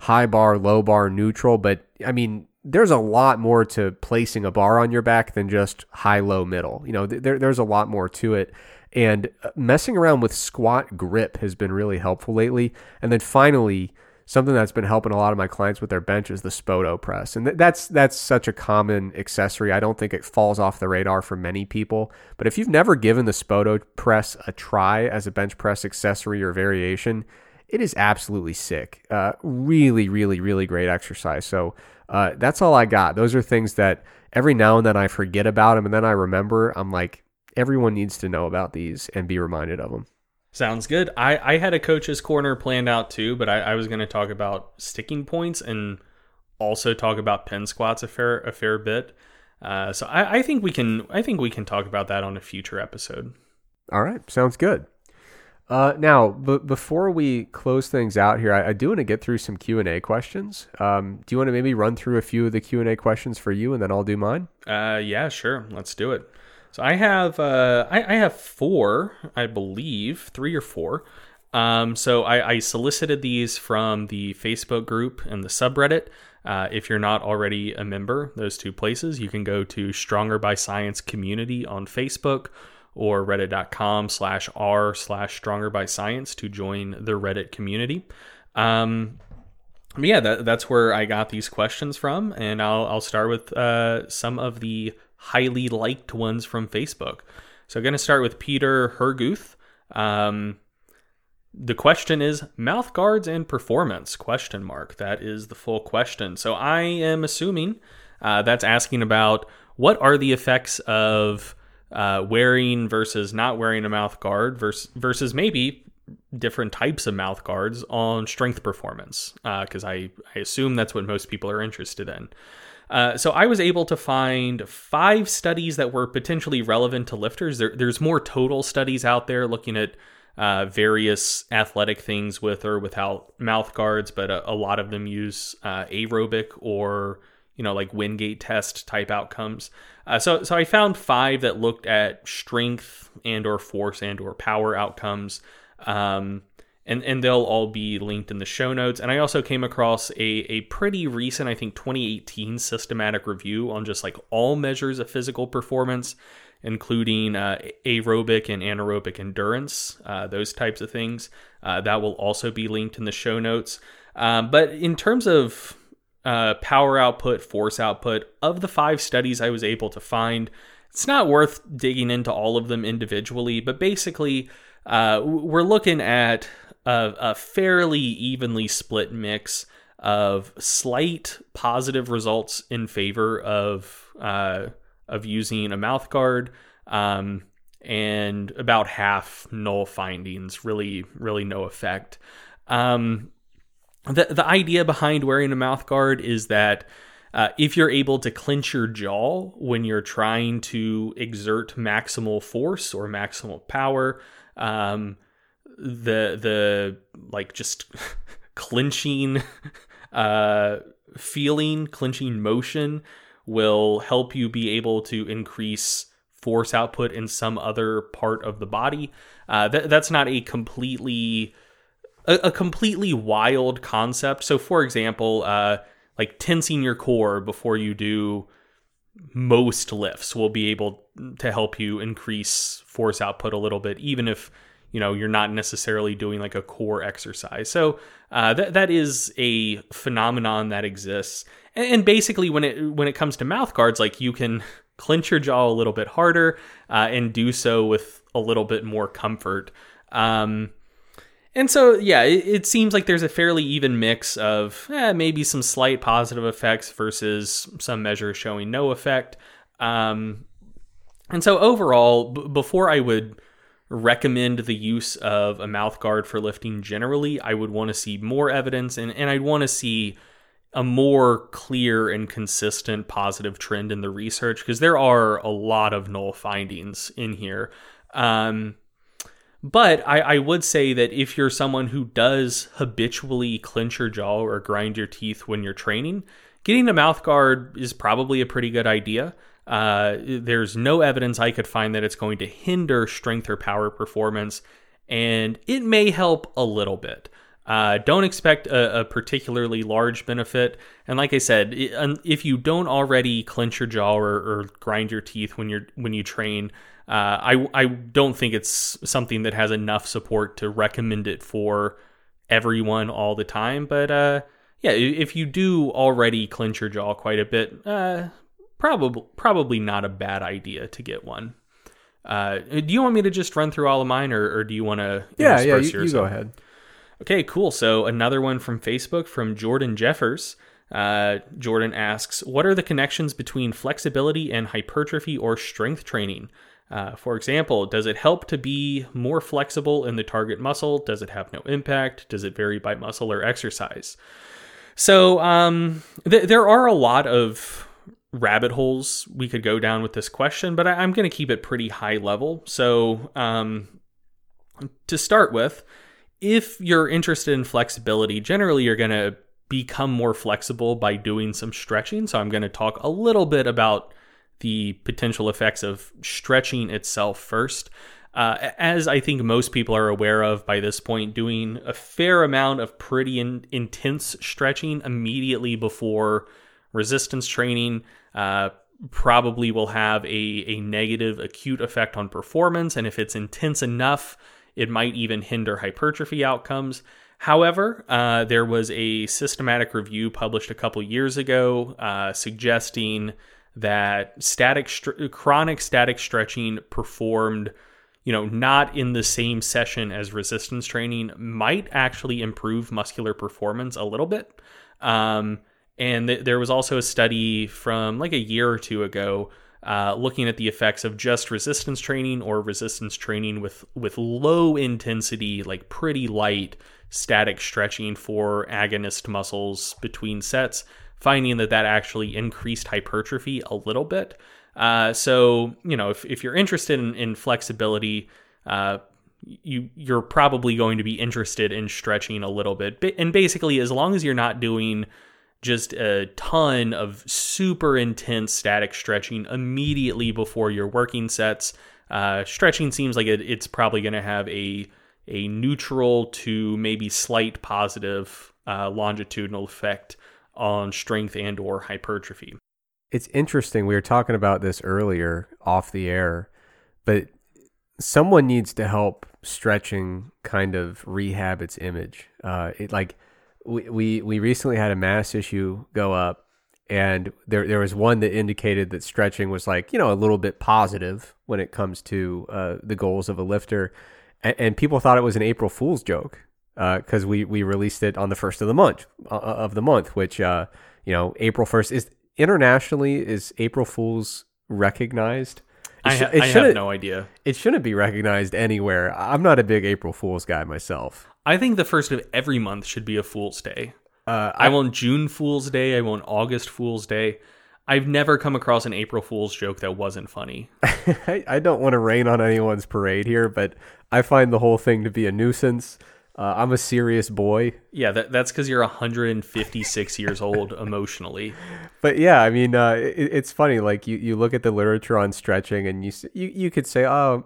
high bar, low bar, neutral. But I mean, there's a lot more to placing a bar on your back than just high, low, middle. You know, there, there's a lot more to it. And uh, messing around with squat grip has been really helpful lately. And then finally, something that's been helping a lot of my clients with their bench is the Spoto press, and that's that's such a common accessory. I don't think it falls off the radar for many people. But if you've never given the Spoto press a try as a bench press accessory or variation, it is absolutely sick. Uh, really, really, really great exercise. So uh, that's all I got. Those are things that every now and then I forget about them, and then I remember. I'm like, everyone needs to know about these and be reminded of them. Sounds good. I, I had a coach's corner planned out too, but I, I was going to talk about sticking points and also talk about pin squats a fair a fair bit. Uh, so I, I think we can I think we can talk about that on a future episode. All right, sounds good. Uh, now, b- before we close things out here, I, I do want to get through some Q and A questions. Um, do you want to maybe run through a few of the Q and A questions for you, and then I'll do mine? Uh, yeah, sure. Let's do it. So I have uh, I, I, have four, I believe, three or four. Um, so I, I, solicited these from the Facebook group and the subreddit. Uh, if you're not already a member, those two places, you can go to Stronger by Science Community on Facebook or reddit.com slash r slash stronger by science to join the Reddit community. Um, yeah, that, that's where I got these questions from, and I'll, I'll start with uh, some of the highly liked ones from Facebook. So, I'm going to start with Peter Herguth. Um, the question is mouth guards and performance question mark that is the full question so i am assuming uh, that's asking about what are the effects of uh, wearing versus not wearing a mouth guard versus, versus maybe different types of mouth guards on strength performance because uh, I, I assume that's what most people are interested in uh, so I was able to find five studies that were potentially relevant to lifters. There, there's more total studies out there looking at uh, various athletic things with or without mouth guards, but a, a lot of them use uh, aerobic or you know like Wingate test type outcomes. Uh, so so I found five that looked at strength and or force and or power outcomes. Um, and and they'll all be linked in the show notes. And I also came across a a pretty recent, I think 2018 systematic review on just like all measures of physical performance, including uh, aerobic and anaerobic endurance, uh, those types of things. Uh, that will also be linked in the show notes. Um, but in terms of uh, power output, force output, of the five studies I was able to find, it's not worth digging into all of them individually, but basically, uh, we're looking at a, a fairly evenly split mix of slight positive results in favor of uh, of using a mouth guard, um, and about half null findings. Really, really no effect. Um, the the idea behind wearing a mouth guard is that uh, if you're able to clench your jaw when you're trying to exert maximal force or maximal power, um, the the like just clinching uh feeling clinching motion will help you be able to increase force output in some other part of the body. Uh, th- that's not a completely a, a, completely wild concept. So for example uh, like tensing your core before you do most lifts will be able to help you increase force output a little bit even if you know you're not necessarily doing like a core exercise. So uh, that that is a phenomenon that exists. And, and, basically when it when it comes to mouth guards like you can clench your jaw a little bit harder uh, and do so with a little bit more comfort. Um, and so yeah it, it, seems like there's a fairly even mix of eh, maybe some slight positive effects versus some measures showing no effect. Um, and so overall b- before i would recommend the use of a mouth guard for lifting generally. I would want to see more evidence and, and I'd want to see a more clear and consistent positive trend in the research because there are a lot of null findings in here. Um, but I, I, would say that if you're someone who does habitually clench your jaw or grind your teeth when you're training, getting a mouth guard is probably a pretty good idea. Uh, there's no evidence I could find that it's going to hinder strength or power performance, and it may help a little bit. Uh, don't expect a, a, particularly large benefit. And like I said, if you don't already clench your jaw or, or grind your teeth when you're when you train, uh, I I don't think it's something that has enough support to recommend it for everyone all the time. But uh, yeah, if you do already clench your jaw quite a bit, uh, probably probably not a bad idea to get one. Uh, do you want me to just run through all of mine, or, or do you want to? Yeah, yeah, you, you go ahead. Okay, cool. So another one from Facebook from Jordan Jeffers. Uh, Jordan asks, "What are the connections between flexibility and hypertrophy or strength training? Uh, for example, does it help to be more flexible in the target muscle? Does it have no impact? Does it vary by muscle or exercise?" So um, th- there are a lot of rabbit holes we could go down with this question, but I- am going to keep it pretty high level. So um, to start with if you're interested in flexibility, generally you're going to become more flexible by doing some stretching. So I'm going to talk a little bit about the potential effects of stretching itself first. Uh, as I think most people are aware of by this point, doing a fair amount of pretty in- intense stretching immediately before resistance training uh, probably will have a, a negative acute effect on performance. And if it's intense enough, it might even hinder hypertrophy outcomes. However, uh, there was a systematic review published a couple years ago uh, suggesting that static chronic static stretching performed you know not in the same session as resistance training might actually improve muscular performance a little bit um, and th- there was also a study from like a year or two ago uh, looking at the effects of just resistance training or resistance training with with low intensity, like pretty light static stretching for agonist muscles between sets, finding that that actually increased hypertrophy a little bit. Uh, so you know, if if you're interested in, in flexibility. Uh, you you're probably going to be interested in stretching a little bit and basically as long as you're not doing just a ton of super intense static stretching immediately before your working sets. Uh, stretching seems like it, it's probably going to have a a neutral to maybe slight positive uh, longitudinal effect on strength and or hypertrophy. It's interesting. We were talking about this earlier off the air, but someone needs to help stretching kind of rehab its image. Uh, it like we, we we recently had a mass issue go up and there there was one that indicated that stretching was like you know a little bit positive when it comes to uh, the goals of a lifter, and, and, people thought it was an April Fool's joke because uh, we we released it on the first of the month uh, uh, of the month, which uh, you know April first is internationally is April Fool's recognized. I, sh- I have no idea. It shouldn't be recognized anywhere. I'm not a big April Fool's guy myself. I think the first of every month should be a Fool's Day. Uh, I, I want June Fool's Day. I want August Fool's Day. I've never come across an April Fool's joke that wasn't funny. I, I, don't want to rain on anyone's parade here, but I find the whole thing to be a nuisance. Uh, I'm a serious boy. Yeah, that, that's because you're 156 years old emotionally. But yeah, I mean, uh, it, it's funny. Like you, you look at the literature on stretching, and you you you could say, oh,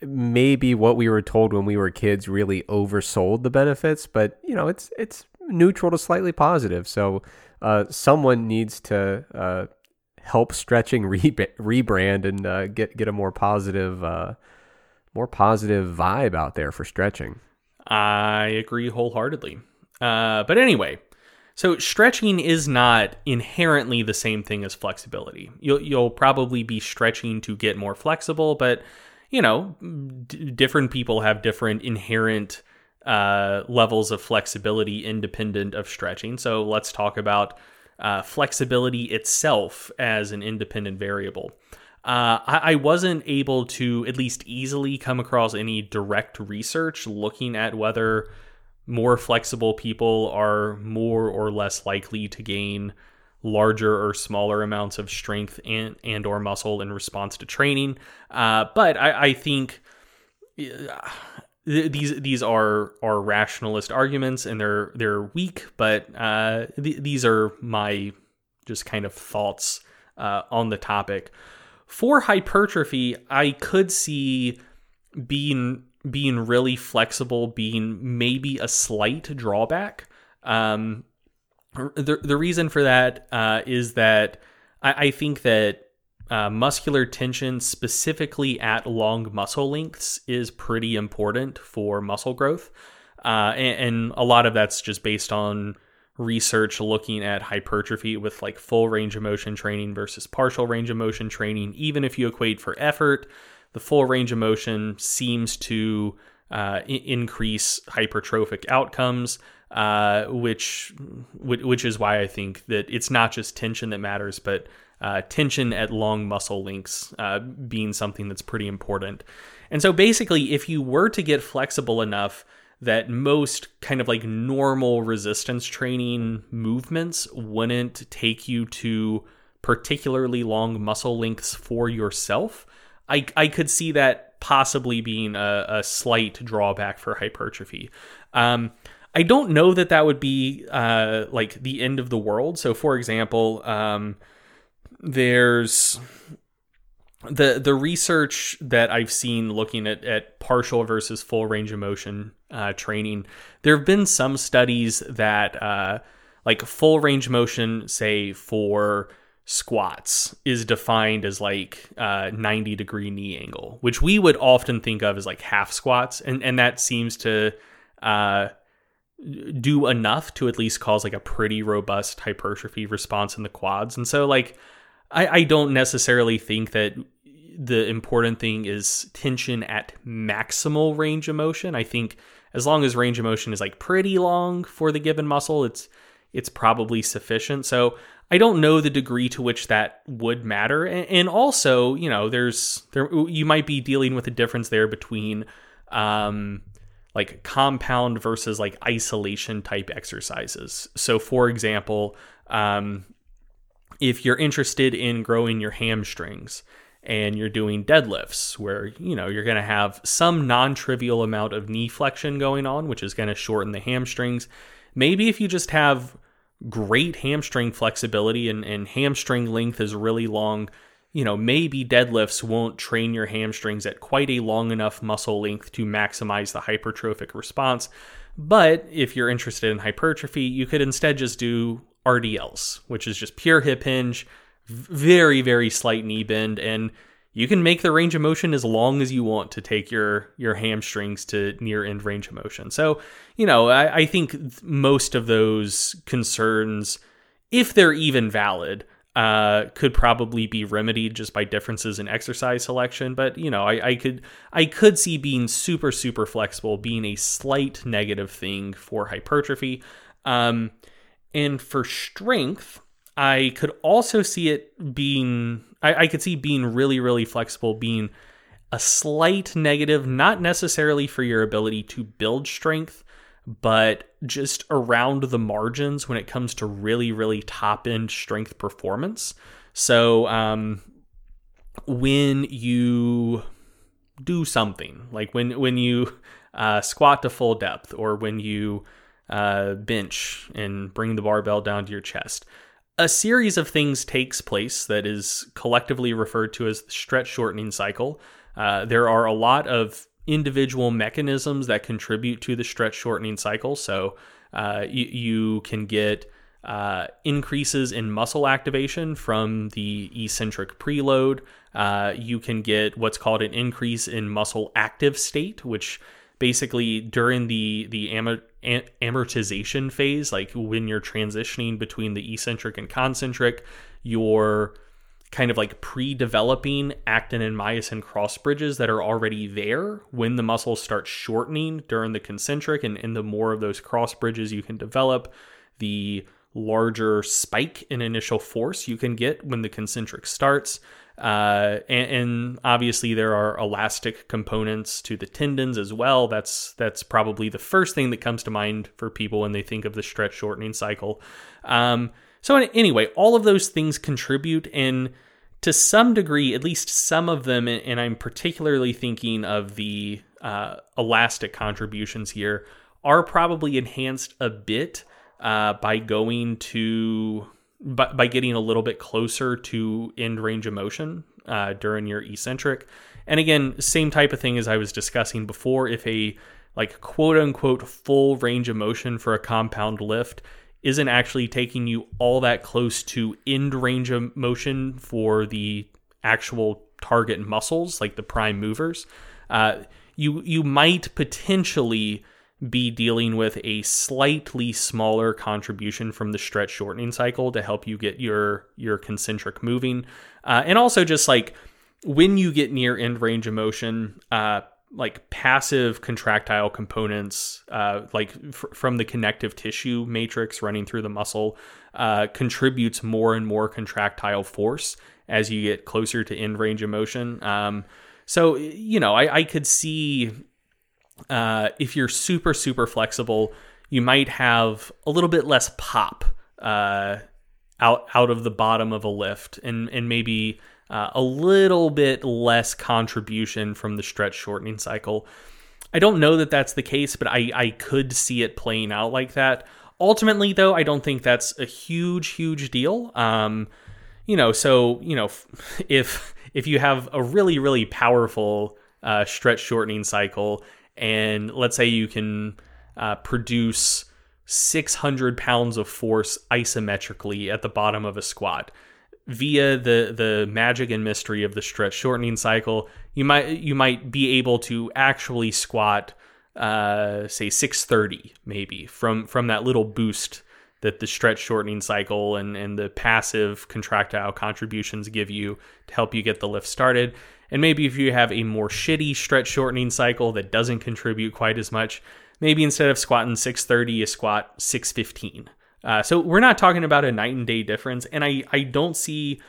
maybe what we were told when we were kids really oversold the benefits, but you know, it's it's neutral to slightly positive. So uh, someone needs to uh, help stretching re- rebrand and uh, get get a more positive uh, more positive vibe out there for stretching. I agree wholeheartedly. Uh, but anyway, so stretching is not inherently the same thing as flexibility. You'll you'll probably be stretching to get more flexible, but you know, d- different people have different inherent uh, levels of flexibility independent of stretching. So let's talk about uh, flexibility itself as an independent variable. Uh, I, I, wasn't able to at least easily come across any direct research looking at whether more flexible people are more or less likely to gain larger or smaller amounts of strength and and or muscle in response to training. Uh, but I, I think uh, these these are are rationalist arguments and they're they're weak, but uh, th- these are my just kind of thoughts uh, on the topic. For hypertrophy, I could see being being really flexible being maybe a slight drawback. Um, the the reason for that uh, is that I, I think that uh, muscular tension, specifically at long muscle lengths, is pretty important for muscle growth. Uh, and, and, a lot of that's just based on research looking at hypertrophy with like full range of motion training versus partial range of motion training. Even if you equate for effort, the full range of motion seems to uh, increase hypertrophic outcomes. Uh, which which is why I think that it's not just tension that matters, but uh, tension at long muscle lengths uh, being something that's pretty important. And so basically, if you were to get flexible enough that most kind of like normal resistance training movements wouldn't take you to particularly long muscle lengths for yourself, I, I could see that possibly being a, a slight drawback for hypertrophy. Um, I don't know that that would be uh, like the end of the world. So, for example, um, there's the the research that I've seen looking at, at partial versus full range of motion uh, training, there have been some studies that uh, like full range motion, say for squats, is defined as like uh, 90 degree knee angle, which we would often think of as like half squats, and and that seems to uh, do enough to at least cause like a pretty robust hypertrophy response in the quads, and so like I, I don't necessarily think that the important thing is tension at maximal range of motion. I think as long as range of motion is like pretty long for the given muscle, it's it's probably sufficient. So I don't know the degree to which that would matter. And, also, you know, there's there you might be dealing with a difference there between um like compound versus like isolation type exercises. So for example, um if you're interested in growing your hamstrings and you're doing deadlifts where you know you're going to have some non-trivial amount of knee flexion going on which is going to shorten the hamstrings. Maybe if you just have great hamstring flexibility and, and hamstring length is really long you know maybe deadlifts won't train your hamstrings at quite a long enough muscle length to maximize the hypertrophic response. But if you're interested in hypertrophy you could instead just do RDLs, which is just pure hip hinge, very very slight knee bend, and you can make the range of motion as long as you want to take your your hamstrings to near end range of motion. So you know I, I think most of those concerns, if they're even valid. Uh, could probably be remedied just by differences in exercise selection. But you know, I, I, could I could see being super super flexible being a slight negative thing for hypertrophy. Um, and for strength, I could also see it being, I, I could see being really, really flexible, being a slight negative, not necessarily for your ability to build strength, but just around the margins when it comes to really, really top end strength performance. So, um, when you do something like when when you uh, squat to full depth or when you uh, bench and bring the barbell down to your chest. A series of things takes place that is collectively referred to as the stretch shortening cycle. Uh, there are a lot of individual mechanisms that contribute to the stretch shortening cycle. So uh, you, you, can get uh, increases in muscle activation from the eccentric preload. Uh, you can get what's called an increase in muscle active state, which basically during the the am- amortization phase, like when you're transitioning between the eccentric and concentric, you're kind of like pre-developing actin and myosin cross bridges that are already there when the muscles start shortening during the concentric and, and the more of those cross bridges you can develop the larger spike in initial force you can get when the concentric starts uh, and, and, obviously there are elastic components to the tendons as well. That's that's probably the first thing that comes to mind for people when they think of the stretch shortening cycle. Um, so anyway, all of those things contribute, and to some degree, at least some of them, and I'm particularly thinking of the uh, elastic contributions here, are probably enhanced a bit uh, by going to by, by getting a little bit closer to end range of motion uh, during your eccentric. And again, same type of thing as I was discussing before. If a like quote unquote full range of motion for a compound lift isn't actually taking you all that close to end range of motion for the actual target muscles, like the prime movers, uh, you you might potentially be dealing with a slightly smaller contribution from the stretch shortening cycle to help you get your your concentric moving, uh, and also just like when you get near end range of motion, uh, like passive contractile components, uh, like f- from the connective tissue matrix running through the muscle, uh, contributes more and more contractile force as you get closer to end range of motion. Um, so you know, I, I could see uh, if you're super super flexible, you might have a little bit less pop uh, out out of the bottom of a lift, and and maybe uh, a little bit less contribution from the stretch shortening cycle. I don't know that that's the case, but I I could see it playing out like that. Ultimately, though, I don't think that's a huge huge deal. Um, you know, so you know, if if you have a really really powerful uh, stretch shortening cycle and let's say you can uh, produce 600 pounds of force isometrically at the bottom of a squat. Via the the magic and mystery of the stretch shortening cycle you might you might be able to actually squat uh, say 630 maybe from from that little boost that the stretch shortening cycle and and the passive contractile contributions give you to help you get the lift started and maybe if you have a more shitty stretch shortening cycle that doesn't contribute quite as much, maybe instead of squatting 630, you squat 615. Uh, so we're not talking about a night and day difference. And I, I don't see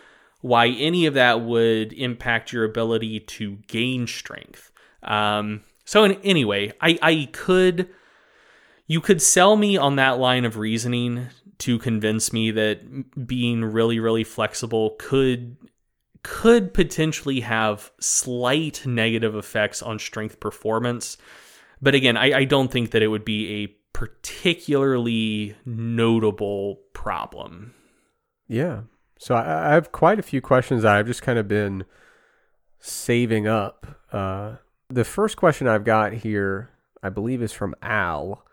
why any of that would impact your ability to gain strength. Um, so in, anyway, I, I could, you could sell me on that line of reasoning to convince me that being really, really flexible could could potentially have slight negative effects on strength performance. But again, I, I don't think that it would be a particularly notable problem. Yeah. So I, I have quite a few questions that I've just kind of been saving up. Uh, the first question I've got here, I believe, is from Al.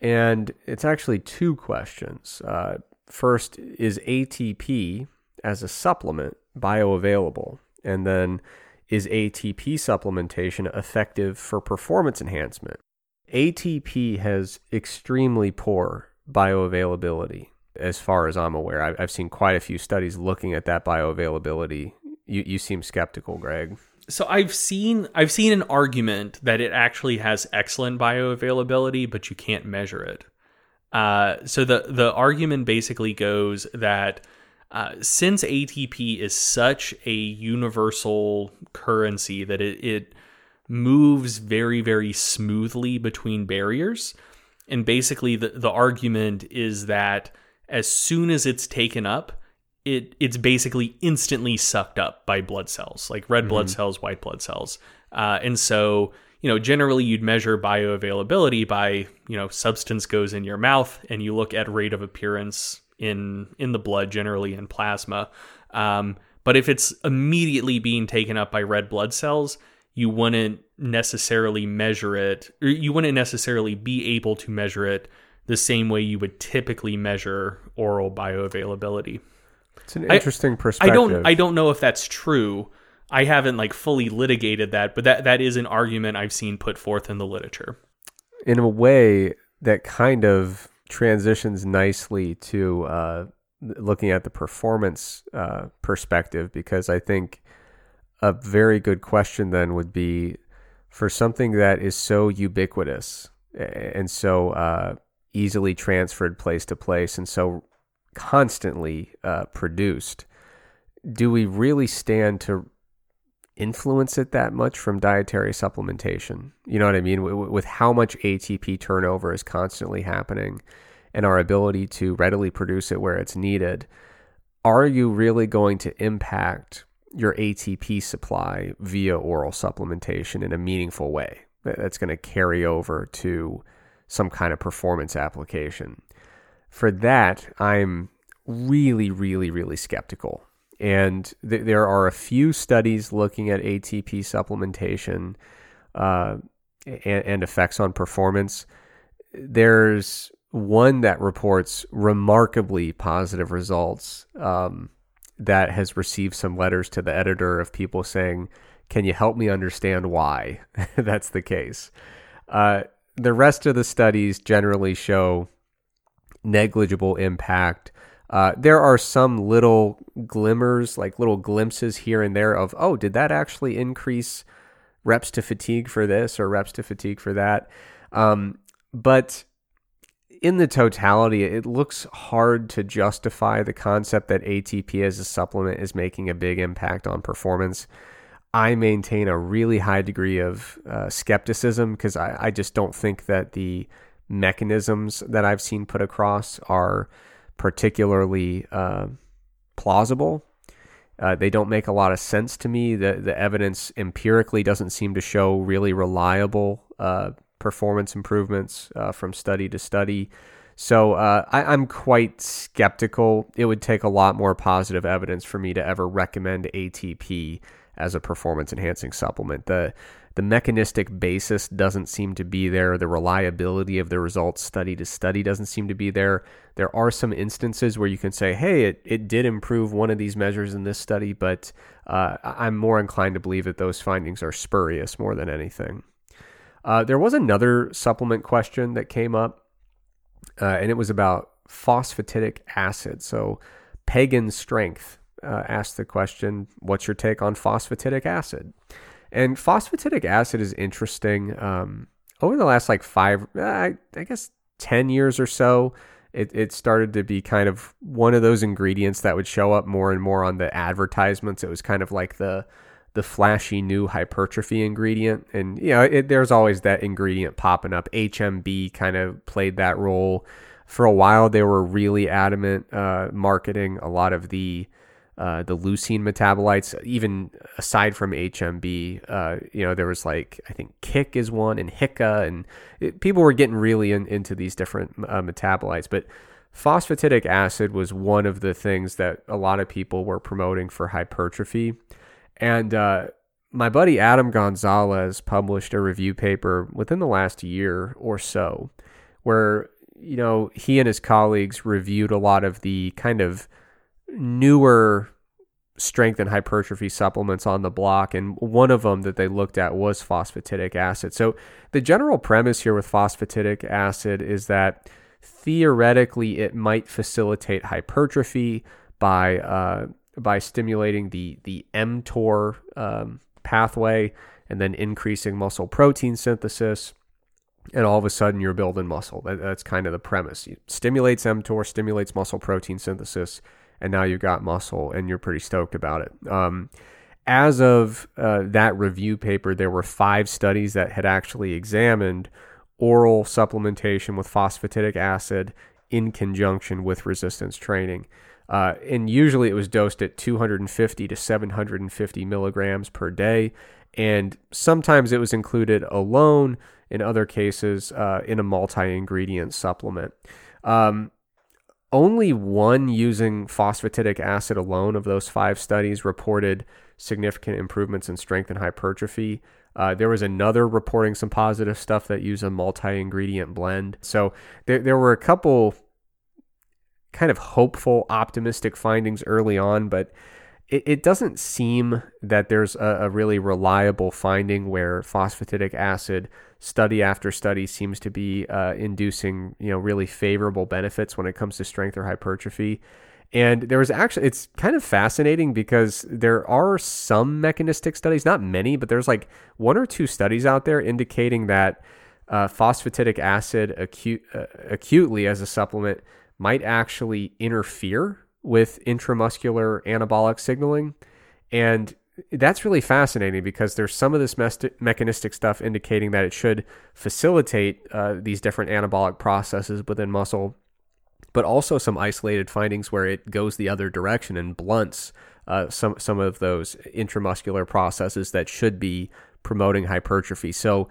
And it's actually two questions. Uh, first, is ATP as a supplement bioavailable? And then is ATP supplementation effective for performance enhancement? ATP has extremely poor bioavailability, as far as I'm aware. I've, seen quite a few studies looking at that bioavailability. You, you seem skeptical, Greg. So I've seen I've seen an argument that it actually has excellent bioavailability, but you can't measure it. Uh, so the the argument basically goes that uh, since ATP is such a universal currency that it, it moves very, very smoothly between barriers, and basically the, the argument is that as soon as it's taken up, it it's basically instantly sucked up by blood cells, like red mm-hmm. blood cells, white blood cells, uh, and so you know generally you'd measure bioavailability by you know substance goes in your mouth and you look at rate of appearance in in the blood, generally in plasma. Um, but if it's immediately being taken up by red blood cells, you wouldn't necessarily measure it, or you wouldn't necessarily be able to measure it the same way you would typically measure oral bioavailability. It's an interesting I, perspective. I don't I don't know if that's true. I haven't like fully litigated that, but that that is an argument I've seen put forth in the literature. In a way that kind of transitions nicely to uh, looking at the performance uh, perspective because I think a very good question then would be for something that is so ubiquitous and so uh, easily transferred place to place and so constantly uh, produced. Do we really stand to influence it that much from dietary supplementation. You know what I mean? With how much ATP turnover is constantly happening and our ability to readily produce it where it's needed, are you really going to impact your ATP supply via oral supplementation in a meaningful way that's going to carry over to some kind of performance application? For that, I'm really, really, really skeptical and th- there are a few studies looking at ATP supplementation uh, and, and effects on performance. There's one that reports remarkably positive results um, that has received some letters to the editor of people saying, Can you help me understand why that's the case? Uh, the rest of the studies generally show negligible impact. Uh, there are some little glimmers, like little glimpses here and there of, oh, did that actually increase reps to fatigue for this or reps to fatigue for that? Um, but in the totality, it looks hard to justify the concept that ATP as a supplement is making a big impact on performance. I maintain a really high degree of uh, skepticism because I, I, just don't think that the mechanisms that I've seen put across are particularly uh, plausible. Uh, they don't make a lot of sense to me. The the evidence empirically doesn't seem to show really reliable uh, performance improvements uh, from study to study. So uh, I, I'm quite skeptical. It would take a lot more positive evidence for me to ever recommend ATP as a performance enhancing supplement. The the mechanistic basis doesn't seem to be there. The reliability of the results study to study doesn't seem to be there. There are some instances where you can say, hey, it, it did improve one of these measures in this study, but uh, I'm more inclined to believe that those findings are spurious more than anything. Uh, there was another supplement question that came up, uh, and it was about phosphatidic acid. So, pagan strength uh, asked the question, What's your take on phosphatidic acid? And phosphatidic acid is interesting. Um, over the last like five, I, I guess, 10 years or so, it, it started to be kind of one of those ingredients that would show up more and more on the advertisements. It was kind of like the the flashy new hypertrophy ingredient, and you know, it, there's always that ingredient popping up. HMB kind of played that role for a while. They were really adamant uh, marketing a lot of the uh, the leucine metabolites, even aside from HMB, uh, you know, there was like, I think KIC is one and HICA, and it, people were getting really in, into these different uh, metabolites. But phosphatidic acid was one of the things that a lot of people were promoting for hypertrophy. And uh, my buddy Adam Gonzalez published a review paper within the last year or so where, you know, he and his colleagues reviewed a lot of the kind of newer strength and hypertrophy supplements on the block, and one of them that they looked at was phosphatidic acid. So, the general premise here with phosphatidic acid is that theoretically it might facilitate hypertrophy by uh, by stimulating the the mTOR um, pathway and then increasing muscle protein synthesis. And all of a sudden, you're building muscle. That, that's kind of the premise. It stimulates mTOR, stimulates muscle protein synthesis, and now you've got muscle and you're pretty stoked about it. Um, as of uh, that review paper, there were five studies that had actually examined oral supplementation with phosphatidic acid in conjunction with resistance training. Uh, and usually it was dosed at 250 to 750 milligrams per day. And sometimes it was included alone, in other cases, uh, in a multi ingredient supplement. Um, only one using phosphatidic acid alone of those five studies reported significant improvements in strength and hypertrophy. Uh, there was another reporting some positive stuff that used a multi ingredient blend. So there, there were a couple kind of hopeful, optimistic findings early on, but it, it doesn't seem that there's a, a really reliable finding where phosphatidic acid study after study seems to be uh, inducing you know really favorable benefits when it comes to strength or hypertrophy. And there was actually, it's kind of fascinating because there are some mechanistic studies, not many, but there's like one or two studies out there indicating that uh, phosphatidic acid acute, uh, acutely as a supplement might actually interfere with intramuscular anabolic signaling. And that's really fascinating because there's some of this mechanistic stuff indicating that it should facilitate uh, these different anabolic processes within muscle, but also some isolated findings where it goes the other direction and blunts uh, some some of those intramuscular processes that should be promoting hypertrophy. So,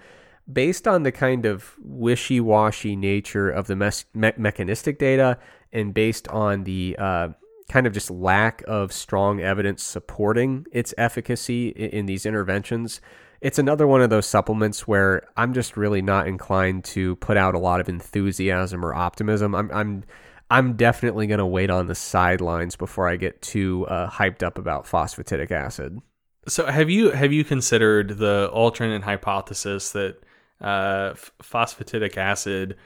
based on the kind of wishy-washy nature of the mes- me- mechanistic data, and based on the uh, kind of just lack of strong evidence supporting its efficacy in, in these interventions. It's another one of those supplements where I'm just really not inclined to put out a lot of enthusiasm or optimism. I'm I'm I'm definitely going to wait on the sidelines before I get too uh, hyped up about phosphatidic acid. So have you have you considered the alternate hypothesis that uh, phosphatidic acid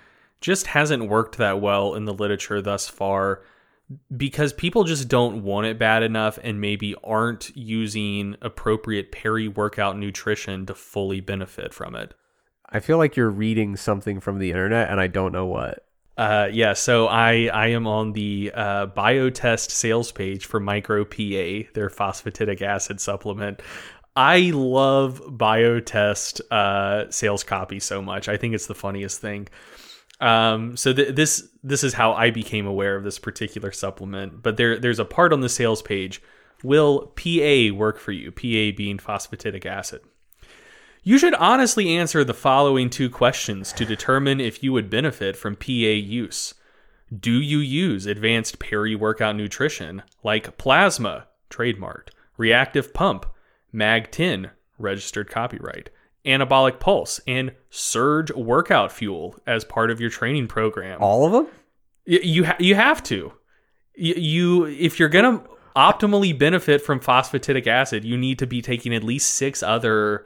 just hasn't worked that well in the literature thus far because people just don't want it bad enough and maybe aren't using appropriate peri workout nutrition to fully benefit from it. I feel like you're reading something from the internet and I don't know what. Uh, yeah, so I I am on the uh, Biotest sales page for Micro PA, their phosphatidic acid supplement. I love Biotest uh, sales copy so much. I think it's the funniest thing. Um, so th- this this is how I became aware of this particular supplement. But there there's a part on the sales page. Will PA work for you? PA being phosphatidic acid. You should honestly answer the following two questions to determine if you would benefit from PA use. Do you use advanced peri workout nutrition like Plazma, trademarked, reactive pump, MAG 10, registered copyright, anabolic pulse, and surge workout fuel as part of your training program? All of them? Y- You, ha- you have to. You, if you're going to optimally benefit from phosphatidic acid, you need to be taking at least six other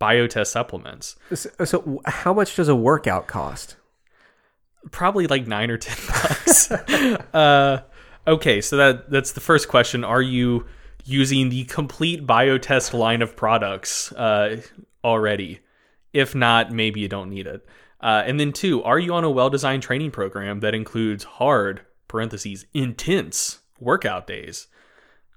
biotest supplements. So, so how much does a workout cost? probably like nine or ten bucks. uh, okay, so that that's the first question. Are you using the complete biotest line of products uh, already? If not, maybe you don't need it. Uh, and then two, are you on a well-designed training program that includes hard parentheses intense workout days?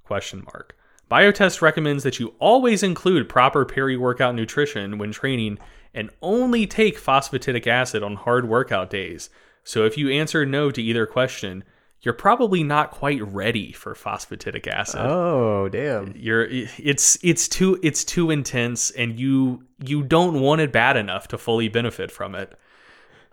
Question mark. Biotest recommends that you always include proper peri-workout nutrition when training and only take phosphatidic acid on hard workout days. So if you answer no to either question, you're probably not quite ready for phosphatidic acid. Oh, damn. You're it's it's too it's too intense and you you don't want it bad enough to fully benefit from it.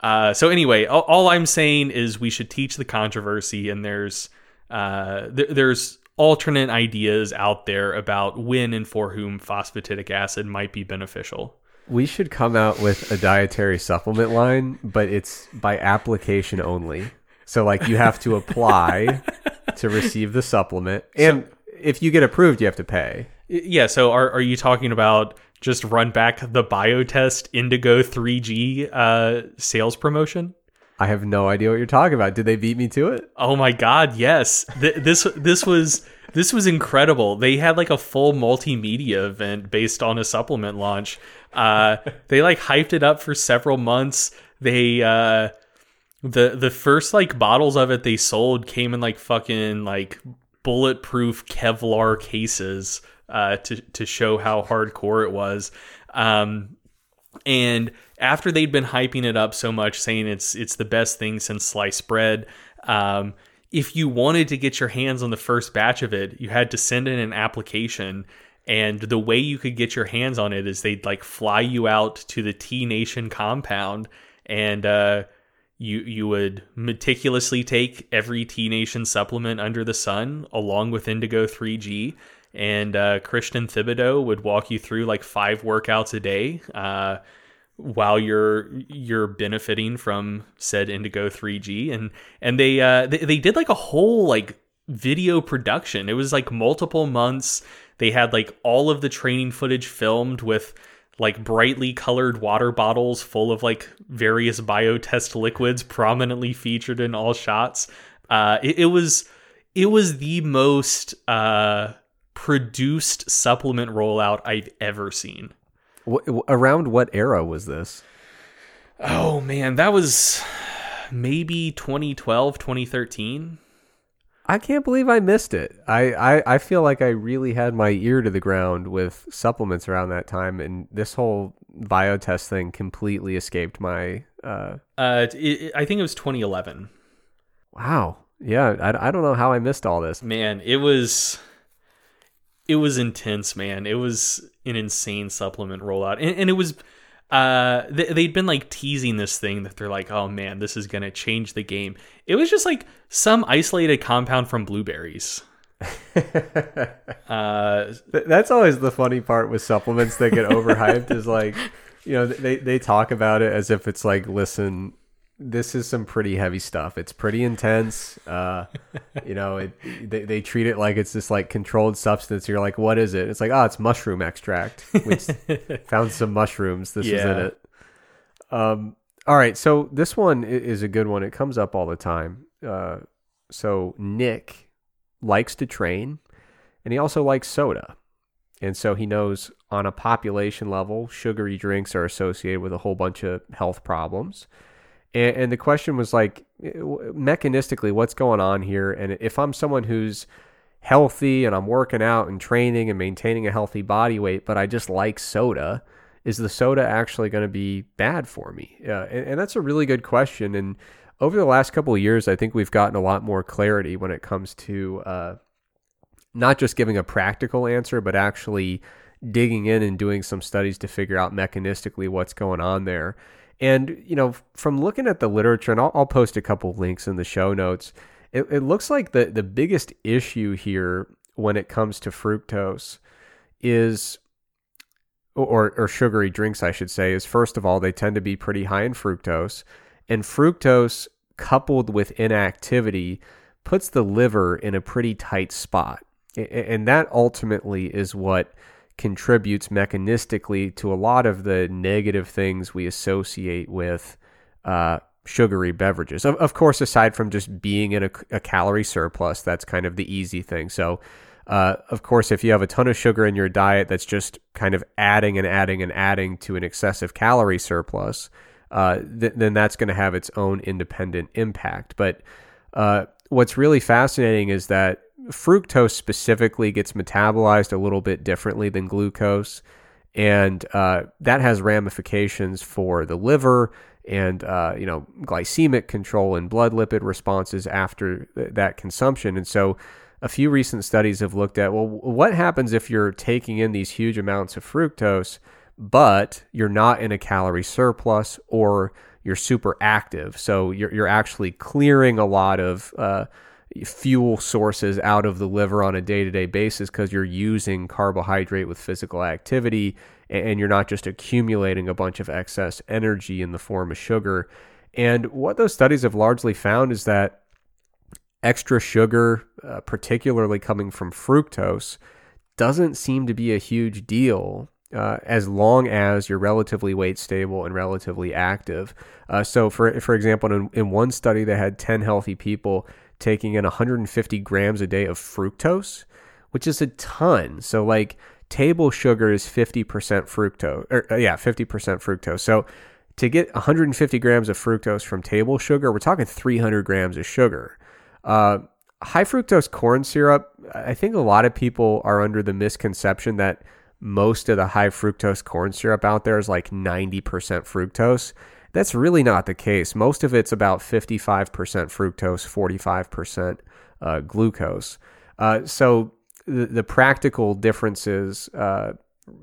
Uh, so anyway, all, all I'm saying is we should teach the controversy and there's uh, th- there's alternate ideas out there about when and for whom phosphatidic acid might be beneficial. We should come out with a dietary supplement line, but it's by application only. So, like, you have to apply to receive the supplement. And if you get approved, you have to pay. Yeah, so are, are you talking about just run back the Biotest Indigo 3G uh, sales promotion? I have no idea what you're talking about. Did they beat me to it? Oh my god, yes. Th- this this was this was incredible. They had like a full multimedia event based on a supplement launch. Uh, they like hyped it up for several months. They uh, the the first like bottles of it they sold came in like fucking like bulletproof Kevlar cases uh, to to show how hardcore it was. Um, and after they'd been hyping it up so much, saying it's it's the best thing since sliced bread, um, if you wanted to get your hands on the first batch of it, you had to send in an application. And the way you could get your hands on it is they'd like fly you out to the T Nation compound, and uh, you you would meticulously take every T Nation supplement under the sun, along with Indigo 3G. And uh, Christian Thibaudeau would walk you through like five workouts a day. Uh, while you're you're benefiting from said Indigo 3G and and they uh they, they did like a whole like video production. It was like multiple months. They had like all of the training footage filmed with like brightly colored water bottles full of like various biotest liquids prominently featured in all shots. Uh it, it was it was the most uh produced supplement rollout I've ever seen. Around what era was this? Oh man, that was maybe 2012, 2013. I can't believe I missed it. I, I, I feel like I really had my ear to the ground with supplements around that time, and this whole biotest thing completely escaped my. Uh, Uh, it, I think it was 2011. wow. Yeah, I, I don't know how I missed all this. Man, it was it was intense, man. It was an insane supplement rollout, and, and it was uh, they, they'd been like teasing this thing that they're like, oh man, this is gonna change the game. It was just like some isolated compound from blueberries. uh, That's always the funny part with supplements that get overhyped is like, you know, they, they talk about it as if it's like, listen, this is some pretty heavy stuff. It's pretty intense. Uh, you know, it, they, they treat it like it's this like controlled substance. You're like, what is it? It's like, oh, it's mushroom extract. We found some mushrooms. This is in it. Um, all right. So this one is a good one. It comes up all the time. Uh, so Nick likes to train and he also likes soda. And so he knows on a population level, sugary drinks are associated with a whole bunch of health problems. And, and the question was like, mechanistically, what's going on here? And if I'm someone who's healthy and I'm working out and training and maintaining a healthy body weight, but I just like soda, is the soda actually going to be bad for me? Uh, and, and that's a really good question. And over the last couple of years, I think we've gotten a lot more clarity when it comes to uh, not just giving a practical answer, but actually digging in and doing some studies to figure out mechanistically what's going on there. And, you know, from looking at the literature, and I'll, I'll post a couple links in the show notes, it, it looks like the, the biggest issue here when it comes to fructose is, or, or sugary drinks, I should say, is first of all, they tend to be pretty high in fructose. And fructose coupled with inactivity puts the liver in a pretty tight spot. And that ultimately is what contributes mechanistically to a lot of the negative things we associate with uh, sugary beverages. Of, of course, aside from just being in a, a calorie surplus, that's kind of the easy thing. So, uh, of course, if you have a ton of sugar in your diet that's just kind of adding and adding and adding to an excessive calorie surplus, uh, th- then that's going to have its own independent impact. But uh, what's really fascinating is that fructose specifically gets metabolized a little bit differently than glucose, and uh, that has ramifications for the liver and uh, you know glycemic control and blood lipid responses after th- that consumption. And so, a few recent studies have looked at well, what happens if you're taking in these huge amounts of fructose, but you're not in a calorie surplus or you're super active. So you're, you're actually clearing a lot of uh, fuel sources out of the liver on a day to day basis because you're using carbohydrate with physical activity and you're not just accumulating a bunch of excess energy in the form of sugar. And what those studies have largely found is that extra sugar, uh, particularly coming from fructose, doesn't seem to be a huge deal uh, as long as you're relatively weight stable and relatively active. Uh, so, for for example, in, in one study, they had 10 healthy people taking in 150 grams a day of fructose, which is a ton. So, like table sugar is 50% fructose, or uh, yeah, 50% fructose. So, to get 150 grams of fructose from table sugar, we're talking 300 grams of sugar. Uh, high fructose corn syrup, I think a lot of people are under the misconception that most of the high fructose corn syrup out there is like 90% fructose. That's really not the case. Most of it's about 55% fructose, 45% uh, glucose. Uh, so the, the practical differences uh,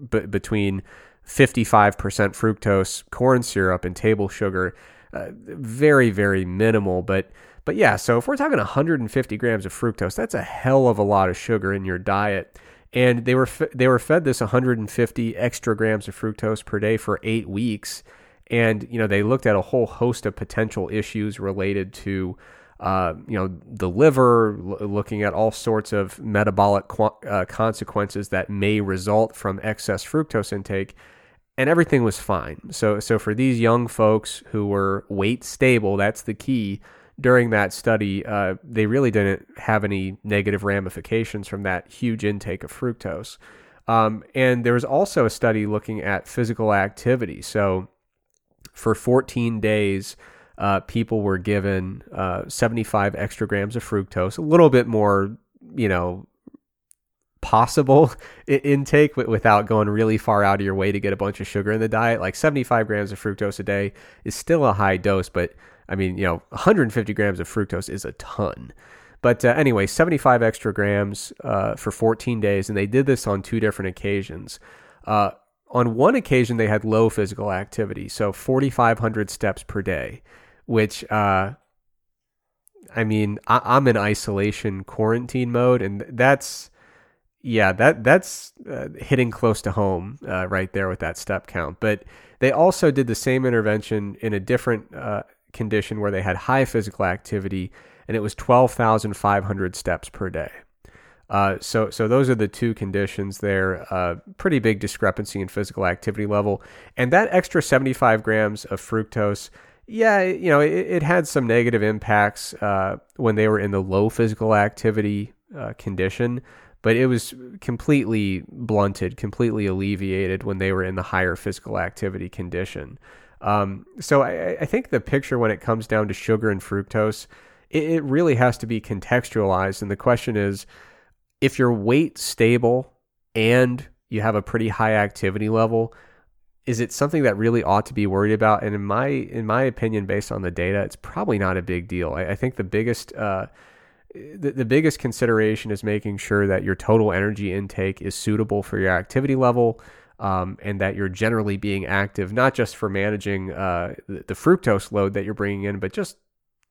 b- between 55% fructose corn syrup and table sugar, uh, very, very minimal. But but yeah, so if we're talking 150 grams of fructose, that's a hell of a lot of sugar in your diet. And they were they were fed this 150 extra grams of fructose per day for eight weeks, and you know they looked at a whole host of potential issues related to uh, you know the liver, l- looking at all sorts of metabolic qu- uh, consequences that may result from excess fructose intake, and everything was fine. So so for these young folks who were weight stable, that's the key during that study, uh, they really didn't have any negative ramifications from that huge intake of fructose. Um, and there was also a study looking at physical activity. So for 14 days, uh, people were given uh, 75 extra grams of fructose, a little bit more, you know, possible intake without going really far out of your way to get a bunch of sugar in the diet. Like 75 grams of fructose a day is still a high dose, but I mean, you know, 150 grams of fructose is a ton. But uh, anyway, 75 extra grams uh, for 14 days, and they did this on two different occasions. Uh, on one occasion, they had low physical activity, so 4,500 steps per day, which, uh, I mean, I, am in isolation quarantine mode, and that's, yeah, that that's uh, hitting close to home uh, right there with that step count. But they also did the same intervention in a different uh, condition where they had high physical activity, and it was 12,500 steps per day. Uh, so, so those are the two conditions there. Uh, pretty big discrepancy in physical activity level, and that extra 75 grams of fructose. Yeah, you know, it, it had some negative impacts uh, when they were in the low physical activity uh, condition, but it was completely blunted, completely alleviated when they were in the higher physical activity condition. Um, so I, I, think the picture when it comes down to sugar and fructose, it, it really has to be contextualized, and the question is if your weight stable and you have a pretty high activity level, is it something that really ought to be worried about? And in my in my opinion, based on the data, it's probably not a big deal. I, I think the biggest uh, the, the biggest consideration is making sure that your total energy intake is suitable for your activity level. Um, and that you're generally being active, not just for managing uh, the, the fructose load that you're bringing in, but just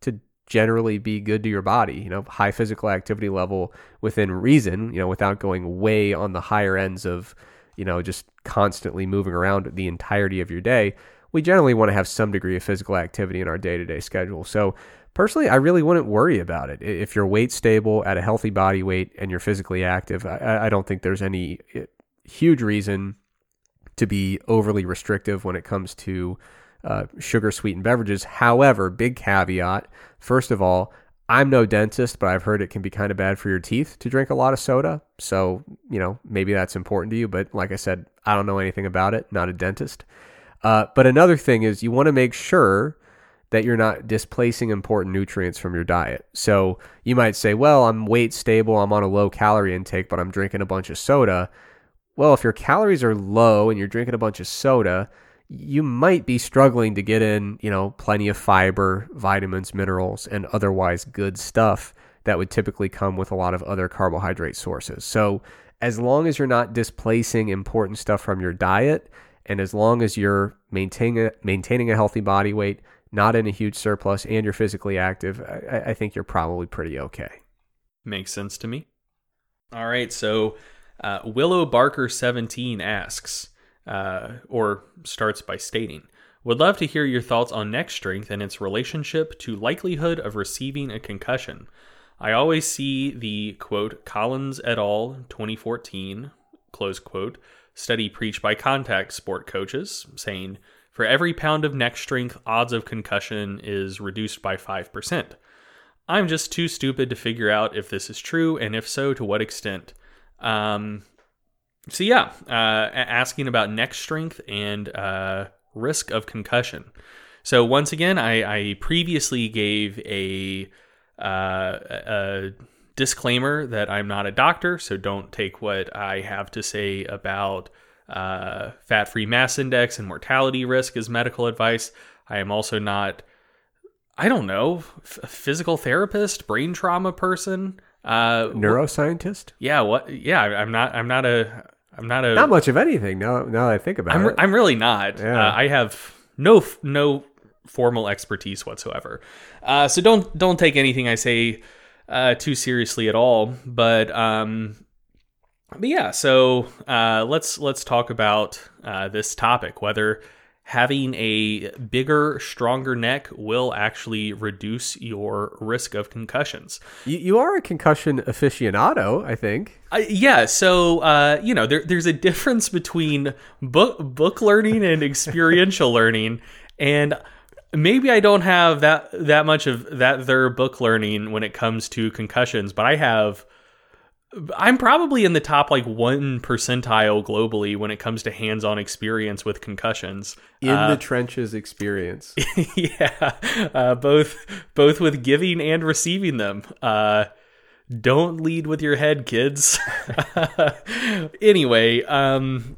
to generally be good to your body. You know, high physical activity level within reason. You know, without going way on the higher ends of, you know, just constantly moving around the entirety of your day. We generally want to have some degree of physical activity in our day to day schedule. So, personally, I really wouldn't worry about it. If your weight's stable at a healthy body weight and you're physically active, I, I don't think there's any eh, huge reason to be overly restrictive when it comes to uh, sugar sweetened beverages. However, big caveat first of all, I'm no dentist, but I've heard it can be kind of bad for your teeth to drink a lot of soda. So, you know, maybe that's important to you. But like I said, I don't know anything about it, not a dentist. Uh, but another thing is you want to make sure that you're not displacing important nutrients from your diet. So you might say, well, I'm weight stable, I'm on a low calorie intake, but I'm drinking a bunch of soda. Well, if your calories are low and you're drinking a bunch of soda, you might be struggling to get in, you know, plenty of fiber, vitamins, minerals, and otherwise good stuff that would typically come with a lot of other carbohydrate sources. So, as long as you're not displacing important stuff from your diet, and as long as you're maintaining a, maintaining a healthy body weight, not in a huge surplus, and you're physically active, I, I think you're probably pretty okay. Makes sense to me. All right, so uh, Willow Barker 17 asks, uh, or starts by stating, Would love to hear your thoughts on neck strength and its relationship to likelihood of receiving a concussion. I always see the quote Collins et al. 2014 close quote study preached by contact sport coaches saying for every pound of neck strength, odds of concussion is reduced by 5%. I'm just too stupid to figure out if this is true, and if so, to what extent. Um, so yeah, uh, asking about neck strength and uh, risk of concussion. So once again, I, I previously gave a, uh, a disclaimer that I'm not a doctor, so don't take what I have to say about uh, fat-free mass index and mortality risk as medical advice. I am also not, I don't know, f- physical therapist, brain trauma person, uh, neuroscientist. Yeah, what? Yeah, I'm not. I'm not a I'm not a not much of anything. Now, now that I think about I'm, it, I'm really not. Yeah. Uh, I have no no formal expertise whatsoever. Uh, so don't don't take anything I say uh, too seriously at all. But um, but yeah. So uh, let's let's talk about uh, this topic whether having a bigger, stronger neck will actually reduce your risk of concussions. You, you are a concussion aficionado, I think. Uh, yeah, so uh, you know, there, there's a difference between book book learning and experiential learning, and maybe I don't have that that much of that their book learning when it comes to concussions, but I have I'm probably in the top like one percentile globally when it comes to hands-on experience with concussions. In uh, the trenches experience, yeah, uh, both both with giving and receiving them. Uh, don't lead with your head, kids. anyway, um,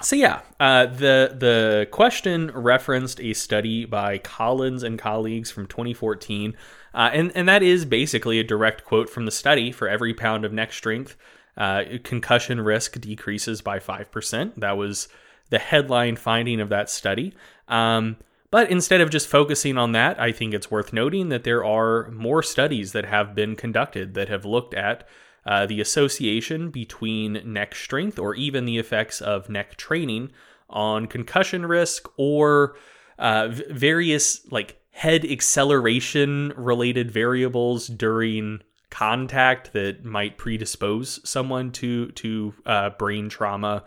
so yeah, uh, the the question referenced a study by Collins and colleagues from 2014 uh, and, and that is basically a direct quote from the study for every pound of neck strength. uh, concussion risk decreases by 5%. That was the headline finding of that study. Um, but instead of just focusing on that, I think it's worth noting that there are more studies that have been conducted that have looked at uh, the association between neck strength or even the effects of neck training on concussion risk or uh, various like head acceleration related variables during contact that might predispose someone to to uh, brain trauma.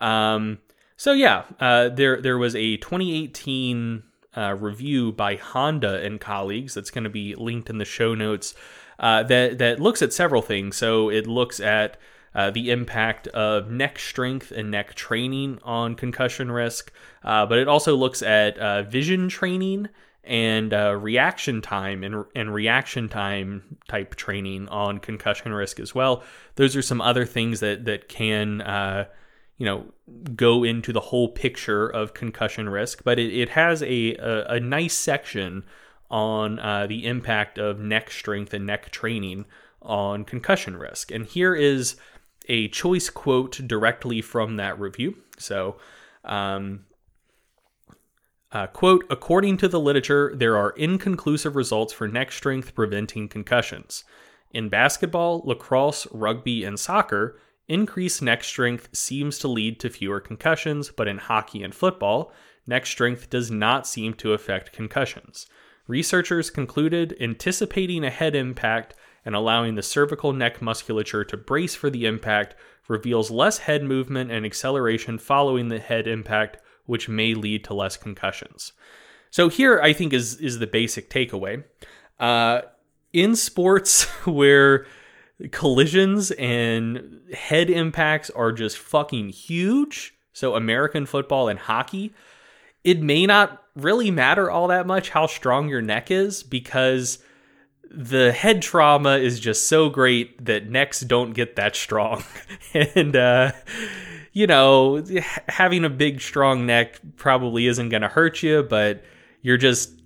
Um, so yeah, uh, there there was a 2018 uh, review by Honda and colleagues that's going to be linked in the show notes uh, that that looks at several things. So it looks at uh, the impact of neck strength and neck training on concussion risk, uh, but it also looks at vision training and uh, reaction time and, and reaction time type training on concussion risk as well. Those are some other things that that can uh, you know go into the whole picture of concussion risk, but it, it has a, a, a nice section on uh, the impact of neck strength and neck training on concussion risk. And here is a choice quote directly from that review. So, um, uh, quote, according to the literature, there are inconclusive results for neck strength preventing concussions. In basketball, lacrosse, rugby, and soccer, increased neck strength seems to lead to fewer concussions, but in hockey and football, neck strength does not seem to affect concussions. Researchers concluded anticipating a head impact and allowing the cervical neck musculature to brace for the impact reveals less head movement and acceleration following the head impact which may lead to less concussions. So here, I think is is the basic takeaway. Uh, in sports where collisions and head impacts are just fucking huge, so American football and hockey, it may not really matter all that much how strong your neck is because the head trauma is just so great that necks don't get that strong. and uh, you know, having a big, strong neck probably isn't going to hurt you, but you're just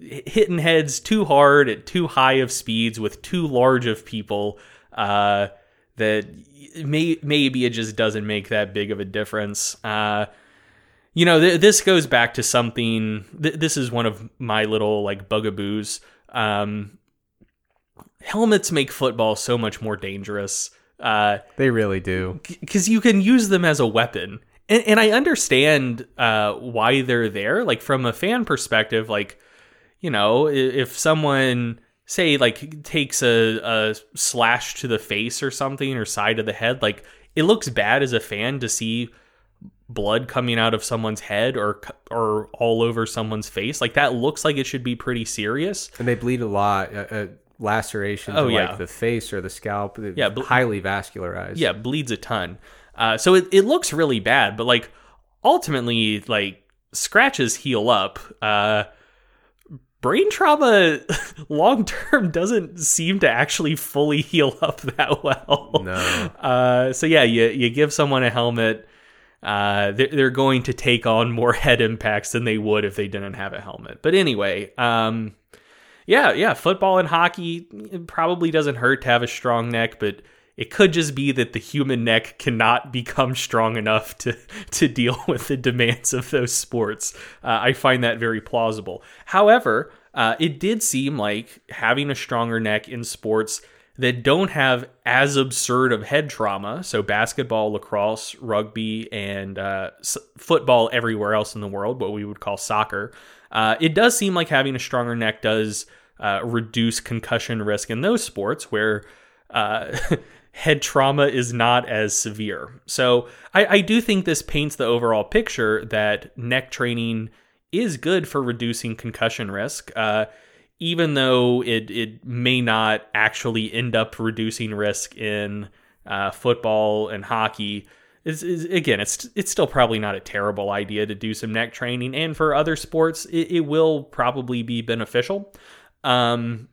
hitting heads too hard at too high of speeds with too large of people uh, that may, maybe it just doesn't make that big of a difference. Uh, you know, th- this goes back to something. Th- this is one of my little like bugaboos. Um, helmets make football so much more dangerous. Uh, they really do. Because you can use them as a weapon. And, and I understand uh, why they're there. Like, from a fan perspective, like, you know, if someone, say, like, takes a, a slash to the face or something or side of the head, like, it looks bad as a fan to see blood coming out of someone's head or or all over someone's face like that looks like it should be pretty serious and they bleed a lot uh, lacerations oh, yeah. like the face or the scalp. Yeah, ble- highly vascularized. Yeah, bleeds a ton. Uh, so it, it looks really bad, but like ultimately, like scratches heal up. Uh, brain trauma long term doesn't seem to actually fully heal up that well. No. Uh, so yeah, you you give someone a helmet. Uh, they're, they're going to take on more head impacts than they would if they didn't have a helmet. But anyway, um, yeah, yeah, football and hockey probably doesn't hurt to have a strong neck, but it could just be that the human neck cannot become strong enough to to deal with the demands of those sports. Uh, I find that very plausible. However, uh, it did seem like having a stronger neck in sports that don't have as absurd of head trauma, so basketball, lacrosse, rugby, and uh, s- football everywhere else in the world, what we would call soccer, uh, it does seem like having a stronger neck does uh, reduce concussion risk in those sports where uh, head trauma is not as severe. So I, I, do think this paints the overall picture that neck training is good for reducing concussion risk. Uh, even though it, it may not actually end up reducing risk in uh, football and hockey, is, is again, it's it's still probably not a terrible idea to do some neck training, and for other sports, it, it will probably be beneficial. Um,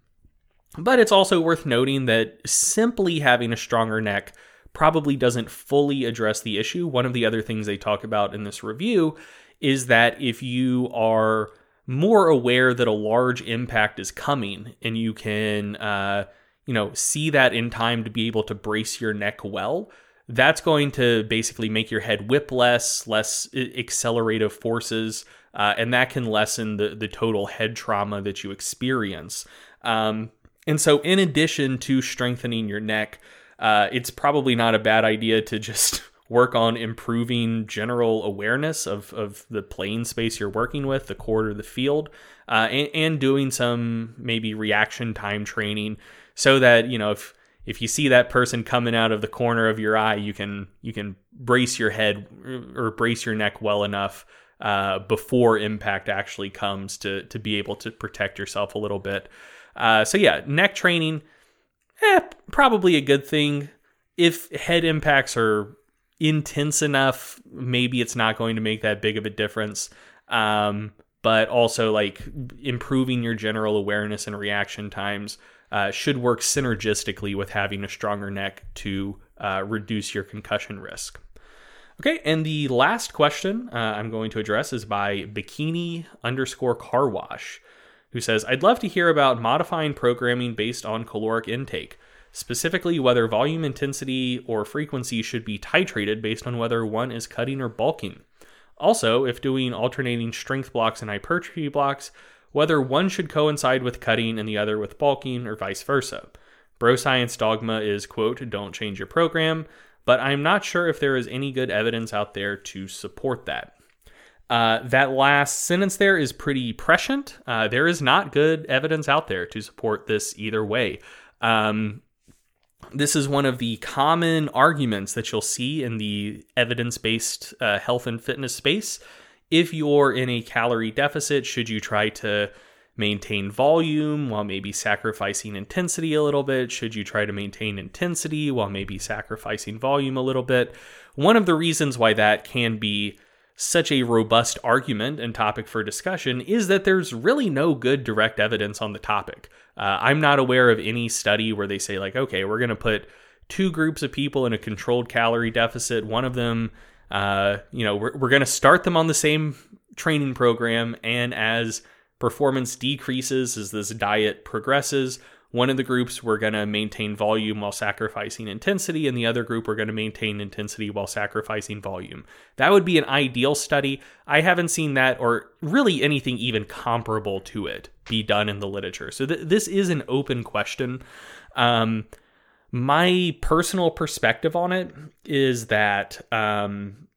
but it's also worth noting that simply having a stronger neck probably doesn't fully address the issue. One of the other things they talk about in this review is that if you are more aware that a large impact is coming and you can uh, you know, see that in time to be able to brace your neck well, that's going to basically make your head whip less, less accelerative forces, uh, and that can lessen the, the total head trauma that you experience. Um, and so, in addition to strengthening your neck, uh, it's probably not a bad idea to just work on improving general awareness of, of the plane space you're working with, the court or the field, uh, and, and doing some maybe reaction time training so that, you know, if if you see that person coming out of the corner of your eye, you can you can brace your head or brace your neck well enough uh, before impact actually comes to to be able to protect yourself a little bit. Uh, so yeah, neck training, eh, probably a good thing. If head impacts are intense enough, maybe it's not going to make that big of a difference. Um, but also like improving your general awareness and reaction times uh, should work synergistically with having a stronger neck to uh, reduce your concussion risk. Okay, and the last question uh, I'm going to address is by bikini underscore car wash, who says, I'd love to hear about modifying programming based on caloric intake, specifically whether volume intensity or frequency should be titrated based on whether one is cutting or bulking. Also, if doing alternating strength blocks and hypertrophy blocks, whether one should coincide with cutting and the other with bulking or vice versa. Bro science dogma is, quote, don't change your program, but I'm not sure if there is any good evidence out there to support that. Uh, that last sentence there is pretty prescient. Uh, there is not good evidence out there to support this either way. Um, this is one of the common arguments that you'll see in the evidence based uh, health and fitness space if you're in a calorie deficit, should you try to maintain volume while maybe sacrificing intensity a little bit? Should you try to maintain intensity while maybe sacrificing volume a little bit? One of the reasons why that can be such a robust argument and topic for discussion is that there's really no good direct evidence on the topic. Uh, I'm not aware of any study where they say, like, okay, we're going to put two groups of people in a controlled calorie deficit. One of them uh, you know, we're, we're going to start them on the same training program. And as performance decreases, as this diet progresses, one of the groups we're going to maintain volume while sacrificing intensity, and the other group we're going to maintain intensity while sacrificing volume. That would be an ideal study. I haven't seen that, or really anything even comparable to it, be done in the literature. So th- this is an open question. Um, my personal perspective on it is that um,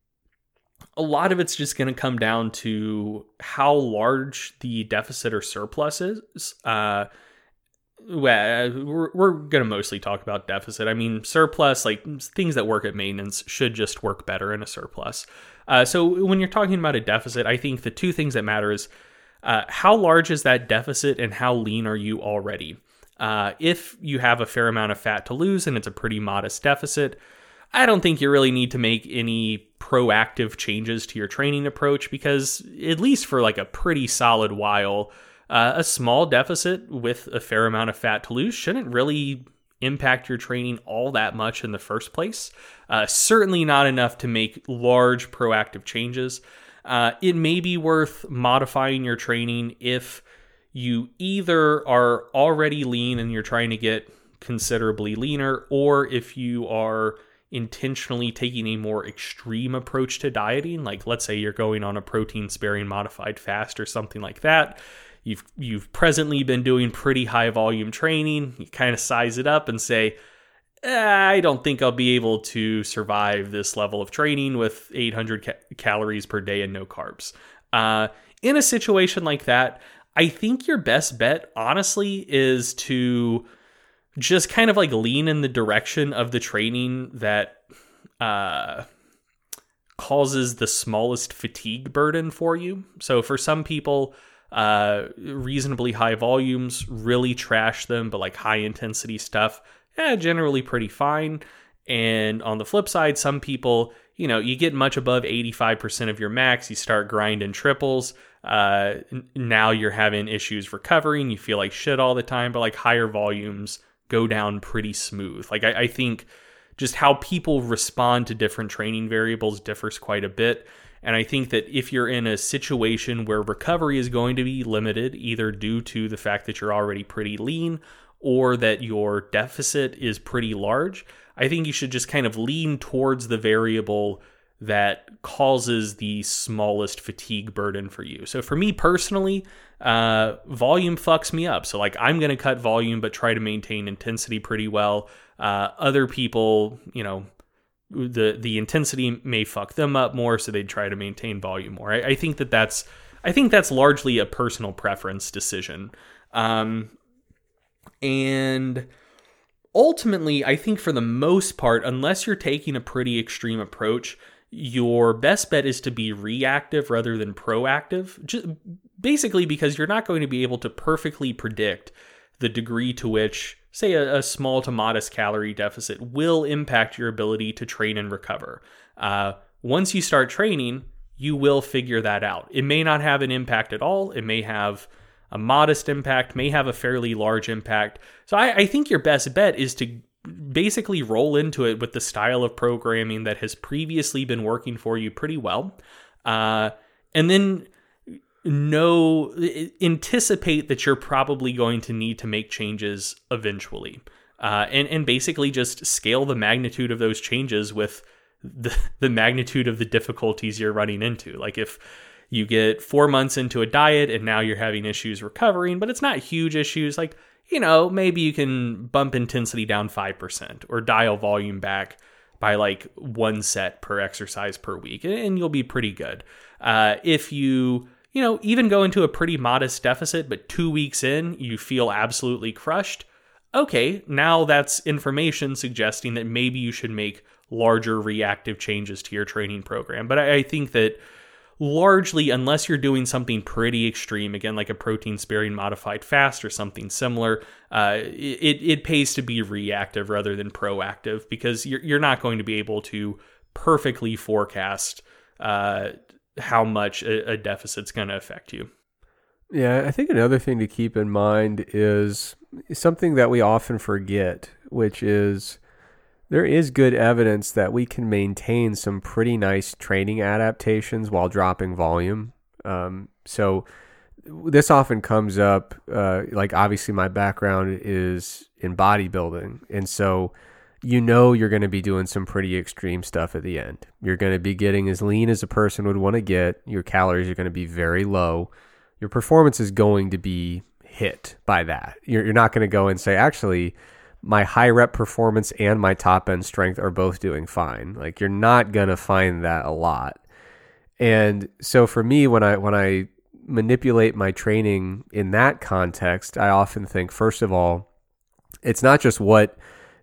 a lot of it's just going to come down to how large the deficit or surplus is. Uh, well, we're, we're going to mostly talk about deficit. I mean, surplus, like things that work at maintenance, should just work better in a surplus. Uh, so when you're talking about a deficit, I think the two things that matter is uh, how large is that deficit and how lean are you already? Uh, if you have a fair amount of fat to lose and it's a pretty modest deficit, I don't think you really need to make any proactive changes to your training approach because, at least for like a pretty solid while, uh, a small deficit with a fair amount of fat to lose shouldn't really impact your training all that much in the first place. Uh, certainly not enough to make large proactive changes. Uh, it may be worth modifying your training if you either are already lean and you're trying to get considerably leaner, or if you are intentionally taking a more extreme approach to dieting, like let's say you're going on a protein sparing modified fast or something like that. You've you've presently been doing pretty high volume training. You kind of size it up and say, eh, I don't think I'll be able to survive this level of training with 800 ca- calories per day and no carbs. Uh, in a situation like that, I think your best bet, honestly, is to just kind of like lean in the direction of the training that uh, causes the smallest fatigue burden for you. So for some people, uh, reasonably high volumes really trash them, but like high intensity stuff, yeah, generally pretty fine. And on the flip side, some people, you know, you get much above 85% of your max, you start grinding triples uh, now you're having issues recovering. You feel like shit all the time, but like higher volumes go down pretty smooth. Like I, I think just how people respond to different training variables differs quite a bit. And I think that if you're in a situation where recovery is going to be limited, either due to the fact that you're already pretty lean or that your deficit is pretty large, I think you should just kind of lean towards the variable that causes the smallest fatigue burden for you. So for me personally, uh, volume fucks me up. So like I'm going to cut volume, but try to maintain intensity pretty well. Uh, other people, you know, the the intensity may fuck them up more, so they try to maintain volume more. I, I, think that that's I think that's largely a personal preference decision. Um, and ultimately, I think for the most part, unless you're taking a pretty extreme approach, your best bet is to be reactive rather than proactive. Just basically because you're not going to be able to perfectly predict the degree to which, say, a, a small to modest calorie deficit will impact your ability to train and recover. Uh, once you start training, you will figure that out. It may not have an impact at all. It may have a modest impact, may have a fairly large impact. So I, I think your best bet is to basically roll into it with the style of programming that has previously been working for you pretty well. Uh, and then know anticipate that you're probably going to need to make changes eventually uh, and and basically just scale the magnitude of those changes with the, the magnitude of the difficulties you're running into like if you get four months into a diet and now you're having issues recovering but it's not huge issues like you know, maybe you can bump intensity down 5% or dial volume back by like one set per exercise per week, and you'll be pretty good. Uh, if you, you know, even go into a pretty modest deficit, but two weeks in, you feel absolutely crushed, okay, now that's information suggesting that maybe you should make larger reactive changes to your training program. But I, I think that largely, unless you're doing something pretty extreme, again, like a protein sparing modified fast or something similar, uh, it, it pays to be reactive rather than proactive because you're, you're not going to be able to perfectly forecast uh, how much a, a deficit's going to affect you. Yeah, I think another thing to keep in mind is something that we often forget, which is there is good evidence that we can maintain some pretty nice training adaptations while dropping volume. Um, so this often comes up. Uh, like obviously, my background is in bodybuilding, and so you know you're going to be doing some pretty extreme stuff at the end. You're going to be getting as lean as a person would want to get. Your calories are going to be very low. Your performance is going to be hit by that. You're, you're not going to go and say, actually, my high rep performance and my top end strength are both doing fine. Like you're not going to find that a lot. And so for me when I when I manipulate my training in that context, I often think first of all, it's not just what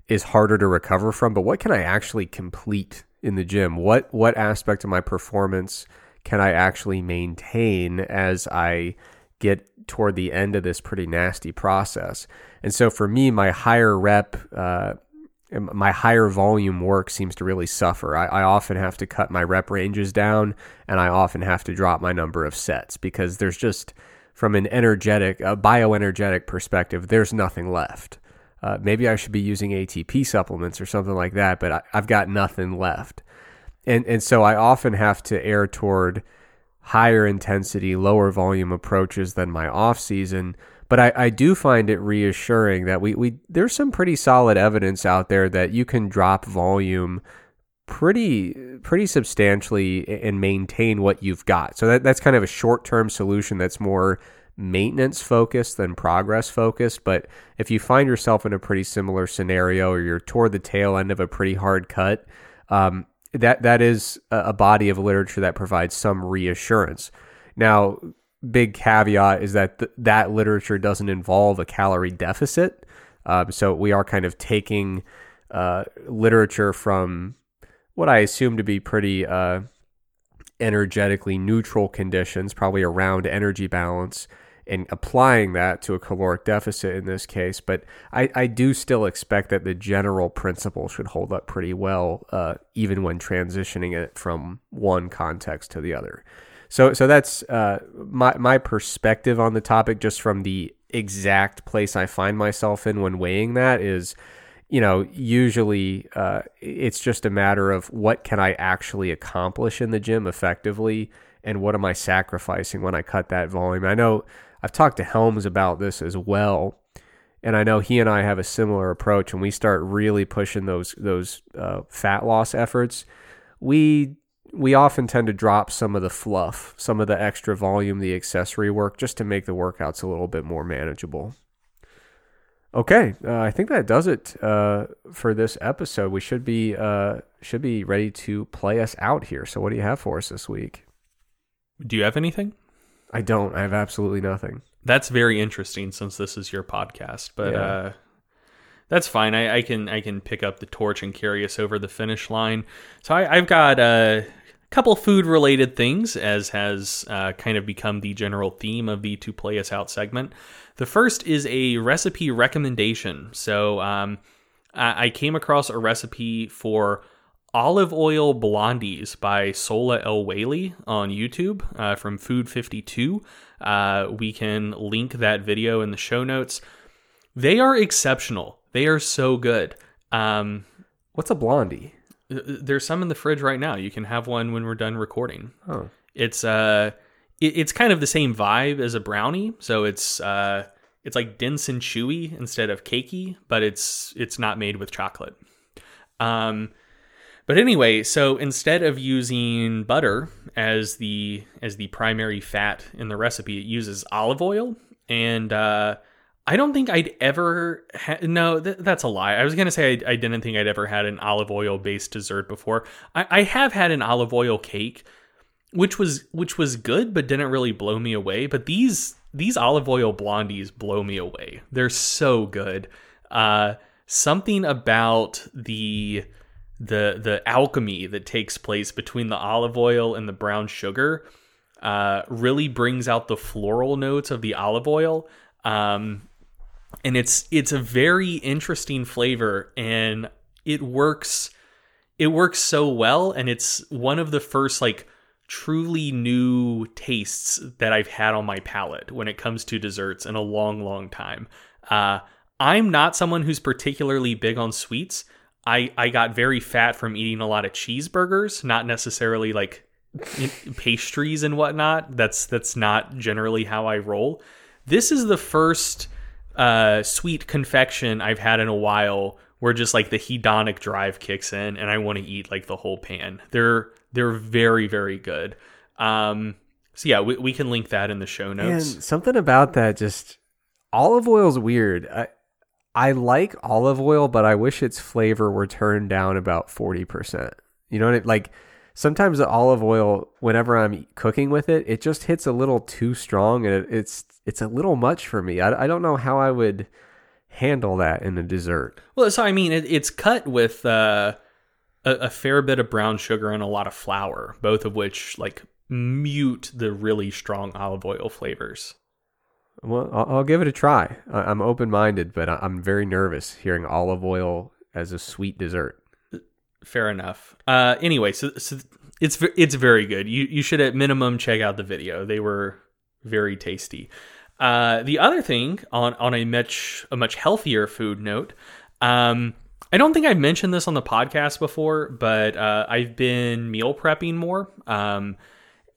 is harder to recover from, but what can I actually complete in the gym? What what aspect of my performance can I actually maintain as I get toward the end of this pretty nasty process. And so for me, my higher rep, uh, my higher volume work seems to really suffer. I, I, often have to cut my rep ranges down and I often have to drop my number of sets because there's just, from an energetic, a bioenergetic perspective, there's nothing left. Uh, maybe I should be using ATP supplements or something like that, but I, I've got nothing left. And, and so I often have to err toward higher intensity, lower volume approaches than my off season. But I, I do find it reassuring that we, we there's some pretty solid evidence out there that you can drop volume pretty pretty substantially and maintain what you've got. So that, that's kind of a short term solution that's more maintenance focused than progress focused. But if you find yourself in a pretty similar scenario or you're toward the tail end of a pretty hard cut, um, that that is a body of literature that provides some reassurance. Now, big caveat is that th- that literature doesn't involve a calorie deficit. Um, so we are kind of taking uh, literature from what I assume to be pretty uh, energetically neutral conditions, probably around energy balance, and applying that to a caloric deficit in this case. But I, I do still expect that the general principle should hold up pretty well, uh, even when transitioning it from one context to the other. So, so that's uh, my my perspective on the topic, just from the exact place I find myself in when weighing that is, you know, usually uh, it's just a matter of what can I actually accomplish in the gym effectively, and what am I sacrificing when I cut that volume. I know I've talked to Helms about this as well. and I know he and I have a similar approach. When we start really pushing those those uh, fat loss efforts, we we often tend to drop some of the fluff, some of the extra volume, the accessory work, just to make the workouts a little bit more manageable. Okay, uh, I think that does it uh, for this episode. We should be uh, should be ready to play us out here. So, what do you have for us this week? Do you have anything? I don't. I have absolutely nothing. That's very interesting since this is your podcast, but Yeah. uh, that's fine. I, I can I can pick up the torch and carry us over the finish line. So I, I've got a couple food related things, as has uh, kind of become the general theme of the to play us out segment. The first is a recipe recommendation. So um, I, I came across a recipe for olive oil blondies by Sohla El-Waylly on YouTube uh, from Food 52. Uh, we can link that video in the show notes. They are exceptional. They are so good. Um, What's a blondie? there's some in the fridge right now. You can have one when we're done recording. Oh, It's uh, it, it's kind of the same vibe as a brownie. So it's uh, it's like dense and chewy instead of cakey, but it's it's not made with chocolate. Um, but anyway, so instead of using butter as the as the primary fat in the recipe, it uses olive oil, and uh, I don't think I'd ever ha- no, th- that's a lie. I was gonna say I, I didn't think I'd ever had an olive oil based dessert before. I, I have had an olive oil cake, which was which was good, but didn't really blow me away. But these these olive oil blondies blow me away. They're so good. Uh, something about the the the alchemy that takes place between the olive oil and the brown sugar uh, really brings out the floral notes of the olive oil. Um, and it's it's a very interesting flavor and it works it works so well and it's one of the first like truly new tastes that I've had on my palate when it comes to desserts in a long long time. Uh, I'm not someone who's particularly big on sweets. I I got very fat from eating a lot of cheeseburgers, not necessarily like pastries and whatnot. That's that's not generally how I roll. This is the first uh, sweet confection I've had in a while where just like the hedonic drive kicks in and I want to eat like the whole pan. They're they're very very good. Um, so yeah, we, we can link that in the show notes. something about that just olive oil's weird. I I like olive oil, but I wish its flavor were turned down about forty percent. You know what? I, mean? like sometimes the olive oil, whenever I'm cooking with it, it just hits a little too strong, and it, it's it's a little much for me. I, I don't know how I would handle that in a dessert. Well, so I mean, it, it's cut with uh, a, a fair bit of brown sugar and a lot of flour, both of which like mute the really strong olive oil flavors. Well, I'll, I'll give it a try. I, I'm open minded, but I, I'm very nervous hearing olive oil as a sweet dessert. Fair enough. Uh, anyway, so, so it's it's very good. You you should at minimum check out the video. They were very tasty. Uh, the other thing on on a much a much healthier food note, um, I don't think I've mentioned this on the podcast before, but uh, I've been meal prepping more. Um,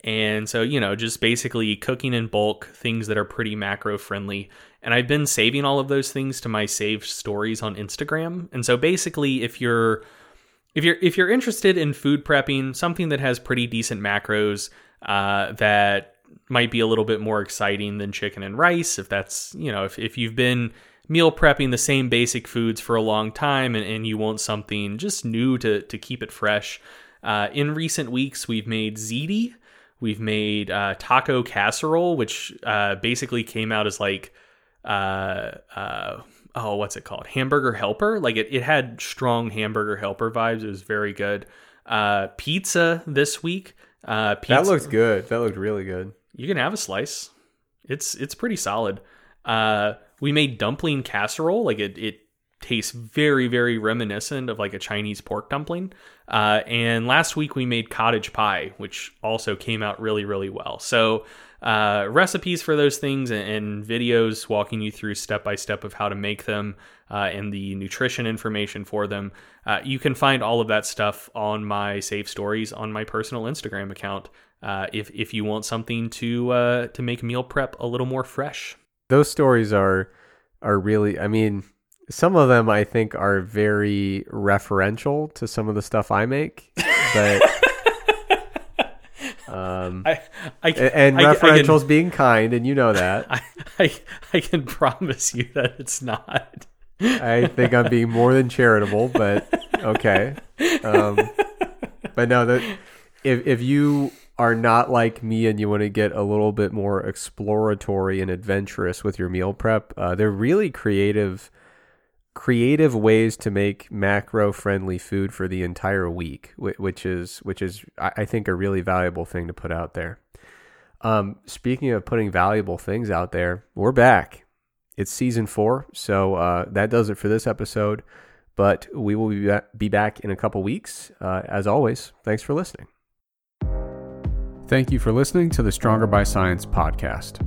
and so, you know, just basically cooking in bulk, things that are pretty macro friendly. And I've been saving all of those things to my saved stories on Instagram. And so basically, if you're if you're if you're interested in food prepping, something that has pretty decent macros, uh, that might be a little bit more exciting than chicken and rice, if that's you know, if, if you've been meal prepping the same basic foods for a long time and, and you want something just new to to keep it fresh. Uh, in recent weeks, we've made ziti, we've made uh, taco casserole, which uh, basically came out as like uh, uh, oh, what's it called? Hamburger Helper. Like it, it had strong Hamburger Helper vibes. It was very good. Uh, pizza this week. Uh, pizza. That looks good. That looked really good. you can have a slice. It's it's pretty solid. Uh, we made dumpling casserole. Like it, it tastes very very reminiscent of like a Chinese pork dumpling. Uh, and last week we made cottage pie, which also came out really really well. So uh, recipes for those things and, and videos walking you through step by step of how to make them uh, and the nutrition information for them. Uh, you can find all of that stuff on my save stories on my personal Instagram account. Uh, if if you want something to uh, to make meal prep a little more fresh. Those stories are are really. I mean, some of them I think are very referential to some of the stuff I make, but. Um, I, I, and I- I referentials can- being kind, and you know that. I, I, I can promise you that it's not. I think I'm being more than charitable, but okay. Um, but no, that if if you are not like me and you want to get a little bit more exploratory and adventurous with your meal prep, uh, they're really creative, creative ways to make macro friendly food for the entire week, which is which is I think a really valuable thing to put out there. Um, speaking of putting valuable things out there, we're back it's season four, so uh, that does it for this episode. But we will be be back in a couple weeks. Uh, as always, thanks for listening. Thank you for listening to the Stronger by Science podcast.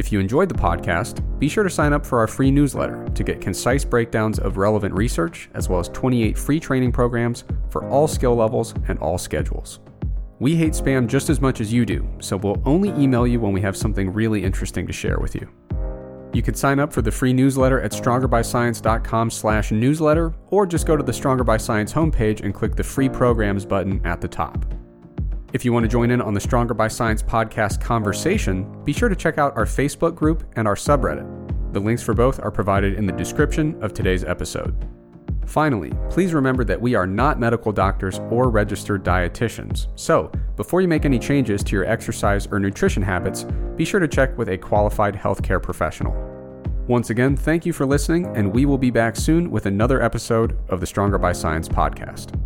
If you enjoyed the podcast, be sure to sign up for our free newsletter to get concise breakdowns of relevant research, as well as 28 free training programs for all skill levels and all schedules. We hate spam just as much as you do, so we'll only email you when we have something really interesting to share with you. You can sign up for the free newsletter at strongerbyscience.com slash newsletter, or just go to the Stronger by Science homepage and click the free programs button at the top. If you want to join in on the Stronger by Science podcast conversation, be sure to check out our Facebook group and our subreddit. The links for both are provided in the description of today's episode. Finally, please remember that we are not medical doctors or registered dietitians. So, before you make any changes to your exercise or nutrition habits, be sure to check with a qualified healthcare professional. Once again, thank you for listening, and we will be back soon with another episode of the Stronger by Science podcast.